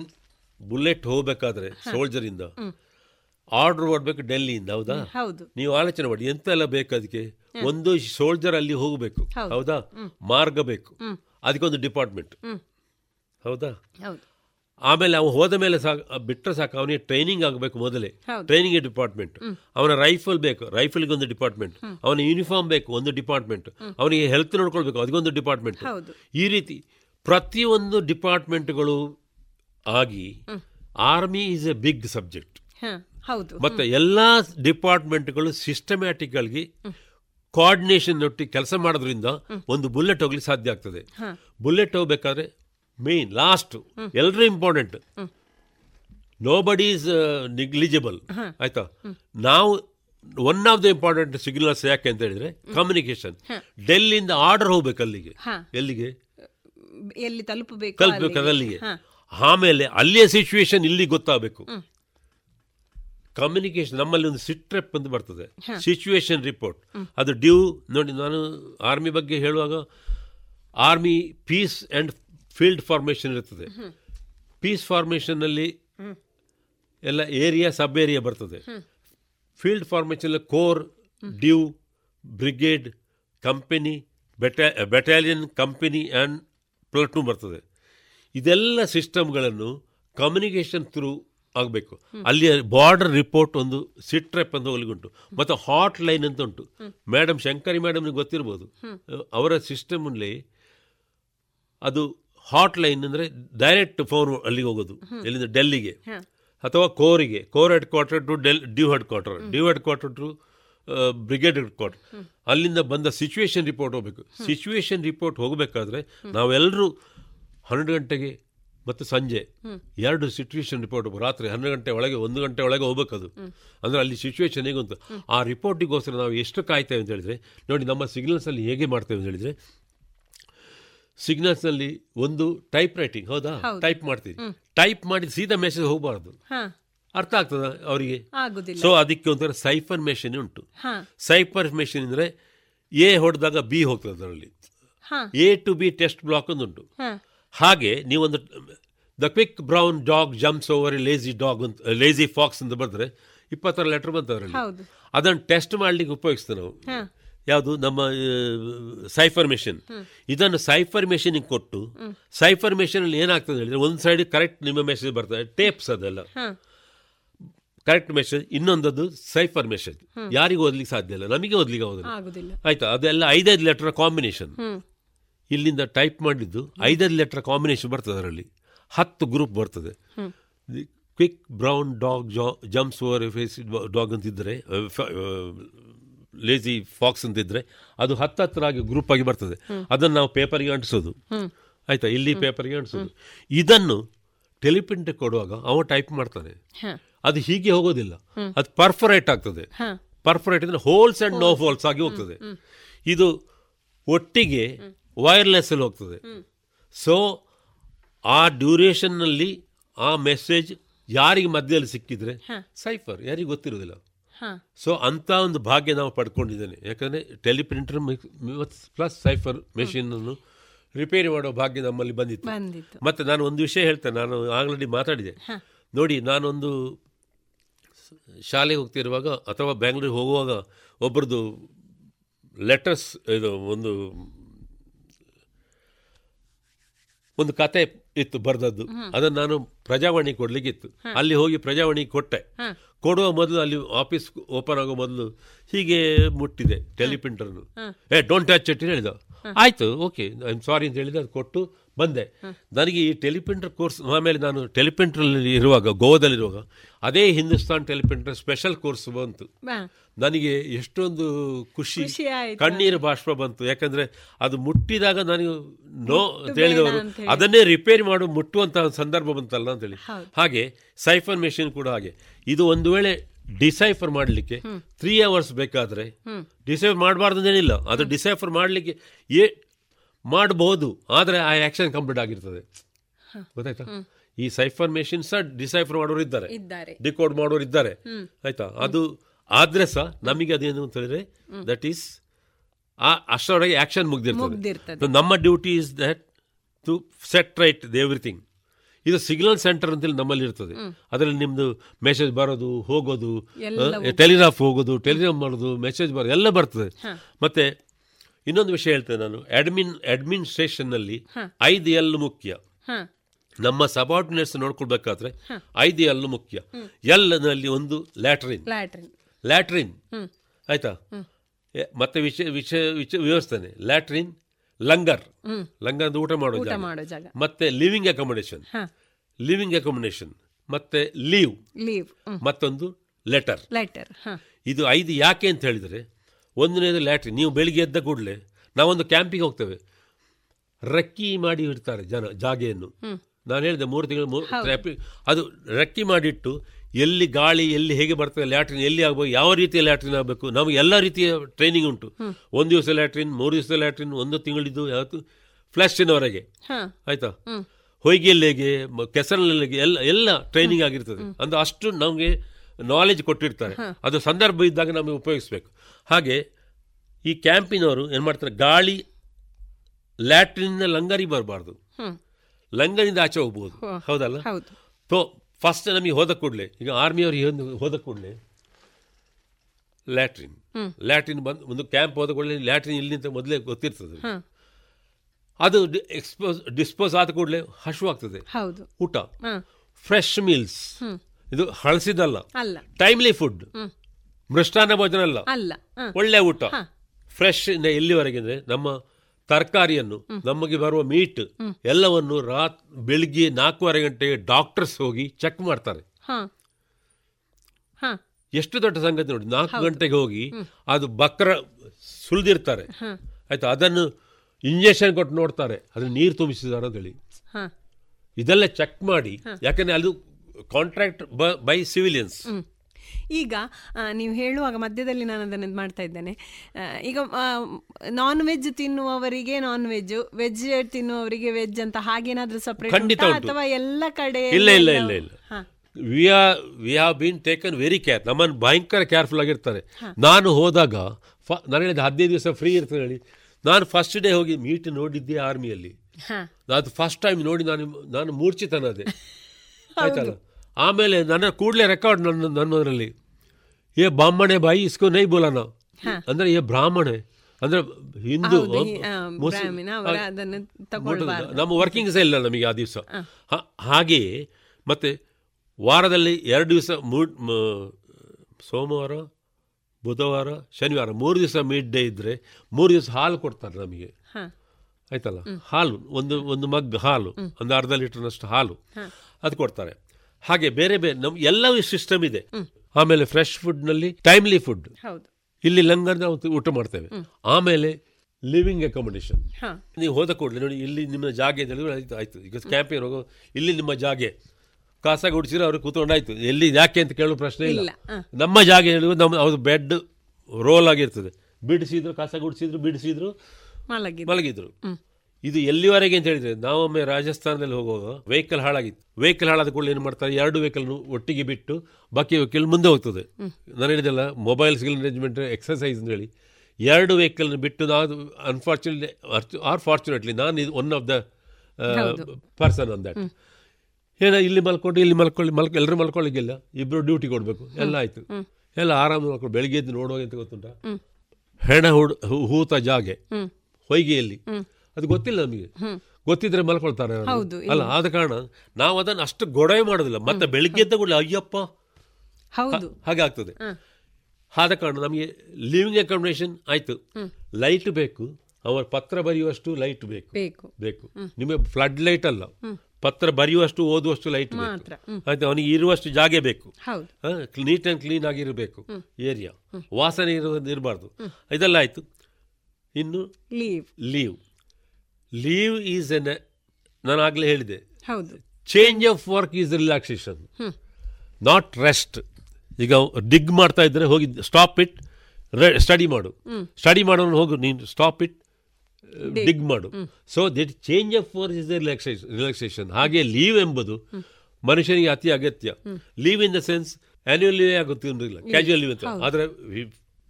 ಬುಲೆಟ್ ಹೋಗಬೇಕಾದ್ರೆ ಸೋಲ್ಜರಿಂದ. ಆರ್ಡರ್ ಮಾಡಬೇಕು ಡೆಲ್ಲಿಯಿಂದ ಹೌದಾ? ನೀವು ಆಲೋಚನೆ ಮಾಡಿ ಎಂತ ಎಲ್ಲ ಬೇಕು ಅದಕ್ಕೆ? ಒಂದು ಸೋಲ್ಜರ್ ಅಲ್ಲಿ ಹೋಗಬೇಕು ಹೌದಾ. ಮಾರ್ಗ ಬೇಕು. ಅದಕ್ಕೊಂದು ಡಿಪಾರ್ಟ್ಮೆಂಟ್ ಹೌದಾ? ಆಮೇಲೆ ಅವನು ಹೋದ ಮೇಲೆ ಸಾಕು ಬಿಟ್ಟರೆ ಸಾಕು ಅವನಿಗೆ ಟ್ರೈನಿಂಗ್ ಆಗಬೇಕು ಮೊದಲೇ. ಟ್ರೈನಿಂಗ್ ಡಿಪಾರ್ಟ್ಮೆಂಟ್ ಅವನ ರೈಫಲ್ ಬೇಕು ರೈಫಲ್ಗೆ ಒಂದು ಡಿಪಾರ್ಟ್ಮೆಂಟ್ ಅವನ ಯೂನಿಫಾರ್ಮ್ ಬೇಕು ಒಂದು ಡಿಪಾರ್ಟ್ಮೆಂಟ್ ಅವನಿಗೆ ಹೆಲ್ತ್ ನೋಡ್ಕೊಳ್ಬೇಕು ಅದಕ್ಕೊಂದು ಡಿಪಾರ್ಟ್ಮೆಂಟ್. ಈ ರೀತಿ ಪ್ರತಿಯೊಂದು ಡಿಪಾರ್ಟ್ಮೆಂಟ್ಗಳು ಆಗಿ. Army is a big subject ಹೌದು. ಮತ್ತೆ ಎಲ್ಲಾ ಡಿಪಾರ್ಟ್ಮೆಂಟ್ಗಳು ಸಿಸ್ಟಮ್ಯಾಟಿಕ್ ಆಗಿ ಕೋಆರ್ಡಿನೇಷನ್ ಒಟ್ಟಿಗೆ ಕೆಲಸ ಮಾಡೋದ್ರಿಂದ ಒಂದು ಬುಲೆಟ್ ಹೋಗ್ಲಿಕ್ಕೆ ಸಾಧ್ಯ ಆಗ್ತದೆ. ಬುಲೆಟ್ ಹೋಗ್ಬೇಕಾದ್ರೆ ಮೇನ್ ಲಾಸ್ಟ್ ಎಲ್ಲರೂ important nobody is negligible. ಆಯ್ತಾ? ನಾವು one of the important signals ಯಾಕೆ ಅಂತ ಹೇಳಿದ್ರೆ ಕಮ್ಯುನಿಕೇಶನ್. ಡೆಲ್ಲಿಯಿಂದ ಆರ್ಡರ್ ಹೋಗ್ಬೇಕು ಅಲ್ಲಿಗೆ. ಎಲ್ಲಿಗೆ? ಎಲ್ಲಿ ತಲುಪಬೇಕು ತಲುಪಬೇಕು ಅಲ್ಲಿಗೆ. ಆಮೇಲೆ ಅಲ್ಲಿಯ ಸಿಚುವೇಶನ್ ಇಲ್ಲಿ ಗೊತ್ತಾಗಬೇಕು. ಕಮ್ಯುನಿಕೇಶನ್ ನಮ್ಮಲ್ಲಿ ಒಂದು ಸಿಟ್ರೆಪ್ ಅಂತ ಬರ್ತದೆ. ಸಿಚುವೇಶನ್ ರಿಪೋರ್ಟ್ ಅದು ಡ್ಯೂ ನೋಡಿ ನಾನು ಆರ್ಮಿ ಬಗ್ಗೆ ಹೇಳುವಾಗ army peace and field formation ಇರ್ತದೆ. ಪೀಸ್ ಫಾರ್ಮೇಷನ್ನಲ್ಲಿ ಎಲ್ಲ ಏರಿಯಾ ಸಬ್ ಏರಿಯಾ ಬರ್ತದೆ. Field formation corps div brigade company batta battalion company and platoon ಬರ್ತದೆ. ಇದೆಲ್ಲ ಸಿಸ್ಟಮ್ಗಳನ್ನು ಕಮ್ಯುನಿಕೇಷನ್ ಥ್ರೂ ಆಗಬೇಕು. ಅಲ್ಲಿ ಬಾರ್ಡರ್ ರಿಪೋರ್ಟ್ ಒಂದು ಸಿಟ್ರೆಪ್ ಅಂತ ಉಂಟು ಮತ್ತು ಹಾಟ್ ಲೈನ್ ಅಂತ ಉಂಟು. ಮೇಡಮ್ ಶಂಕರಿ ಮೇಡಮ್ ಗೊತ್ತಿರ್ಬೋದು. ಅವರ ಸಿಸ್ಟಮಲ್ಲಿ ಅದು ಹಾಟ್ ಲೈನ್ ಅಂದರೆ ಡೈರೆಕ್ಟ್ ಫೋನ್ ಅಲ್ಲಿಗೆ ಹೋಗೋದು. ಎಲ್ಲಿಂದ? ಡೆಲ್ಲಿಗೆ. ಅಥವಾ ಕೋರಿಗೆ. Corps headquarter to del div headquarter div headquarter to brigade headquarter ಅಲ್ಲಿಂದ ಬಂದ ಸಿಚುವೇಶನ್ ರಿಪೋರ್ಟ್ ಹೋಗಬೇಕು. ಸಿಚುವೇಶನ್ ರಿಪೋರ್ಟ್ ಹೋಗಬೇಕಾದ್ರೆ ನಾವೆಲ್ಲರೂ ಹನ್ನೆರಡು ಗಂಟೆಗೆ ಮತ್ತು ಸಂಜೆ. ಎರಡು ಸಿಚುವೇಶನ್ ರಿಪೋರ್ಟ್ ರಾತ್ರಿ ಹನ್ನೆರಡು ಗಂಟೆ ಒಳಗೆ ಒಂದು ಗಂಟೆ ಒಳಗೆ ಹೋಗ್ಬೇಕದು ಅಂದರೆ ಅಲ್ಲಿ ಸಿಚುವೇಶನ್ ಹೇಗೆ ಅಂತ ಆ ರಿಪೋರ್ಟಿಗೋಸ್ಕರ ನಾವು ಎಷ್ಟು ಕಾಯ್ತೇವೆ ಅಂತ ಹೇಳಿದ್ರೆ ನೋಡಿ ನಮ್ಮ ಸಿಗ್ನಲ್ಸಲ್ಲಿ ಹೇಗೆ ಮಾಡ್ತೇವೆ ಅಂತ ಹೇಳಿದ್ರೆ ಸಿಗ್ನಲ್ಸ್ನಲ್ಲಿ ಒಂದು ಟೈಪ್ ರೈಟಿಂಗ್ ಹೌದಾ? ಟೈಪ್ ಮಾಡ್ತೀವಿ ಟೈಪ್ ಮಾಡಿ ಸೀದಾ ಮೆಸೇಜ್ ಹೋಗಬಾರ್ದು. ಅರ್ಥ ಆಗ್ತದ ಅವರಿಗೆ? ಸೊ ಅದಕ್ಕೆ ಒಂಥರ ಸೈಫರ್ ಮೆಷಿನ್ ಉಂಟು. ಸೈಫರ್ ಮೆಷಿನ್ ಅಂದರೆ ಎ ಹೊಡೆದಾಗ ಬಿ ಹೋಗ್ತದೆ ಅದರಲ್ಲಿ. A to B test block ಒಂದು ಉಂಟು ಹಾಗೆ ನೀವೊಂದು the quick brown dog jumps over lazy dog ಅಂತ ಲೇಜಿ ಫಾಕ್ಸ್ ಅಂತ ಬರೆದ್ರೆ ಇಪ್ಪತ್ತಾರು ಲೆಟರ್ ಬಂತು ಅದರಲ್ಲಿ. ಅದನ್ನು ಟೆಸ್ಟ್ ಮಾಡ್ಲಿಕ್ಕೆ ಉಪಯೋಗಿಸ್ತೇವೆ ನಾವು. ಯಾವುದು? ನಮ್ಮ ಸೈಫರ್ ಮೆಷಿನ್. ಇದನ್ನು ಸೈಫರ್ ಮೆಷಿನಿಗೆ ಕೊಟ್ಟು ಸೈಫರ್ ಮೆಷಿನಲ್ಲಿ ಏನಾಗ್ತದೆ ಹೇಳಿದ್ರೆ ಒಂದು ಸೈಡ್ ಕರೆಕ್ಟ್ ನಿಮ್ಮ ಮೆಸೇಜ್ ಬರ್ತದೆ. ಟೇಪ್ಸ್ ಅದೆಲ್ಲ. ಕರೆಕ್ಟ್ ಮೆಸೇಜ್ ಇನ್ನೊಂದದ್ದು ಸೈಫರ್ ಮೆಸೇಜ್ ಯಾರಿಗೂ ಓದ್ಲಿಕ್ಕೆ ಸಾಧ್ಯ ಇಲ್ಲ ನಮಗೆ ಓದ್ಲಿಕ್ಕೆ ಆಗೋದಿಲ್ಲ. ಆಯ್ತಾ? ಅದೆಲ್ಲ ಐದೈದು ಲೆಟರ್ ಕಾಂಬಿನೇಷನ್ ಇಲ್ಲಿಂದ ಟೈಪ್ ಮಾಡಿದ್ದು ಐದೈದು ಲೆಟರ್ ಕಾಂಬಿನೇಷನ್ ಬರ್ತದೆ ಅದರಲ್ಲಿ. ಹತ್ತು ಗ್ರೂಪ್ ಬರ್ತದೆ. Quick brown dog jumps over face dog ಅಂತಿದ್ದರೆ lazy fox ಅಂತಿದ್ದರೆ ಅದು ಹತ್ತತ್ರ ಆಗಿ ಗ್ರೂಪ್ ಆಗಿ ಬರ್ತದೆ. ಅದನ್ನು ನಾವು ಪೇಪರ್ಗೆ ಅಂಟಿಸೋದು. ಆಯಿತಾ? ಇಲ್ಲಿ ಪೇಪರ್ಗೆ ಅಂಟಿಸೋದು. ಇದನ್ನು ಟೆಲಿಪ್ರಿಂಟ್ ಕೊಡುವಾಗ ಅವ ಟೈಪ್ ಮಾಡ್ತಾನೆ. ಅದು ಹೀಗೆ ಹೋಗೋದಿಲ್ಲ. ಅದು ಪರ್ಫೊರೇಟ್ ಆಗ್ತದೆ. ಪರ್ಫೊರೇಟ್ ಅಂದ್ರೆ ಹೋಲ್ಸ್ ಆ್ಯಂಡ್ ನೋ ಹೋಲ್ಸ್ ಆಗಿ ಹೋಗ್ತದೆ. ಇದು ಒಟ್ಟಿಗೆ ವೈರ್ಲೆಸ್ ಅಲ್ಲಿ ಹೋಗ್ತದೆ. ಸೊ ಆ ಡ್ಯೂರೇಷನ್ನಲ್ಲಿ ಆ ಮೆಸೇಜ್ ಯಾರಿಗೆ ಮಧ್ಯದಲ್ಲಿ ಸಿಕ್ಕಿದ್ರೆ. ಸೈಫರ್ ಯಾರಿಗೆ ಗೊತ್ತಿರೋದಿಲ್ಲ. ಸೊ ಅಂತ ಒಂದು ಭಾಗ್ಯ ನಾವು ಪಡ್ಕೊಂಡಿದ್ದೇನೆ. ಯಾಕಂದರೆ ಟೆಲಿಪ್ರಿಂಟರ್ ಪ್ಲಸ್ ಸೈಫರ್ ಮೆಷಿನನ್ನು ರಿಪೇರಿ ಮಾಡೋ ಭಾಗ್ಯ ನಮ್ಮಲ್ಲಿ ಬಂದಿತ್ತು. ಮತ್ತೆ ನಾನು ಒಂದು ವಿಷಯ ಹೇಳ್ತೇನೆ. ನಾನು ಆಲ್ರೆಡಿ ಮಾತಾಡಿದೆ. ನೋಡಿ ನಾನೊಂದು ಶಾಲೆಗೆ ಹೋಗ್ತಿರುವಾಗ ಅಥವಾ ಬ್ಯಾಂಗ್ಳೂರಿಗೆ ಹೋಗುವಾಗ ಒಬ್ಬರದು ಲೆಟರ್ಸ್ ಇದು ಒಂದು ಒಂದು ಕತೆ ಇತ್ತು ಬರೆದದ್ದು. ಅದನ್ನ ನಾನು ಪ್ರಜಾವಾಣಿ ಕೊಡ್ಲಿಕ್ಕೆ ಇತ್ತು ಅಲ್ಲಿ ಹೋಗಿ ಪ್ರಜಾವಾಣಿ ಕೊಟ್ಟೆ. ಕೊಡುವ ಮೊದಲು ಅಲ್ಲಿ ಆಫೀಸ್ ಓಪನ್ ಆಗೋ ಮೊದಲು ಹೀಗೆ ಮುಟ್ಟಿದೆ ಟೆಲಿಪ್ರಿಂಟರ್ನು. ಏ ಡೋಂಟ್ ಟಚ್ ಇಟ್ ಹೇಳಿದ. ಆಯ್ತು ಓಕೆ ಐ ಆಮ್ ಸಾರಿ ಅಂತ ಹೇಳಿದ ಅದು ಕೊಟ್ಟು ಬಂದೆ. ನನಗೆ ಈ ಟೆಲಿಪ್ರಿಂಟರ್ ಕೋರ್ಸ್ ಆಮೇಲೆ ನಾನು ಟೆಲಿಪೆಂಟ್ರಲ್ಲಿ ಇರುವಾಗ ಗೋವಾದಲ್ಲಿರುವಾಗ ಅದೇ ಹಿಂದೂಸ್ತಾನ್ ಟೆಲಿಪ್ರಿಂಟರ್ ಸ್ಪೆಷಲ್ ಕೋರ್ಸ್ ಬಂತು. ನನಗೆ ಎಷ್ಟೊಂದು ಖುಷಿ ಕಣ್ಣೀರು ಬಾಷ್ಪ ಬಂತು. ಯಾಕಂದ್ರೆ ಅದು ಮುಟ್ಟಿದಾಗ ನನಗೆ ನೋ ತಿಳಿದವರು ಹೇಳಿದವರು ಅದನ್ನೇ ರಿಪೇರಿ ಮಾಡು ಮುಟ್ಟುವಂತಹ ಸಂದರ್ಭ ಬಂತಲ್ಲ ಅಂತೇಳಿ. ಹಾಗೆ ಸೈಫರ್ ಮೆಷಿನ್ ಕೂಡ ಹಾಗೆ. ಇದು ಒಂದು ವೇಳೆ ಡಿಸೈಫರ್ ಮಾಡಲಿಕ್ಕೆ. ತ್ರೀ ಅವರ್ಸ್ ಬೇಕಾದ್ರೆ. ಡಿಸೈಫರ್ ಮಾಡಬಾರ್ದು ಅಂತೇನಿಲ್ಲ ಅದು ಡಿಸೈಫರ್ ಮಾಡಲಿಕ್ಕೆ ಮಾಡಬಹುದು ಆದರೆ ಆ ಆಕ್ಷನ್ ಕಂಪ್ಲೀಟ್ ಆಗಿರ್ತದೆ ಗೊತ್ತಾಯ್ತಾ. ಈ ಸೈಫರ್ ಮೆಷಿನ್ ಸಹ ಡಿಸೈಫರ್ ಮಾಡೋರು ಇದ್ದಾರೆ. ಡಿಕೋಡ್ ಮಾಡೋರು ಇದ್ದಾರೆ. ಆಯ್ತಾ ಅದು ಆದ್ರೆ ಸಹ ನಮಗೆ ಅದೇನು ಅಂತ ಹೇಳಿದ್ರೆ ದಟ್ ಈಸ್ ಆ ಅಷ್ಟರೊಳಗೆ ಆಕ್ಷನ್ ಮುಗ್ದಿರ್ತದೆ. ನಮ್ಮ duty is that to set right the everything ಇದು ಸಿಗ್ನಲ್ ಸೆಂಟರ್ ಅಂತೇಳಿ ನಮ್ಮಲ್ಲಿ ಇರ್ತದೆ. ಅದರಲ್ಲಿ ನಿಮ್ದು ಮೆಸೇಜ್ ಬರೋದು ಹೋಗೋದು. ಟೆಲಿಗ್ರಾಫ್ ಹೋಗೋದು ಟೆಲಿಗ್ರಾಫ್ ಮಾಡೋದು ಮೆಸೇಜ್ ಬರೋದು ಎಲ್ಲ ಬರ್ತದೆ ಮತ್ತೆ ಇನ್ನೊಂದು ವಿಷಯ ಹೇಳ್ತೇನೆ ನಾನು. ಅಡ್ಮಿನ್ ಅಡ್ಮಿನಿಸ್ಟ್ರೇಷನ್ನಲ್ಲಿ. ಐದು ಎಲ್ ಮುಖ್ಯ. ನಮ್ಮ ಸಬಾರ್ಡಿನೇಟ್ಸ್ ನೋಡ್ಕೊಳ್ಬೇಕಾದ್ರೆ. ಐದು ಎಲ್ ಮುಖ್ಯ. ಎಲ್ನಲ್ಲಿ ಒಂದು ಲ್ಯಾಟ್ರಿನ್ ಲ್ಯಾಟ್ರಿನ್. ಆಯ್ತಾ? ಮತ್ತೆ ವಿಷಯ ವಿಷಯ ವಿಷಯ ವಿವರಿಸ್ತೇನೆ ಲ್ಯಾಟ್ರಿನ್ ಲಂಗರ್. ಲಂಗರ್ ಅಂದ್ರೆ ಊಟ ಮಾಡೋ ಜಾಗ. ಮತ್ತೆ ಲಿವಿಂಗ್ ಅಕಾಮಡೇಷನ್ ಲಿವಿಂಗ್ ಅಕಾಮಡೇಷನ್ ಮತ್ತೆ ಲೀವ್ ಲೀವ್ ಮತ್ತೊಂದು ಲೆಟರ್ ಲೆಟರ್ ಇದು ಐದು ಯಾಕೆ ಅಂತ ಹೇಳಿದರೆ ಒಂದನೇದು ಲ್ಯಾಟ್ರಿನ್ ನೀವು ಬೆಳಿಗ್ಗೆ ಎದ್ದ ಕೂಡಲೇ ನಾವೊಂದು ಕ್ಯಾಂಪಿಗೆ ಹೋಗ್ತೇವೆ. ರಕ್ಕಿ ಮಾಡಿ ಇಡ್ತಾರೆ ಜನ ಜಾಗೆಯನ್ನು. ನಾನು ಹೇಳಿದೆ ಮೂರು ತಿಂಗಳು ಮೂರು. ಅದು ರಕ್ಕಿ ಮಾಡಿಟ್ಟು ಎಲ್ಲಿ ಗಾಳಿ ಎಲ್ಲಿ ಹೇಗೆ ಬರ್ತದೆ ಲ್ಯಾಟ್ರಿನ್ ಎಲ್ಲಿ ಆಗಬೇಕು ಯಾವ ರೀತಿಯ ಲ್ಯಾಟ್ರಿನ್ ಆಗಬೇಕು ನಮಗೆ ಎಲ್ಲ ರೀತಿಯ ಟ್ರೈನಿಂಗ್ ಉಂಟು. ಒಂದು ದಿವಸ ಲ್ಯಾಟ್ರಿನ್ ಮೂರು ದಿವಸ ಲ್ಯಾಟ್ರಿನ್ ಒಂದು ತಿಂಗಳಿದ್ದು ಯಾವತ್ತು ಫ್ಲಶ್ನವರೆಗೆ ಆಯಿತಾ. ಹೊಯ್ಗೆಯಲ್ಲಿ ಹೇಗೆ ಕೆಸರಲ್ಲಿ ಎಲ್ಲ ಎಲ್ಲ ಟ್ರೈನಿಂಗ್ ಆಗಿರ್ತದೆ. ಅಂದ್ರೆ ಅಷ್ಟು ನಮಗೆ ನಾಲೆಜ್ ಕೊಟ್ಟಿರ್ತಾರೆ. ಅದು ಸಂದರ್ಭ ಇದ್ದಾಗ ನಮಗೆ ಉಪಯೋಗಿಸ್ಬೇಕು. ಹಾಗೆ ಈ ಕ್ಯಾಂಪಿನವರು ಏನು ಮಾಡ್ತಾರೆ? ಗಾಳಿ ಲ್ಯಾಟ್ರಿನ್ ಲಂಗರಿ ಬರಬಾರ್ದು. ಲಂಗರಿಂದ ಆಚೆ ಹೋಗ್ಬೋದು. ಹೌದಲ್ಲ? ಹೌದು. ಸೊ ಫಸ್ಟ್ ನಮಗೆ ಹೋದ ಕೂಡಲೇ ಈಗ ಆರ್ಮಿಯವರು ಒಂದು ಹೋದ ಕೂಡಲೇ ಲ್ಯಾಟ್ರಿನ್. ಲ್ಯಾಟ್ರಿನ್ ಬಂದು ಒಂದು ಕ್ಯಾಂಪ್ ಹೋದ ಕೂಡಲೇ ಲ್ಯಾಟ್ರಿನ್ ಇಲ್ಲಿ ಅಂತ ಮೊದಲೇ ಗೊತ್ತಿರ್ತದೆ. ಅದು ಎಕ್ಸ್ಪೋಸ್ ಡಿಸ್ಪೋಸ್ ಆದ ಕೂಡಲೇ ಹಶುವಾಗ್ತದೆ. ಹೌದು. ಊಟ. ಫ್ರೆಶ್ ಮೀಲ್ಸ್ ಇದು ಹಳಸಿದಲ್ಲ. Timely food. ಮೃಷ್ಟಾನ್ನ ಭೋಜನ ಅಲ್ಲ. ಅಲ್ಲ. ಒಳ್ಳೆ ಊಟ. ಫ್ರೆಶ್ ಎಲ್ಲಿವರೆಗೆ ಅಂದ್ರೆ ನಮ್ಮ ತರಕಾರಿಯನ್ನು ನಮಗೆ ಬರುವ ಮೀಟ್. ಎಲ್ಲವನ್ನು ರಾತ್ ಬೆಳಿಗ್ಗೆ ನಾಲ್ಕೂವರೆ ಗಂಟೆಗೆ ಡಾಕ್ಟರ್ಸ್ ಹೋಗಿ ಚೆಕ್ ಮಾಡ್ತಾರೆ. ಎಷ್ಟು ದೊಡ್ಡ ಸಂಗತಿ ನೋಡಿ ನಾಲ್ಕು ಗಂಟೆಗೆ ಹೋಗಿ ಅದು ಬಕ್ರ ಸುಲಿದಿರ್ತಾರೆ. ಆಯ್ತಾ ಅದನ್ನು ಇಂಜೆಕ್ಷನ್ ಕೊಟ್ಟು ನೋಡ್ತಾರೆ. ಅದನ್ನು ನೀರು ತುಂಬಿಸಿದಾರೆ ಅಂತೇಳಿ. ಹೇಳಿ ಇದೆಲ್ಲ ಚೆಕ್ ಮಾಡಿ ಯಾಕಂದ್ರೆ ಅದು ಕಾಂಟ್ರಾಕ್ಟ್ ಬೈ ಸಿವಿಲಿಯನ್ಸ್. ಈಗ ನೀವು ಹೇಳುವಾಗ ಮಧ್ಯದಲ್ಲಿ ನಾನು ಅದನ್ನು ಮಾಡ್ತಾ ಇದ್ದೇನೆ. ಈಗ ನಾನ್ ವೆಜ್ ತಿನ್ನುವವರಿಗೆ ನಾನ್ ವೆಜ್ ವೆಜ್ ತಿನ್ನುವವರಿಗೆ ವೆಜ್ ಅಂತ ಹಾಗೇನಾದ್ರೂ ಸಪ್ರೇಟ್ ಅಥವಾ ಎಲ್ಲ ಕಡೆ ಇಲ್ಲ ಇಲ್ಲ ಇಲ್ಲ ಇಲ್ಲ. We are we have been taken very care ನಮ್ಮನ್ನು ಭಯಂಕರ ಕೇರ್ಫುಲ್ ಆಗಿರ್ತಾರೆ. ನಾನು ಹೋದಾಗ ಫ ನಾನು ಹೇಳಿದ ಹದಿನೈದು ದಿವಸ ಫ್ರೀ ಇರ್ತದೆ ಹೇಳಿ. ನಾನು ಫಸ್ಟ್ ಡೇ ಹೋಗಿ ಮೀಟ್ ನೋಡಿದ್ದೆ ಆರ್ಮಿಯಲ್ಲಿ. ಅದು ಫಸ್ಟ್ ಟೈಮ್ ನೋಡಿ ನಾನು ನಾನು ಮೂರ್ಛಿತನದೇ. ಆಯ್ತಲ್ಲ? ಆಮೇಲೆ ನನ್ನ ಕೂಡಲೇ ರೆಕಾರ್ಡ್ ನನ್ನ ನನ್ನದರಲ್ಲಿ. ಏ ಬ್ರಾಹ್ಮಣೆ ಬಾಯಿ ಇಸ್ಕೋ ನೈ ಬೋಲನ? ಹ. ಅಂದ್ರೆ ಏ ಬ್ರಾಹ್ಮಣೆ. ಅಂದ್ರೆ ಹಿಂದೂ. ನಮ್ಮ ವರ್ಕಿಂಗ್ ಸಹ ಇಲ್ಲ ನಮಗೆ ಆ ದಿವಸ. ಹ. ಹಾಗೆಯೇ ಮತ್ತೆ ವಾರದಲ್ಲಿ ಎರಡು ದಿವಸ ಸೋಮವಾರ ಬುಧವಾರ ಶನಿವಾರ ಮೂರು ದಿವಸ ಮಿಡ್ ಡೇ ಇದ್ದರೆ ಮೂರು ದಿವಸ ಹಾಲು ಕೊಡ್ತಾರೆ ನಮಗೆ. ಆಯ್ತಲ್ಲ? ಹಾಲು ಒಂದು ಒಂದು ಮಗ್ ಹಾಲು ಒಂದು ಅರ್ಧ ಲೀಟರ್ನಷ್ಟು ಹಾಲು ಅದು ಕೊಡ್ತಾರೆ. ಹಾಗೆ ಬೇರೆ ಬೇರೆ ನಮ್ ಎಲ್ಲ ಸಿಸ್ಟಮ್ ಇದೆ. ಆಮೇಲೆ ಫ್ರೆಶ್ ಫುಡ್ನಲ್ಲಿ ಟೈಮ್ಲಿ ಫುಡ್ ಇಲ್ಲಿ ಲಂಗರ್ ನಾವು ಊಟ ಮಾಡ್ತೇವೆ. ಆಮೇಲೆ ಲಿವಿಂಗ್ ಅಕಾಮಡೇಷನ್. ನೀವು ಹೋದ ಕೂಡಲೇ ನೋಡಿ ಇಲ್ಲಿ ನಿಮ್ಮ ಜಾಗ ಆಯ್ತು ಆಯ್ತು. ಈಗ ಕ್ಯಾಂಪಿಗೆ ಹೋಗೋ ಇಲ್ಲಿ ನಿಮ್ಮ ಜಾಗೆ. ಕಾಸ ಗುಡಿಸಿದ್ರೆ ಅವ್ರು ಕೂತ್ಕೊಂಡಾಯ್ತು. ಎಲ್ಲಿ ಯಾಕೆ ಅಂತ ಕೇಳೋ ಪ್ರಶ್ನೆ ಇಲ್ಲ. ನಮ್ಮ ಜಾಗ ಹೇಳುವುದು ನಮ್ಮ ಅವ್ರ ಬೆಡ್ ರೋಲ್ ಆಗಿರ್ತದೆ. ಬಿಡಿಸಿದ್ರು ಕಾಸ ಗುಡಿಸಿದ್ರು ಬಿಡಿಸಿದ್ರು ಮಲಗಿದ್ರು. ಇದು ಎಲ್ಲಿವರೆಗೆ ಅಂತ ಹೇಳಿದ್ರೆ ನಾವೊಮ್ಮೆ ರಾಜಸ್ಥಾನದಲ್ಲಿ ಹೋಗುವಾಗ ವೆಹಿಕಲ್ ಹಾಳಾಗಿತ್ತು. ವೆಹಿಕಲ್ ಹಾಳಾದ ಕೂಡಲೇ ಏನು ಮಾಡ್ತಾರೆ ಎರಡು ವೆಹಿಕಲ್ ಒಟ್ಟಿಗೆ ಬಿಟ್ಟು ಬಾಕಿ ವೆಹಿಕಲ್ ಮುಂದೆ ಹೋಗ್ತದೆ. ನಾನು ಹೇಳಿದೆಲ್ಲ ಮೊಬೈಲ್ ಸ್ಕಿಲ್ ಮ್ಯಾನೇಜ್ಮೆಂಟ್ ಎಕ್ಸಸೈಸ್ ಅಂತ ಹೇಳಿ. ಎರಡು ವೆಹಿಕಲ್ ಬಿಟ್ಟು ನಾನು ಅನ್ಫಾರ್ಚುನೇಟ್ಲಿ ಆರ್ ಫಾರ್ಚುನೇಟ್ಲಿ ನಾನು ಇದು one of the person on that ಏನೋ ಇಲ್ಲಿ ಮಲ್ಕೊಂಡು ಇಲ್ಲಿ ಮಲ್ಕೊಳ್ಳಿ ಮಲ್ಕ ಎಲ್ಲರೂ ಮಲ್ಕೊಳ್ಳಿಕ್ಕಿಲ್ಲ. ಇಬ್ಬರು ಡ್ಯೂಟಿ ಕೊಡಬೇಕು. ಎಲ್ಲ ಆಯ್ತು. ಎಲ್ಲ ಆರಾಮ ಮಲ್ಕೊಂಡು ಬೆಳಿಗ್ಗೆ ಎದ್ದು ನೋಡುವಾಗ ಅಂತ ಗೊತ್ತುಂಟ? ಹೆಣ ಹುಡ್ ಹೂತ ಜಾಗೆ. ಹೊಯ್ಗೆಯಲ್ಲಿ. ಅದು ಗೊತ್ತಿಲ್ಲ ನಮಗೆ. ಗೊತ್ತಿದ್ರೆ ಮಲ್ಕೊಳ್ತಾರೆ ಅಲ್ಲ ಆದ ಕಾರಣ ನಾವು ಅದನ್ನು ಅಷ್ಟು ಗೊಡವೆ ಮಾಡೋದಿಲ್ಲ. ಮತ್ತೆ ಬೆಳಿಗ್ಗೆ ಎದ್ದ ಕೂಡ ಅಯ್ಯಪ್ಪ. ಹಾಗೆ ಆಗ್ತದೆ. ಆದ ಕಾರಣ ನಮಗೆ ಲಿವಿಂಗ್ ಅಕಾಮಿಡೇಷನ್ ಆಯ್ತು. ಲೈಟ್ ಬೇಕು. ಅವರ ಪತ್ರ ಬರೆಯುವಷ್ಟು ಲೈಟ್ ಬೇಕು. ಬೇಕು. ನಿಮಗೆ ಫ್ಲಡ್ ಲೈಟ್ ಅಲ್ಲ. ಪತ್ರ ಬರೆಯುವಷ್ಟು ಓದುವಷ್ಟು ಲೈಟ್ ಬೇಕು. ಆಯ್ತು ಅವನಿಗೆ ಇರುವಷ್ಟು ಜಾಗ ಬೇಕು. ನೀಟ್ ಆ್ಯಂಡ್ ಕ್ಲೀನ್ ಆಗಿರಬೇಕು ಏರಿಯಾ ವಾಸನೆ ಇರಬಾರ್ದು. ಇದೆಲ್ಲ ಆಯ್ತು. ಇನ್ನು leave leave leave is an ನಾನು ಆಗಲೇ ಹೇಳಿದೆ. ಹೌದು. Change of work is relaxation not rest ಈಗ ಡಿಗ್ ಮಾಡ್ತಾ ಇದ್ರೆ ಹೋಗಿ ಸ್ಟಾಪ್ ಇಟ್ ಸ್ಟಡಿ ಮಾಡು. ಸ್ಟಡಿ ಮಾಡೋನು ಹೋಗು ನೀನು ಸ್ಟಾಪ್ ಇಟ್ ಡಿಗ್ ಮಾಡು. So that change of work is relaxation relaxation ಹಾಗೆ ಲೀವ್ ಎಂಬುದು ಮನುಷ್ಯನಿಗೆ ಅತಿ ಅಗತ್ಯ. Leave in the sense annual leave ಆಗುತ್ತಿರಲಿಲ್ಲ ಕ್ಯಾಶುವಲ್ ಲೀವ್ ಅಂತ. ಆದರೆ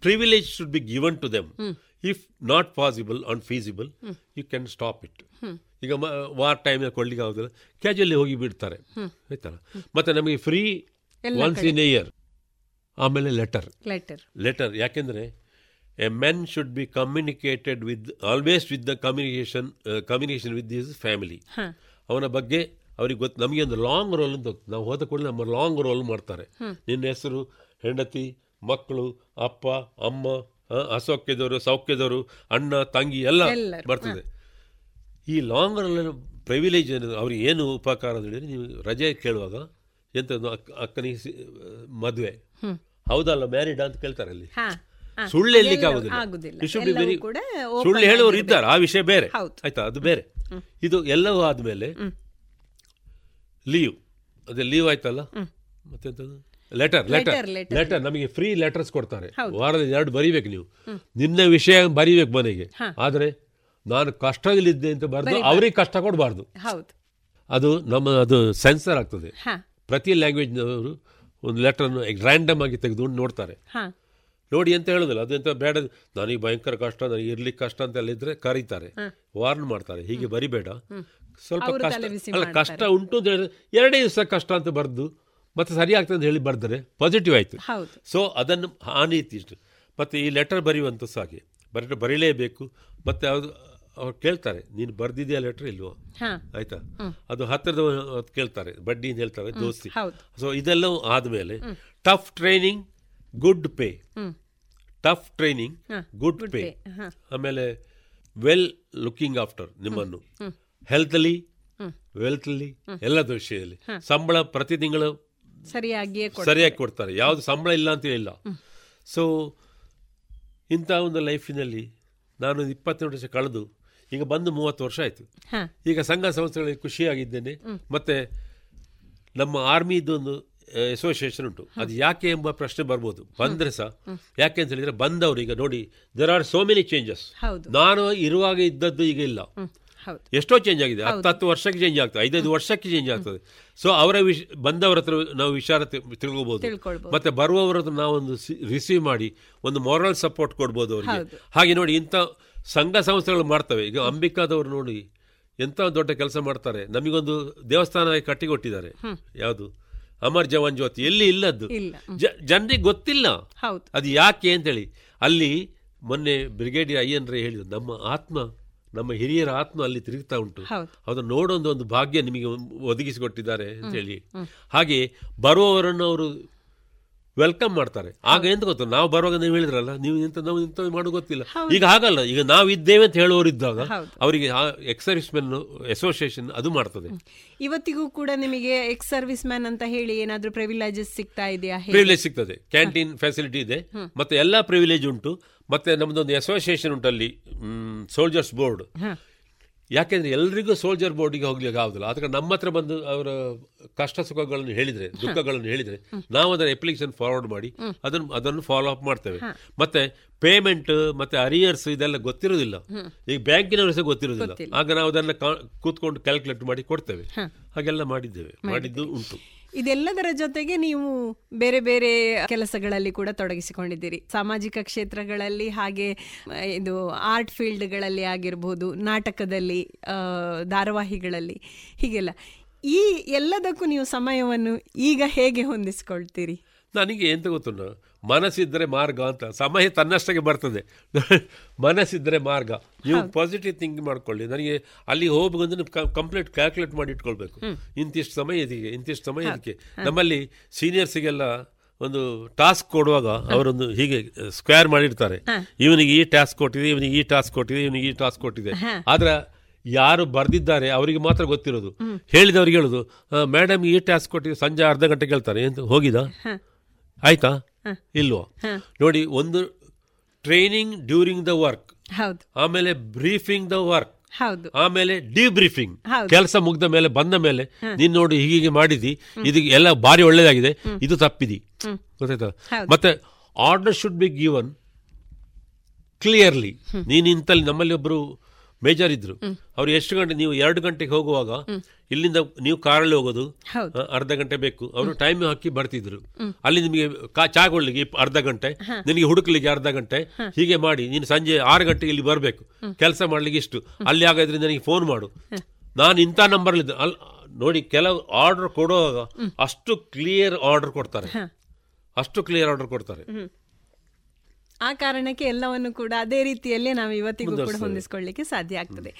privilege should be given to them if not possible and feasible you can stop it ಈಗ war time ಕೊಡ್ಲಿಕ್ಕೆ ಆಗೋದಿಲ್ಲ. ಕ್ಯಾಶುವಲಿ ಹೋಗಿ ಬಿಡ್ತಾರೆ. ಆಯ್ತಲ್ಲ ಮತ್ತೆ ನಮಗೆ ಫ್ರೀ ಒನ್ಸ್ ಇನ್ ಇಯರ್ ಆಮೇಲೆ ಲೆಟರ್ ಲೆಟರ್ ಲೆಟರ್ ಯಾಕೆಂದರೆ a men should be communicated with always with the communication communication with this family ಅವನ ಬಗ್ಗೆ ಅವ್ರಿಗೆ ಗೊತ್ತು ನಮಗೆ ಒಂದು ಲಾಂಗ್ ರೋಲ್ ಅಂತ ಗೊತ್ತು. ನಾವು ಹೋದ ಕೂಡಲೇ ನಮ್ಮ ಲಾಂಗ್ ರೋಲ್ ಮಾಡ್ತಾರೆ. ನಿನ್ನ ಹೆಸರು ಹೆಂಡತಿ ಮಕ್ಕಳು ಅಪ್ಪ ಅಮ್ಮ ಅಸೌಖ್ಯದವರು ಸೌಖ್ಯದವರು ಅಣ್ಣ ತಂಗಿ ಎಲ್ಲ ಬರ್ತದೆ. ಈ ಲಾಂಗ್ ಪ್ರಿವಿಲೇಜ್ ಏನಿದೆ ಅವ್ರಿಗೆ ಏನು ಉಪಕಾರ ಹೇಳಿದ್ರೆ ನೀವು ರಜೆ ಕೇಳುವಾಗ ಎಂಥದ್ದು ಅಕ್ಕ ಅಕ್ಕನಿಗೆ ಮದುವೆ. ಹೌದಲ್ಲ ಮ್ಯಾರಿಡ್ ಅಂತ ಕೇಳ್ತಾರೆ ಅಲ್ಲಿ. ಸುಳ್ಳು ಹೇಳಲಿಕ್ಕೆ ಆಗುದಿಲ್ಲ. ಸುಳ್ಳು ಹೇಳುವವರು ಇದ್ದಾರೆ ಆ ವಿಷಯ ಬೇರೆ. ಆಯ್ತಾ ಅದು ಬೇರೆ. ಇದು ಎಲ್ಲವೂ ಆದ್ಮೇಲೆ ಲೀವ್. ಅದೇ ಲೀವ್ ಆಯ್ತಲ್ಲ? ಮತ್ತೆಂತದ್ದು? Letter letter. ಲೆಟರ್ ನಮಗೆ ಫ್ರೀ ಲೆಟರ್ಸ್ ಕೊಡ್ತಾರೆ. ವಾರದ ವಾರದಲ್ಲಿ ಎರಡು ಬರೀಬೇಕು ನೀವು. ನಿನ್ನ ವಿಷಯ ಬರೀಬೇಕು ಮನೆಗೆ. ಆದರೆ ನಾನು ಕಷ್ಟದಲ್ಲಿದ್ದೆ ಅಂತ ಬರೆದು. ಅವ್ರಿಗೆ ಕಷ್ಟ ಕೊಡಬಾರ್ದು. ಅದು ನಮ್ಮ ಅದು ಸೆನ್ಸರ್ ಆಗ್ತದೆ. ಪ್ರತಿ ಲ್ಯಾಂಗ್ವೇಜ್ನವರು ಒಂದು ಲೆಟರ್ನು ರ್ಯಾಂಡಮ್ ಆಗಿ ತೆಗೆದುಕೊಂಡು ನೋಡ್ತಾರೆ. ನೋಡಿ ಅಂತ ಹೇಳೋದಿಲ್ಲ ಅದು ಎಂತ ಬೇಡ. ನನಗೆ ಭಯಂಕರ ಕಷ್ಟ ನನಗೆ ಇರ್ಲಿಕ್ಕೆ ಕಷ್ಟ ಅಂತ ಎಲ್ಲ ಇದ್ರೆ ಕರೀತಾರೆ. ವಾರ್ನ್ ಮಾಡ್ತಾರೆ. ಹೀಗೆ ಬರಿಬೇಡ. ಸ್ವಲ್ಪ ಕಷ್ಟ ಅಲ್ಲ ಕಷ್ಟ ಉಂಟು ಅಂತ ಹೇಳಿದ್ರೆ ಎರಡೇ ದಿವಸ ಕಷ್ಟ ಅಂತ ಬರೆದು ಮತ್ತೆ ಸರಿ ಆಗ್ತದೆ ಅಂತ ಹೇಳಿ ಬರ್ತಾರೆ. ಪಾಸಿಟಿವ್ ಆಯ್ತು. ಸೊ ಅದನ್ನು ಆ ರೀತಿ ಇಷ್ಟು. ಮತ್ತೆ ಈ ಲೆಟರ್ ಬರೆಯುವಂಥ ಸಾಗೆ ಬರೀ ಬರೀಲೇಬೇಕು. ಮತ್ತೆ ಅದು ಅವ್ರು ಕೇಳ್ತಾರೆ ನೀನು ಬರ್ದಿದ್ಯಾ ಲೆಟರ್ ಇಲ್ವೋ? ಆಯ್ತಾ? ಅದು ಹತ್ತಿರದ ಕೇಳ್ತಾರೆ ಬಡ್ಡಿ ಅಂತ ಹೇಳ್ತಾರೆ ದೋಸ್ತಿ. ಸೊ ಇದೆಲ್ಲವೂ ಆದಮೇಲೆ tough training good pay tough training good pay ಆಮೇಲೆ ವೆಲ್ ಲುಕಿಂಗ್ ಆಫ್ಟರ್ ನಿಮ್ಮನ್ನು. ಹೆಲ್ತಲ್ಲಿ ವೆಲ್ತ್ಲಿ ಎಲ್ಲದ ವಿಷಯದಲ್ಲಿ. ಸಂಬಳ ಪ್ರತಿ ತಿಂಗಳು ಸರಿಯಾಗಿಯೇ. ಸರಿಯಾಗಿ ಕೊಡ್ತಾರೆ. ಯಾವುದು ಸಂಬಳ ಇಲ್ಲ ಅಂತ ಹೇಳಿಲ್ಲ. ಸೊ ಇಂಥ ಒಂದು ಲೈಫಿನಲ್ಲಿ ನಾನು ಇಪ್ಪತ್ತೆರಡು ವರ್ಷ ಕಳೆದು ಈಗ ಬಂದು ಮೂವತ್ತು ವರ್ಷ ಆಯಿತು. ಈಗ ಸಂಘ ಸಂಸ್ಥೆಗಳಲ್ಲಿ ಖುಷಿಯಾಗಿದ್ದೇನೆ. ಮತ್ತೆ ನಮ್ಮ ಆರ್ಮಿದೊಂದು ಅಸೋಸಿಯೇಷನ್ ಉಂಟು. ಅದು ಯಾಕೆ ಎಂಬ ಪ್ರಶ್ನೆ ಬರ್ಬೋದು. ಬಂದ್ರೆ ಸಹ ಯಾಕೆ ಅಂತ ಹೇಳಿದ್ರೆ ಬಂದವರು ಈಗ ನೋಡಿ there are so many changes ನಾನು ಇರುವಾಗ ಇದ್ದದ್ದು ಈಗ ಇಲ್ಲ. ಎಷ್ಟೋ ಚೇಂಜ್ ಆಗಿದೆ. ಹತ್ತು ಹತ್ತು ವರ್ಷಕ್ಕೆ ಚೇಂಜ್ ಆಗ್ತದೆ. ಐದೈದು ವರ್ಷಕ್ಕೆ ಚೇಂಜ್ ಆಗ್ತದೆ. ಸೊ ಅವರ ವಿಷ ಬಂದವರ ಹತ್ರ ನಾವು ವಿಚಾರ ತಿಳ್ಕೊಬಹುದು ತಿಳ್ಕೊಬೋದು. ಮತ್ತೆ ಬರುವವರ ಹತ್ರ ನಾವೊಂದು ರಿಸೀವ್ ಮಾಡಿ ಒಂದು ಮಾರಲ್ ಸಪೋರ್ಟ್ ಕೊಡ್ಬೋದು ಅವರಿಗೆ. ಹಾಗೆ ನೋಡಿ ಇಂಥ ಸಂಘ ಸಂಸ್ಥೆಗಳು ಮಾಡ್ತವೆ. ಈಗ ಅಂಬಿಕಾದವರು ನೋಡಿ ಎಂಥ ದೊಡ್ಡ ಕೆಲಸ ಮಾಡ್ತಾರೆ. ನಮಗೊಂದು ದೇವಸ್ಥಾನ ಕಟ್ಟಿಕೊಟ್ಟಿದ್ದಾರೆ. ಯಾವುದು? ಅಮರ್ ಜವಾನ್ ಜ್ಯೋತಿ. ಎಲ್ಲಿ ಇಲ್ಲದ್ದು? ಇಲ್ಲ. ಜನರಿಗೆ ಗೊತ್ತಿಲ್ಲ. ಅದು ಯಾಕೆ ಅಂತೇಳಿ. ಅಲ್ಲಿ ಮೊನ್ನೆ ಬ್ರಿಗೇಡಿಯರ್ ಅಯ್ಯನ್ರೇ ಹೇಳಿದ್ರು ನಮ್ಮ ಆತ್ಮ ನಮ್ಮ ಹಿರಿಯರ ಆತ್ಮ ಅಲ್ಲಿ ತಿರುಗ್ತಾ ಉಂಟು. ಅದು ಅದನ್ನು ನೋಡೋದು ಒಂದು ಭಾಗ್ಯ ನಿಮಗೆ ಒದಗಿಸಿಕೊಟ್ಟಿದ್ದಾರೆ ಅಂತ ಹೇಳಿ. ಹಾಗೆ ಬರುವವರನ್ನು ಅವರು ವೆಲ್ಕಮ್ ಮಾಡ್ತಾರೆ. ಆಗ ಎಂತ ಗೊತ್ತು? ನಾವು ಬರುವಾಗ ನೀವು ಹೇಳಿದ್ರಲ್ಲ ನೀವು ಎಂತ ನಾವು ಎಂತ ಮಾಡೋ ಗೊತ್ತಿಲ್ಲ. ಈಗ ಹಾಗಲ್ಲ. ಈಗ ನಾವು ಇದ್ದೇವೆ ಅಂತ ಹೇಳುವವರಿದ್ದಾಗ ಅವರಿಗೆ ಎಕ್ಸ್ ಸರ್ವಿಸ್ ಮ್ಯಾನ್ ಅಸೋಸಿಯೇಷನ್ ಅದು ಮಾಡ್ತದೆ. ಇವತ್ತಿಗೂ ಕೂಡ ನಿಮಗೆ ಎಕ್ಸ್ ಸರ್ವಿಸ್ ಮ್ಯಾನ್ ಅಂತ ಹೇಳಿ ಏನಾದ್ರೂ ಪ್ರಿವಿಲೇಜಸ್ ಸಿಗ್ತಾ ಇದೆಯಾ? ಪ್ರಿವಿಲೇಜ್ ಸಿಗ್ತದೆ. ಕ್ಯಾಂಟೀನ್ ಫೆಸಿಲಿಟಿ ಇದೆ. ಮತ್ತೆ ಎಲ್ಲಾ ಪ್ರಿವಿಲೇಜ್ ಉಂಟು. ಮತ್ತೆ ನಮ್ಮದೊಂದು ಅಸೋಸಿಯೇಷನ್ ಉಂಟು ಅಲ್ಲಿ ಸೋಲ್ಜರ್ಸ್ ಬೋರ್ಡ್. ಯಾಕೆಂದ್ರೆ ಎಲ್ರಿಗೂ ಸೋಲ್ಜರ್ ಬೋರ್ಡಿಗೆ ಹೋಗ್ಲಿಕ್ಕೆ ಆಗುದಿಲ್ಲ. ಆದ್ರೆ ನಮ್ಮ ಹತ್ರ ಬಂದು ಅವರ ಕಷ್ಟ ಸುಖಗಳನ್ನು ಹೇಳಿದ್ರೆ ದುಃಖಗಳನ್ನು ಹೇಳಿದ್ರೆ ನಾವು ಅದರ ಅಪ್ಲಿಕೇಶನ್ ಫಾರ್ವರ್ಡ್ ಮಾಡಿ ಅದನ್ನು ಅದನ್ನು ಫಾಲೋ ಅಪ್ ಮಾಡ್ತೇವೆ. ಮತ್ತೆ ಪೇಮೆಂಟ್ ಮತ್ತೆ ಅರಿಯರ್ಸ್ ಇದೆಲ್ಲ ಗೊತ್ತಿರೋದಿಲ್ಲ. ಈಗ ಬ್ಯಾಂಕಿನವರು ಸಹ ಗೊತ್ತಿರೋದಿಲ್ಲ. ಆಗ ನಾವು ಅದನ್ನ ಕೂತ್ಕೊಂಡು ಕ್ಯಾಲ್ಕುಲೇಟ್ ಮಾಡಿ ಕೊಡ್ತೇವೆ. ಹಾಗೆಲ್ಲ ಮಾಡಿದ್ದೇವೆ. ಮಾಡಿದ್ದು ಉಂಟು. ಇದೆಲ್ಲದರ ಜೊತೆಗೆ ನೀವು ಬೇರೆ ಬೇರೆ ಕೆಲಸಗಳಲ್ಲಿ ಕೂಡ ತೊಡಗಿಸಿಕೊಂಡಿದ್ದೀರಿ. ಸಾಮಾಜಿಕ ಕ್ಷೇತ್ರಗಳಲ್ಲಿ ಹಾಗೆ, ಇದು ಆರ್ಟ್ ಫೀಲ್ಡ್ಗಳಲ್ಲಿ ಆಗಿರ್ಬೋದು, ನಾಟಕದಲ್ಲಿ ಧಾರಾವಾಹಿಗಳಲ್ಲಿ, ಹೀಗೆಲ್ಲ. ಈ ಎಲ್ಲದಕ್ಕೂ ನೀವು ಸಮಯವನ್ನು ಈಗ ಹೇಗೆ ಹೊಂದಿಸ್ಕೊಳ್ತೀರಿ? ನನಗೆ ಎಂತ ಗೊತ್ತುಂಟ? ಮನಸ್ಸಿದ್ರೆ ಮಾರ್ಗ ಅಂತ. ಸಮಯ ತನ್ನಷ್ಟಕ್ಕೆ ಬರ್ತದೆ. ಮನಸ್ಸಿದ್ದರೆ ಮಾರ್ಗ. ನೀವು ಪಾಸಿಟಿವ್ ಥಿಂಕ್ ಮಾಡ್ಕೊಳ್ಳಿ. ನನಗೆ ಅಲ್ಲಿ ಹೋಗ್ಬೇಕಂದ್ರೆ ಕಂಪ್ಲೀಟ್ ಕ್ಯಾಲ್ಕುಲೇಟ್ ಮಾಡಿ ಇಟ್ಕೊಳ್ಬೇಕು. ಇಂತಿಷ್ಟು ಸಮಯ ಇದಕ್ಕೆ ಇಂತಿಷ್ಟು ಸಮಯ ಇದಕ್ಕೆ ನಮ್ಮಲ್ಲಿ ಸೀನಿಯರ್ಸಿಗೆಲ್ಲ ಒಂದು ಟಾಸ್ಕ್ ಕೊಡುವಾಗ ಅವರೊಂದು ಹೀಗೆ ಸ್ಕ್ವೇರ್ ಮಾಡಿರ್ತಾರೆ. ಇವನಿಗೆ ಈ ಟಾಸ್ಕ್ ಕೊಟ್ಟಿದೆ ಇವನಿಗೆ ಈ ಟಾಸ್ಕ್ ಕೊಟ್ಟಿದೆ ಇವನಿಗೆ ಈ ಟಾಸ್ಕ್ ಕೊಟ್ಟಿದೆ. ಆದ್ರೆ ಯಾರು ಬರ್ದಿದ್ದಾರೆ ಅವರಿಗೆ ಮಾತ್ರ ಗೊತ್ತಿರೋದು. ಹೇಳಿದವ್ರಿಗೆ ಹೇಳೋದು ಮೇಡಮ್ ಈ ಟಾಸ್ಕ್ ಕೊಟ್ಟಿದೆ ಸಂಜೆ ಅರ್ಧ ಗಂಟೆ ಕೇಳ್ತಾರೆ ಹೋಗಿದಾ ಆಯ್ತಾ? ಇಲ್ವಾ? ನೋಡಿ ಒಂದು ಟ್ರೈನಿಂಗ್ ಡ್ಯೂರಿಂಗ್ ದ ವರ್ಕ್ ಹೌದು. ಆಮೇಲೆ ಬ್ರೀಫಿಂಗ್ ದ ವರ್ಕ್ ಹೌದು. ಆಮೇಲೆ ಡಿಬ್ರೀಫಿಂಗ್ ಬ್ರೀಫಿಂಗ್ ಕೆಲಸ ಮುಗ್ದ ಮೇಲೆ ಬಂದ ಮೇಲೆ ನೀನ್ ನೋಡಿ ಹೀಗೆ ಮಾಡಿದಿ ಇದು ಎಲ್ಲ ಬಾರಿ ಒಳ್ಳೇದಾಗಿದೆ ಇದು ತಪ್ಪಿದಿ. ಗೊತ್ತಾಯ್ತಾ? ಮತ್ತೆ order should be given clearly ನೀನು ಇಂತಲ್ಲಿ ನಮ್ಮಲ್ಲಿ ಒಬ್ರು ಮೇಜರ್ ಇದ್ರು. ಅವ್ರು ಎಷ್ಟು ಗಂಟೆ ನೀವು ಎರಡು ಗಂಟೆಗೆ ಹೋಗುವಾಗ ಇಲ್ಲಿಂದ ನೀವು ಕಾರಲ್ಲಿ ಹೋಗೋದು. ಅರ್ಧ ಗಂಟೆ ಬೇಕು. ಅವರು ಟೈಮ್ ಹಾಕಿ ಬರ್ತಿದ್ರು. ಅಲ್ಲಿ ನಿಮಗೆ ಕಾ- ಚಾ ಕೊಡ್ಲಿಕ್ಕೆ ಅರ್ಧ ಗಂಟೆ ನಿನಗೆ ಹುಡುಕ್ಲಿಕ್ಕೆ ಅರ್ಧ ಗಂಟೆ ಹೀಗೆ ಮಾಡಿ ನೀನು ಸಂಜೆ ಆರು ಗಂಟೆಗೆ ಇಲ್ಲಿ ಬರಬೇಕು. ಕೆಲಸ ಮಾಡ್ಲಿಕ್ಕೆ ಇಷ್ಟು. ಅಲ್ಲಿ ಹಾಗಾದ್ರೆ ನನಗೆ ಫೋನ್ ಮಾಡು. ನಾನು ಇಂಥ ನಂಬರ್ ಅಲ್ಲಿ ನೋಡಿ ಕೆಲವು ಆರ್ಡರ್ ಕೊಡುವಾಗ ಅಷ್ಟು ಕ್ಲಿಯರ್ ಆರ್ಡರ್ ಕೊಡ್ತಾರೆ. ಅಷ್ಟು ಕ್ಲಿಯರ್ ಆರ್ಡರ್ ಕೊಡ್ತಾರೆ. ಆ ಕಾರಣಕ್ಕೆ ಎಲ್ಲವನ್ನು ಕೂಡ ಅದೇ ರೀತಿಯಲ್ಲೇ ನಾವು ಇವತ್ತಿಗೂ ಕೂಡ ಹೊಂದಿಸ್ಕೊಳ್ಳಿಕ್ಕೆ ಸಾಧ್ಯ ಆಗ್ತದೆ.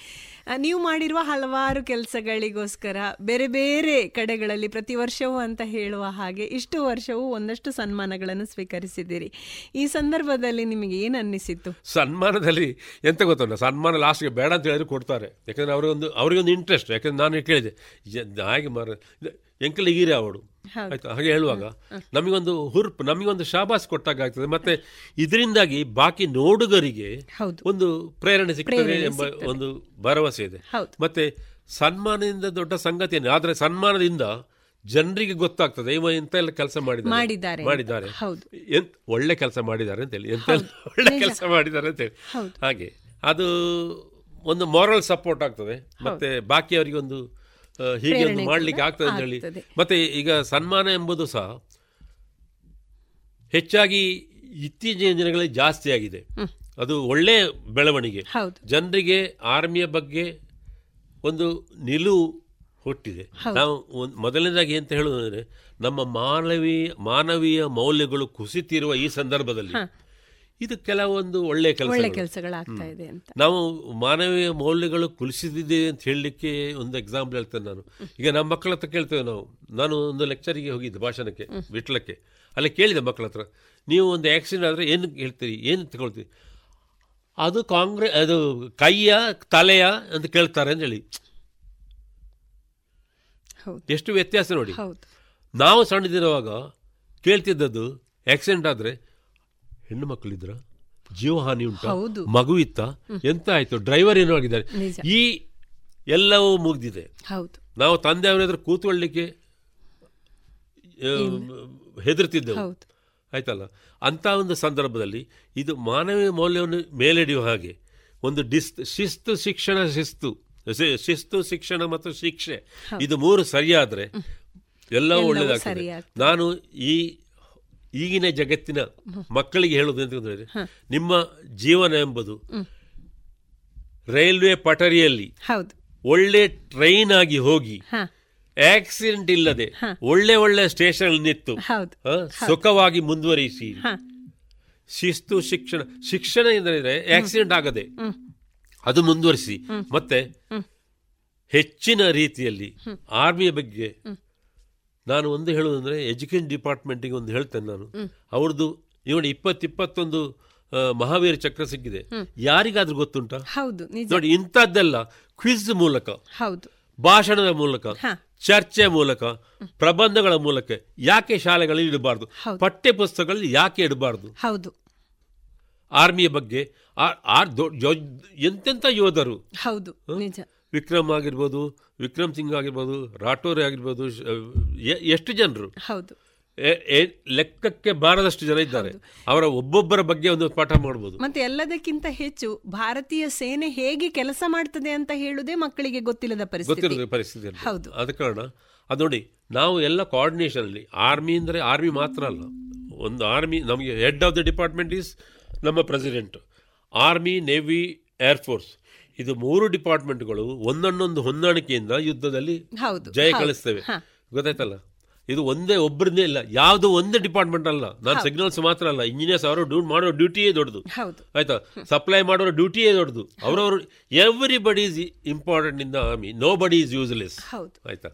ನೀವು ಮಾಡಿರುವ ಹಲವಾರು ಕೆಲಸಗಳಿಗೋಸ್ಕರ ಬೇರೆ ಬೇರೆ ಕಡೆಗಳಲ್ಲಿ ಪ್ರತಿ ವರ್ಷವೂ ಅಂತ ಹೇಳುವ ಹಾಗೆ ಇಷ್ಟು ವರ್ಷವೂ ಒಂದಷ್ಟು ಸನ್ಮಾನಗಳನ್ನು ಸ್ವೀಕರಿಸಿದ್ದೀರಿ. ಈ ಸಂದರ್ಭದಲ್ಲಿ ನಿಮಗೆ ಏನು ಅನ್ನಿಸಿತ್ತು? ಸನ್ಮಾನದಲ್ಲಿ ಎಂತ ಗೊತ್ತಲ್ಲ ಸನ್ಮಾನ ಲಾಸ್ಟ್ಗೆ ಬೇಡ ಅಂತ ಹೇಳಿದ್ರು ಕೊಡ್ತಾರೆ. ಯಾಕಂದ್ರೆ ಅವರಿಗೊಂದು ಅವರಿಗೊಂದು ಇಂಟ್ರೆಸ್ಟ್ ಯಾಕಂದ್ರೆ ನಾನು ಕೇಳಿದೆ ಹಾಗೆ ಮಾರ ಎಂಕಲ್ ಈರೆ ಅವಳು. ಆಯ್ತಾ? ಹಾಗೆ ಹೇಳುವಾಗ ನಮಗೊಂದು ಹುರ್ಪ್ ನಮಗೊಂದು ಶಾಬಾಸ್ ಕೊಟ್ಟಾಗ ಆಗ್ತದೆ. ಮತ್ತೆ ಇದರಿಂದಾಗಿ ಬಾಕಿ ನೋಡುಗರಿಗೆ ಒಂದು ಪ್ರೇರಣೆ ಸಿಗ್ತದೆ ಎಂಬ ಒಂದು ಭರವಸೆ ಇದೆ. ಮತ್ತೆ ಸನ್ಮಾನದಿಂದ ದೊಡ್ಡ ಸಂಗತಿ ಏನು ಆದ್ರೆ ಸನ್ಮಾನದಿಂದ ಜನರಿಗೆ ಗೊತ್ತಾಗ್ತದೆ. ಇವ ಎಂತ ಎಲ್ಲ ಕೆಲಸ ಮಾಡಿದ್ದಾರೆ ಮಾಡಿದ್ದಾರೆ. ಒಳ್ಳೆ ಕೆಲಸ ಮಾಡಿದ್ದಾರೆ ಅಂತ ಹೇಳಿ ಎಂತ ಒಳ್ಳೆ ಕೆಲಸ ಮಾಡಿದ್ದಾರೆ ಅಂತ ಹೇಳಿ ಹಾಗೆ. ಅದು ಒಂದು ಮಾರಲ್ ಸಪೋರ್ಟ್ ಆಗ್ತದೆ. ಮತ್ತೆ ಬಾಕಿಯವರಿಗೆ ಒಂದು ಹೀಗೆ ಒಂದು ಮಾಡ್ಲಿಕ್ಕೆ ಆಗ್ತದೆ ಅಂತ ಹೇಳಿ ಮತ್ತೆ ಈಗ ಸನ್ಮಾನ ಎಂಬುದು ಸಹ ಹೆಚ್ಚಾಗಿ ಇತ್ತೀಚಿನ ದಿನಗಳಲ್ಲಿ ಜಾಸ್ತಿ ಆಗಿದೆ. ಅದು ಒಳ್ಳೆ ಬೆಳವಣಿಗೆ. ಜನರಿಗೆ ಆರ್ಮಿಯ ಬಗ್ಗೆ ಒಂದು ನಿಲುವು ಹುಟ್ಟಿದೆ. ನಾವು ಮೊದಲನೇದಾಗಿ ಅಂತ ಹೇಳುವುದಂದ್ರೆ ನಮ್ಮ ಮಾನವೀಯ ಮಾನವೀಯ ಮೌಲ್ಯಗಳು ಕುಸಿತಿರುವ ಈ ಸಂದರ್ಭದಲ್ಲಿ ಇದು ಕೆಲವೊಂದು ಒಳ್ಳೆ ಕೆಲಸ ಇದೆ ಅಂತ. ನಾವು ಮಾನವೀಯ ಮೌಲ್ಯಗಳು ಕುಲಿಸಿದೆ ಅಂತ ಹೇಳಲಿಕ್ಕೆ ಒಂದು ಎಕ್ಸಾಂಪಲ್ ಹೇಳ್ತೇನೆ ನಾನು. ಈಗ ನಮ್ಮ ಮಕ್ಕಳ ಹತ್ರ ಕೇಳ್ತೇವೆ ನಾವು. ನಾನು ಒಂದು ಲೆಕ್ಚರಿಗೆ ಹೋಗಿದ್ದೆ ಭಾಷಣಕ್ಕೆ ವಿಟ್ಲಕ್ಕೆ. ಅಲ್ಲಿ ಕೇಳಿದೆ ಮಕ್ಕಳ ಹತ್ರ ನೀವು ಒಂದು ಆಕ್ಸಿಡೆಂಟ್ ಆದರೆ ಏನು ಹೇಳ್ತೀರಿ? ಏನು ತಗೊಳ್ತೀರಿ? ಅದು ಕಾಂಗ್ರೆಸ್ ಅದು ಕೈಯ ತಲೆಯ ಅಂತ ಕೇಳ್ತಾರೆ ಅಂತ ಹೇಳಿ. ಎಷ್ಟು ವ್ಯತ್ಯಾಸ ನೋಡಿ. ನಾವು ಸಣ್ಣದಿರುವಾಗ ಕೇಳ್ತಿದ್ದದ್ದು ಆಕ್ಸಿಡೆಂಟ್ ಆದ್ರೆ ಹೆಣ್ಣು ಮಕ್ಕಳಿದ್ರ ಜೀವಹಾನಿ ಉಂಟು. ಮಗು ಇತ್ತ? ಎಂತ ಆಯ್ತು? ಡ್ರೈವರ್ ಏನೋ ಆಗಿದ್ದಾರೆ. ಈ ಎಲ್ಲವೂ ಮುಗ್ದಿದೆ. ಹೌದು. ನಾವು ತಂದೆಯವರ ಎದುರು ಕೂತ್ಕೊಳ್ಳಿಕ್ಕೆ ಹೆದರ್ತಿದ್ದೆವು. ಹೌದು. ಆಯ್ತಲ್ಲ? ಅಂತ ಒಂದು ಸಂದರ್ಭದಲ್ಲಿ ಇದು ಮಾನವೀಯ ಮೌಲ್ಯವನ್ನು ಮೇಲೆಡೆಯುವ ಹಾಗೆ ಒಂದು ಡಿಸ್ ಶಿಸ್ತು ಶಿಕ್ಷಣ ಶಿಸ್ತು ಶಿಸ್ತು ಶಿಕ್ಷಣ ಮತ್ತು ಶಿಕ್ಷೆ. ಇದು ಮೂರು ಸರಿಯಾದ್ರೆ ಎಲ್ಲವೂ ಒಳ್ಳೇದಾಗ್ತದೆ. ನಾನು ಈ ಈಗಿನ ಜಗತ್ತಿನ ಮಕ್ಕಳಿಗೆ ಹೇಳುವುದು ಅಂತ ಹೇಳಿದ್ರೆ ನಿಮ್ಮ ಜೀವನ ಎಂಬುದು ರೈಲ್ವೆ ಪಟರಿಯಲ್ಲಿ ಒಳ್ಳೆ ಟ್ರೈನ್ ಆಗಿ ಹೋಗಿ ಆಕ್ಸಿಡೆಂಟ್ ಇಲ್ಲದೆ ಒಳ್ಳೆ ಒಳ್ಳೆ ಸ್ಟೇಷನ್ ನಿಂತು ಹೌದು. ಸುಖವಾಗಿ ಮುಂದುವರಿಸಿ. ಶಿಸ್ತು ಶಿಕ್ಷಣ ಶಿಕ್ಷಣ ಎಂದರೆ ಆಕ್ಸಿಡೆಂಟ್ ಆಗದೆ ಅದು ಮುಂದುವರಿಸಿ. ಮತ್ತೆ ಹೆಚ್ಚಿನ ರೀತಿಯಲ್ಲಿ ಆರ್ಮಿಯ ಬಗ್ಗೆ ನಾನು ಒಂದು ಹೇಳೋದಂದರೆ ಎಜುಕೇಶನ್ ಡಿಪಾರ್ಟ್ಮೆಂಟಿಗೆ ಒಂದು ಹೇಳ್ತೇನೆ ನಾನು. ಅವ್ರದ್ದು ನೋಡಿ ಇಪ್ಪತ್ತು ಇಪ್ಪತ್ತೊಂದು ಆ, ಮಹಾವೀರ ಚಕ್ರ ಸಿಕ್ಕಿದೆ. ಯಾರಿಗಾದ್ರೂ ಗೊತ್ತುಂಟಾ? ಹೌದು ನೋಡಿ ಇಂಥದ್ದೆಲ್ಲ ಕ್ವಿಜ್ ಮೂಲಕ ಹೌದು. ಭಾಷಣದ ಮೂಲಕ. ಚರ್ಚೆ ಮೂಲಕ ಪ್ರಬಂಧಗಳ ಮೂಲಕ ಯಾಕೆ ಶಾಲೆಗಳಲ್ಲಿ ಇಡಬಾರ್ದು. ಪಠ್ಯ ಪುಸ್ತಕಗಳಲ್ಲಿ ಯಾಕೆ ಇಡಬಾರ್ದು? ಹೌದು. ಆರ್ಮಿಯ ಬಗ್ಗೆ ಎಂತೆಂಥ ಯೋಧರು? ಹೌದು ನಿಜ. ವಿಕ್ರಮ್ ಆಗಿರ್ಬೋದು ವಿಕ್ರಮ್ ಸಿಂಗ್ ಆಗಿರ್ಬೋದು ರಾಠೋರ್ ಆಗಿರ್ಬೋದು ಎಷ್ಟು ಜನರು? ಹೌದು. ಲೆಕ್ಕಕ್ಕೆ ಬಾರದಷ್ಟು ಜನ ಇದ್ದಾರೆ. ಅವರ ಒಬ್ಬೊಬ್ಬರ ಬಗ್ಗೆ ಒಂದು ಪಾಠ ಮಾಡಬಹುದು ಮತ್ತೆ ಎಲ್ಲದಕ್ಕಿಂತ ಹೆಚ್ಚು ಭಾರತೀಯ ಸೇನೆ ಹೇಗೆ ಕೆಲಸ ಮಾಡ್ತದೆ ಅಂತ ಹೇಳುದೇ ಮಕ್ಕಳಿಗೆ ಗೊತ್ತಿಲ್ಲದ ಪರಿಸ್ಥಿತಿ. ಪರಿಸ್ಥಿತಿ ಹೌದು. ಅದ ಕಾರಣ ಅದು ನೋಡಿ ನಾವು ಎಲ್ಲ ಕೋಆರ್ಡಿನೇಷನ್ ಅಲ್ಲಿ ಆರ್ಮಿ ಅಂದರೆ ಆರ್ಮಿ ಮಾತ್ರ ಅಲ್ಲ. ಒಂದು ಆರ್ಮಿ ನಮಗೆ head of the department is ನಮ್ಮ president army navy air force ಇದು ಮೂರು ಡಿಪಾರ್ಟ್ಮೆಂಟ್ಗಳು ಒಂದನ್ನೊಂದು ಹೊಂದಾಣಿಕೆಯಿಂದ ಯುದ್ಧದಲ್ಲಿ ಜಯ. ಕಳಿಸ್ತೇವೆ ಗೊತ್ತಾಯ್ತಲ್ಲ? ಇದು ಒಂದೇ ಒಬ್ಬರದೇ ಇಲ್ಲ ಯಾವುದು ಒಂದೇ ಡಿಪಾರ್ಟ್ಮೆಂಟ್ ಅಲ್ಲ. ನಾನು ಸಿಗ್ನಲ್ಸ್ ಮಾತ್ರ ಅಲ್ಲ ಇಂಜಿನಿಯರ್ಸ್ ಅವರು ಡ್ಯೂ ಮಾಡೋ ಡ್ಯೂಟಿಯೇ ದೊಡ್ಡದು. ಆಯ್ತಾ? ಸಪ್ಲೈ ಮಾಡೋ ಡ್ಯೂಟಿಯೇ ದೊಡ್ಡದು. ಅವರವರು everybody is important in the army nobody is useless ಆಯ್ತಾ?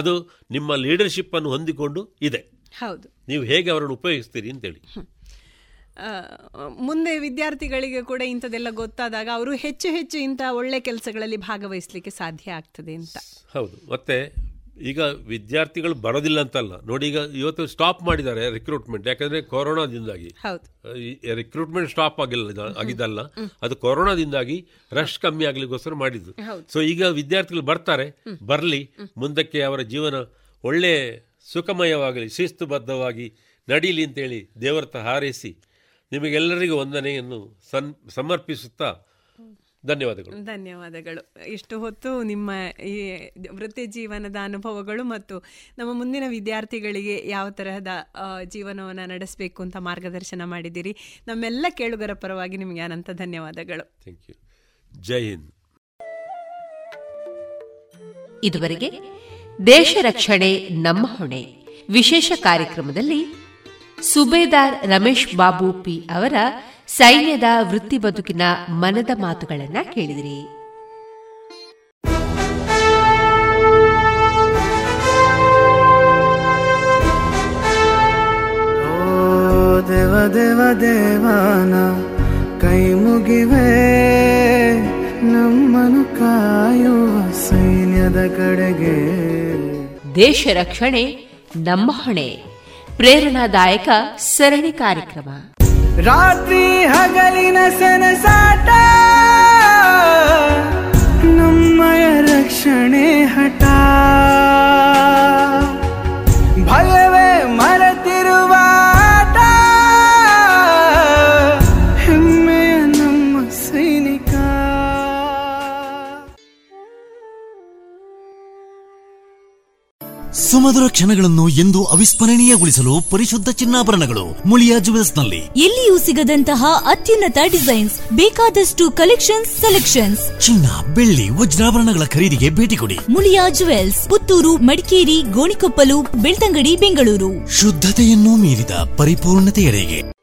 ಅದು ನಿಮ್ಮ ಲೀಡರ್ಶಿಪ್ ಅನ್ನು ಹೊಂದಿಕೊಂಡು ಇದೆ. ನೀವು ಹೇಗೆ ಅವರನ್ನು ಉಪಯೋಗಿಸ್ತೀರಿ ಅಂತೇಳಿ. ಮುಂದೆ ವಿದ್ಯಾರ್ಥಿಗಳಿಗೆ ಕೂಡ ಇಂಥದ್ದೆಲ್ಲ ಗೊತ್ತಾದಾಗ ಅವರು ಹೆಚ್ಚು ಹೆಚ್ಚು ಇಂಥ ಒಳ್ಳೆ ಕೆಲಸಗಳಲ್ಲಿ ಭಾಗವಹಿಸಲಿಕ್ಕೆ ಸಾಧ್ಯ ಆಗ್ತದೆ ಅಂತ. ಹೌದು. ಮತ್ತೆ ಈಗ ವಿದ್ಯಾರ್ಥಿಗಳು ಬರೋದಿಲ್ಲ ಅಂತಲ್ಲ. ನೋಡಿ ಈಗ ಇವತ್ತು ಸ್ಟಾಪ್ ಮಾಡಿದ್ದಾರೆ ರಿಕ್ರೂಟ್ಮೆಂಟ್ ಯಾಕಂದ್ರೆ ಕೊರೋನಾದಿಂದಾಗಿ. ರಿಕ್ರೂಟ್ಮೆಂಟ್ ಸ್ಟಾಪ್ ಆಗಿಲ್ಲ ಆಗಿದ್ದಲ್ಲ. ಅದು ಕೊರೋನಾದಿಂದಾಗಿ ರಶ್ ಕಮ್ಮಿ ಆಗ್ಲಿಕ್ಕೋಸ್ಕರ ಮಾಡಿದ್ದು. ಸೊ ಈಗ ವಿದ್ಯಾರ್ಥಿಗಳು ಬರ್ತಾರೆ ಬರಲಿ ಮುಂದಕ್ಕೆ ಅವರ ಜೀವನ ಒಳ್ಳೆ ಸುಖಮಯವಾಗಲಿ ಶಿಸ್ತುಬದ್ಧವಾಗಿ ನಡೀಲಿ ಅಂತೇಳಿ ದೇವರತ ಹಾರೈಸಿ ನಿಮಗೆಲ್ಲರಿಗೂ ವಂದನೆಯನ್ನು ಸನ್ ಸಮರ್ಪಿಸುತ್ತಾ ಧನ್ಯವಾದಗಳು. ಧನ್ಯವಾದಗಳು. ಇಷ್ಟು ಹೊತ್ತು ನಿಮ್ಮ ಈ ವೃತ್ತಿ ಜೀವನದ ಅನುಭವಗಳು ಮತ್ತು ನಮ್ಮ ಮುಂದಿನ ವಿದ್ಯಾರ್ಥಿಗಳಿಗೆ ಯಾವ ತರಹದ ಜೀವನವನ್ನು ನಡೆಸಬೇಕು ಅಂತ ಮಾರ್ಗದರ್ಶನ ಮಾಡಿದ್ದೀರಿ. ನಮ್ಮೆಲ್ಲ ಕೇಳುಗರ ಪರವಾಗಿ ನಿಮಗೆ ಅನಂತ ಧನ್ಯವಾದಗಳು. ಥ್ಯಾಂಕ್ ಯು ಜೈ ಹಿಂದ್ ಇದುವರೆಗೆ ದೇಶ ರಕ್ಷಣೆ ನಮ್ಮ ಹೊಣೆ. ವಿಶೇಷ ಕಾರ್ಯಕ್ರಮದಲ್ಲಿ ಸುಬೇದಾರ್ ರಮೇಶ್ ಬಾಬು ಪಿ ಅವರ ಸೈನ್ಯದ ವೃತ್ತಿ ಬದುಕಿನ ಮನದ ಮಾತುಗಳನ್ನು ಕೇಳಿದಿರಿ. ದೇವ ದೇವ ದೇವಾನ ಕೈ ಮುಗಿವೆ ನಮ್ಮನು ಕಾಯುವ ಸೈನ್ಯದ ಕಡೆಗೆ. ದೇಶ ರಕ್ಷಣೆ ನಮ್ಮ ಹೊಣೆ. ಪ್ರೇರಣಾದಾಯಕ ಸರಣಿ ಕಾರ್ಯಕ್ರಮ. ರಾತ್ರಿ ಹಗಲಿನ ಸನಸಾಟ ನಮ್ಮಯ ರಕ್ಷಣೆ ಹಠ. ಕ್ಷಣಗಳನ್ನು ಎಂದು ಅವಿಸ್ಮರಣೀಯಗೊಳಿಸಲು ಪರಿಶುದ್ಧ ಚಿನ್ನಾಭರಣಗಳು ಮುಳಿಯಾ ಜುವೆಲ್ಸ್ನಲ್ಲಿ ಎಲ್ಲಿಯೂ ಸಿಗದಂತಹ ಅತ್ಯುನ್ನತ ಡಿಸೈನ್ಸ್ ಬೇಕಾದಷ್ಟು ಕಲೆಕ್ಷನ್ಸ್ ಸೆಲೆಕ್ಷನ್ಸ್. ಚಿನ್ನ ಬೆಳ್ಳಿ ವಜ್ರಾಭರಣಗಳ ಖರೀದಿಗೆ ಭೇಟಿ ಕೊಡಿ. ಮುಳಿಯಾ ಜುವೆಲ್ಸ್ ಪುತ್ತೂರು ಮಡಿಕೇರಿ ಗೋಣಿಕೊಪ್ಪಲು ಬೆಳ್ತಂಗಡಿ ಬೆಂಗಳೂರು. ಶುದ್ಧತೆಯನ್ನು ಮೀರಿದ ಪರಿಪೂರ್ಣತೆಯರಿಗೆ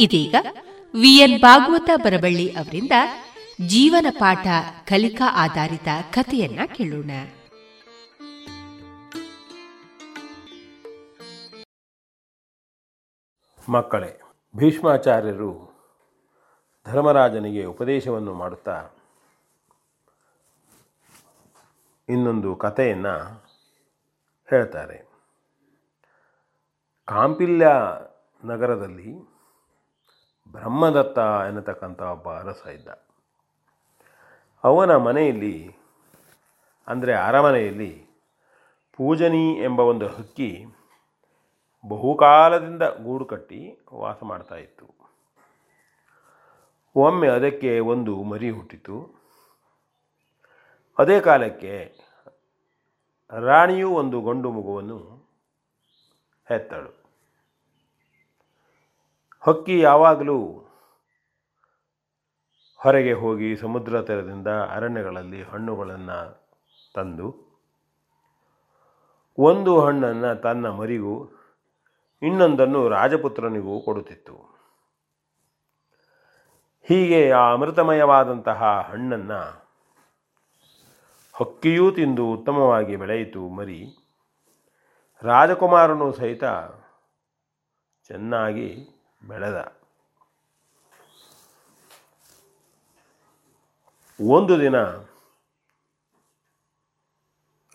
ಇದೀಗ ವಿಎನ್ ಭಾಗವತ ಬರಬಳ್ಳಿ ಅವರಿಂದ ಜೀವನ ಪಾಠ ಕಲಿಕಾ ಆಧಾರಿತ ಕಥೆಯನ್ನ ಕೇಳೋಣ. ಮಕ್ಕಳೇ, ಭೀಷ್ಮಾಚಾರ್ಯರು ಧರ್ಮರಾಜನಿಗೆ ಉಪದೇಶವನ್ನು ಮಾಡುತ್ತಾ ಇನ್ನೊಂದು ಕಥೆಯನ್ನು ಹೇಳ್ತಾರೆ. ಕಾಂಪಿಲ್ಯ ನಗರದಲ್ಲಿ ಬ್ರಹ್ಮದತ್ತ ಎನ್ನತಕ್ಕಂಥ ಒಬ್ಬ ಅರಸ ಇದ್ದ. ಅವನ ಮನೆಯಲ್ಲಿ, ಅಂದರೆ ಅರಮನೆಯಲ್ಲಿ ಪೂಜನಿ ಎಂಬ ಒಂದು ಹಕ್ಕಿ ಬಹುಕಾಲದಿಂದ ಗೂಡು ಕಟ್ಟಿ ವಾಸ ಮಾಡ್ತಾ ಇತ್ತು. ಒಮ್ಮೆ ಅದಕ್ಕೆ ಒಂದು ಮರಿ ಹುಟ್ಟಿತು. ಅದೇ ಕಾಲಕ್ಕೆ ರಾಣಿಯು ಒಂದು ಗಂಡು ಮಗುವನ್ನು ಹೆತ್ತಳು. ಹಕ್ಕಿ ಯಾವಾಗಲೂ ಹೊರಗೆ ಹೋಗಿ ಸಮುದ್ರ ತೀರದಿಂದ ಅರಣ್ಯಗಳಲ್ಲಿ ಹಣ್ಣುಗಳನ್ನು ತಂದು, ಒಂದು ಹಣ್ಣನ್ನು ತನ್ನ ಮರಿಗೂ ಇನ್ನೊಂದನ್ನು ರಾಜಪುತ್ರನಿಗೂ ಕೊಡುತ್ತಿತ್ತು. ಹೀಗೆ ಆ ಅಮೃತಮಯವಾದಂತಹ ಹಣ್ಣನ್ನು ಹೊಕ್ಕಿಯೂ ತಿಂದು ಉತ್ತಮವಾಗಿ ಬೆಳೆಯಿತು ಮರಿ. ರಾಜಕುಮಾರನು ಸಹಿತ ಚೆನ್ನಾಗಿ ಬೆಳೆದ. ಒಂದು ದಿನ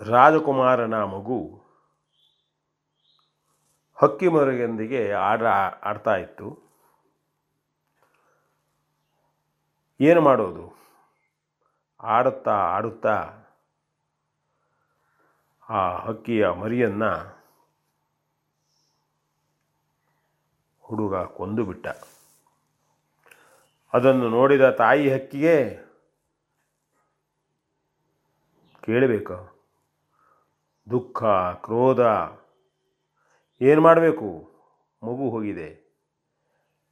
ರಾಜಕುಮಾರನ ಮಗು ಹಕ್ಕಿ ಮರಿಯೊಂದಿಗೆ ಆಡ ಆಡ್ತಾ ಇತ್ತು. ಏನು ಮಾಡೋದು? ಆಡುತ್ತಾ ಆಡುತ್ತಾ ಆ ಹಕ್ಕಿಯ ಮರಿಯನ್ನು ಹುಡುಗ ಕೊಂದು ಬಿಟ್ಟ. ಅದನ್ನು ನೋಡಿದ ತಾಯಿ ಹಕ್ಕಿಗೆ ಕೇಳಬೇಕು. ದುಃಖ, ಕ್ರೋಧ ಏನು ಮಾಡಬೇಕು? ಮಗು ಹೋಗಿದೆ.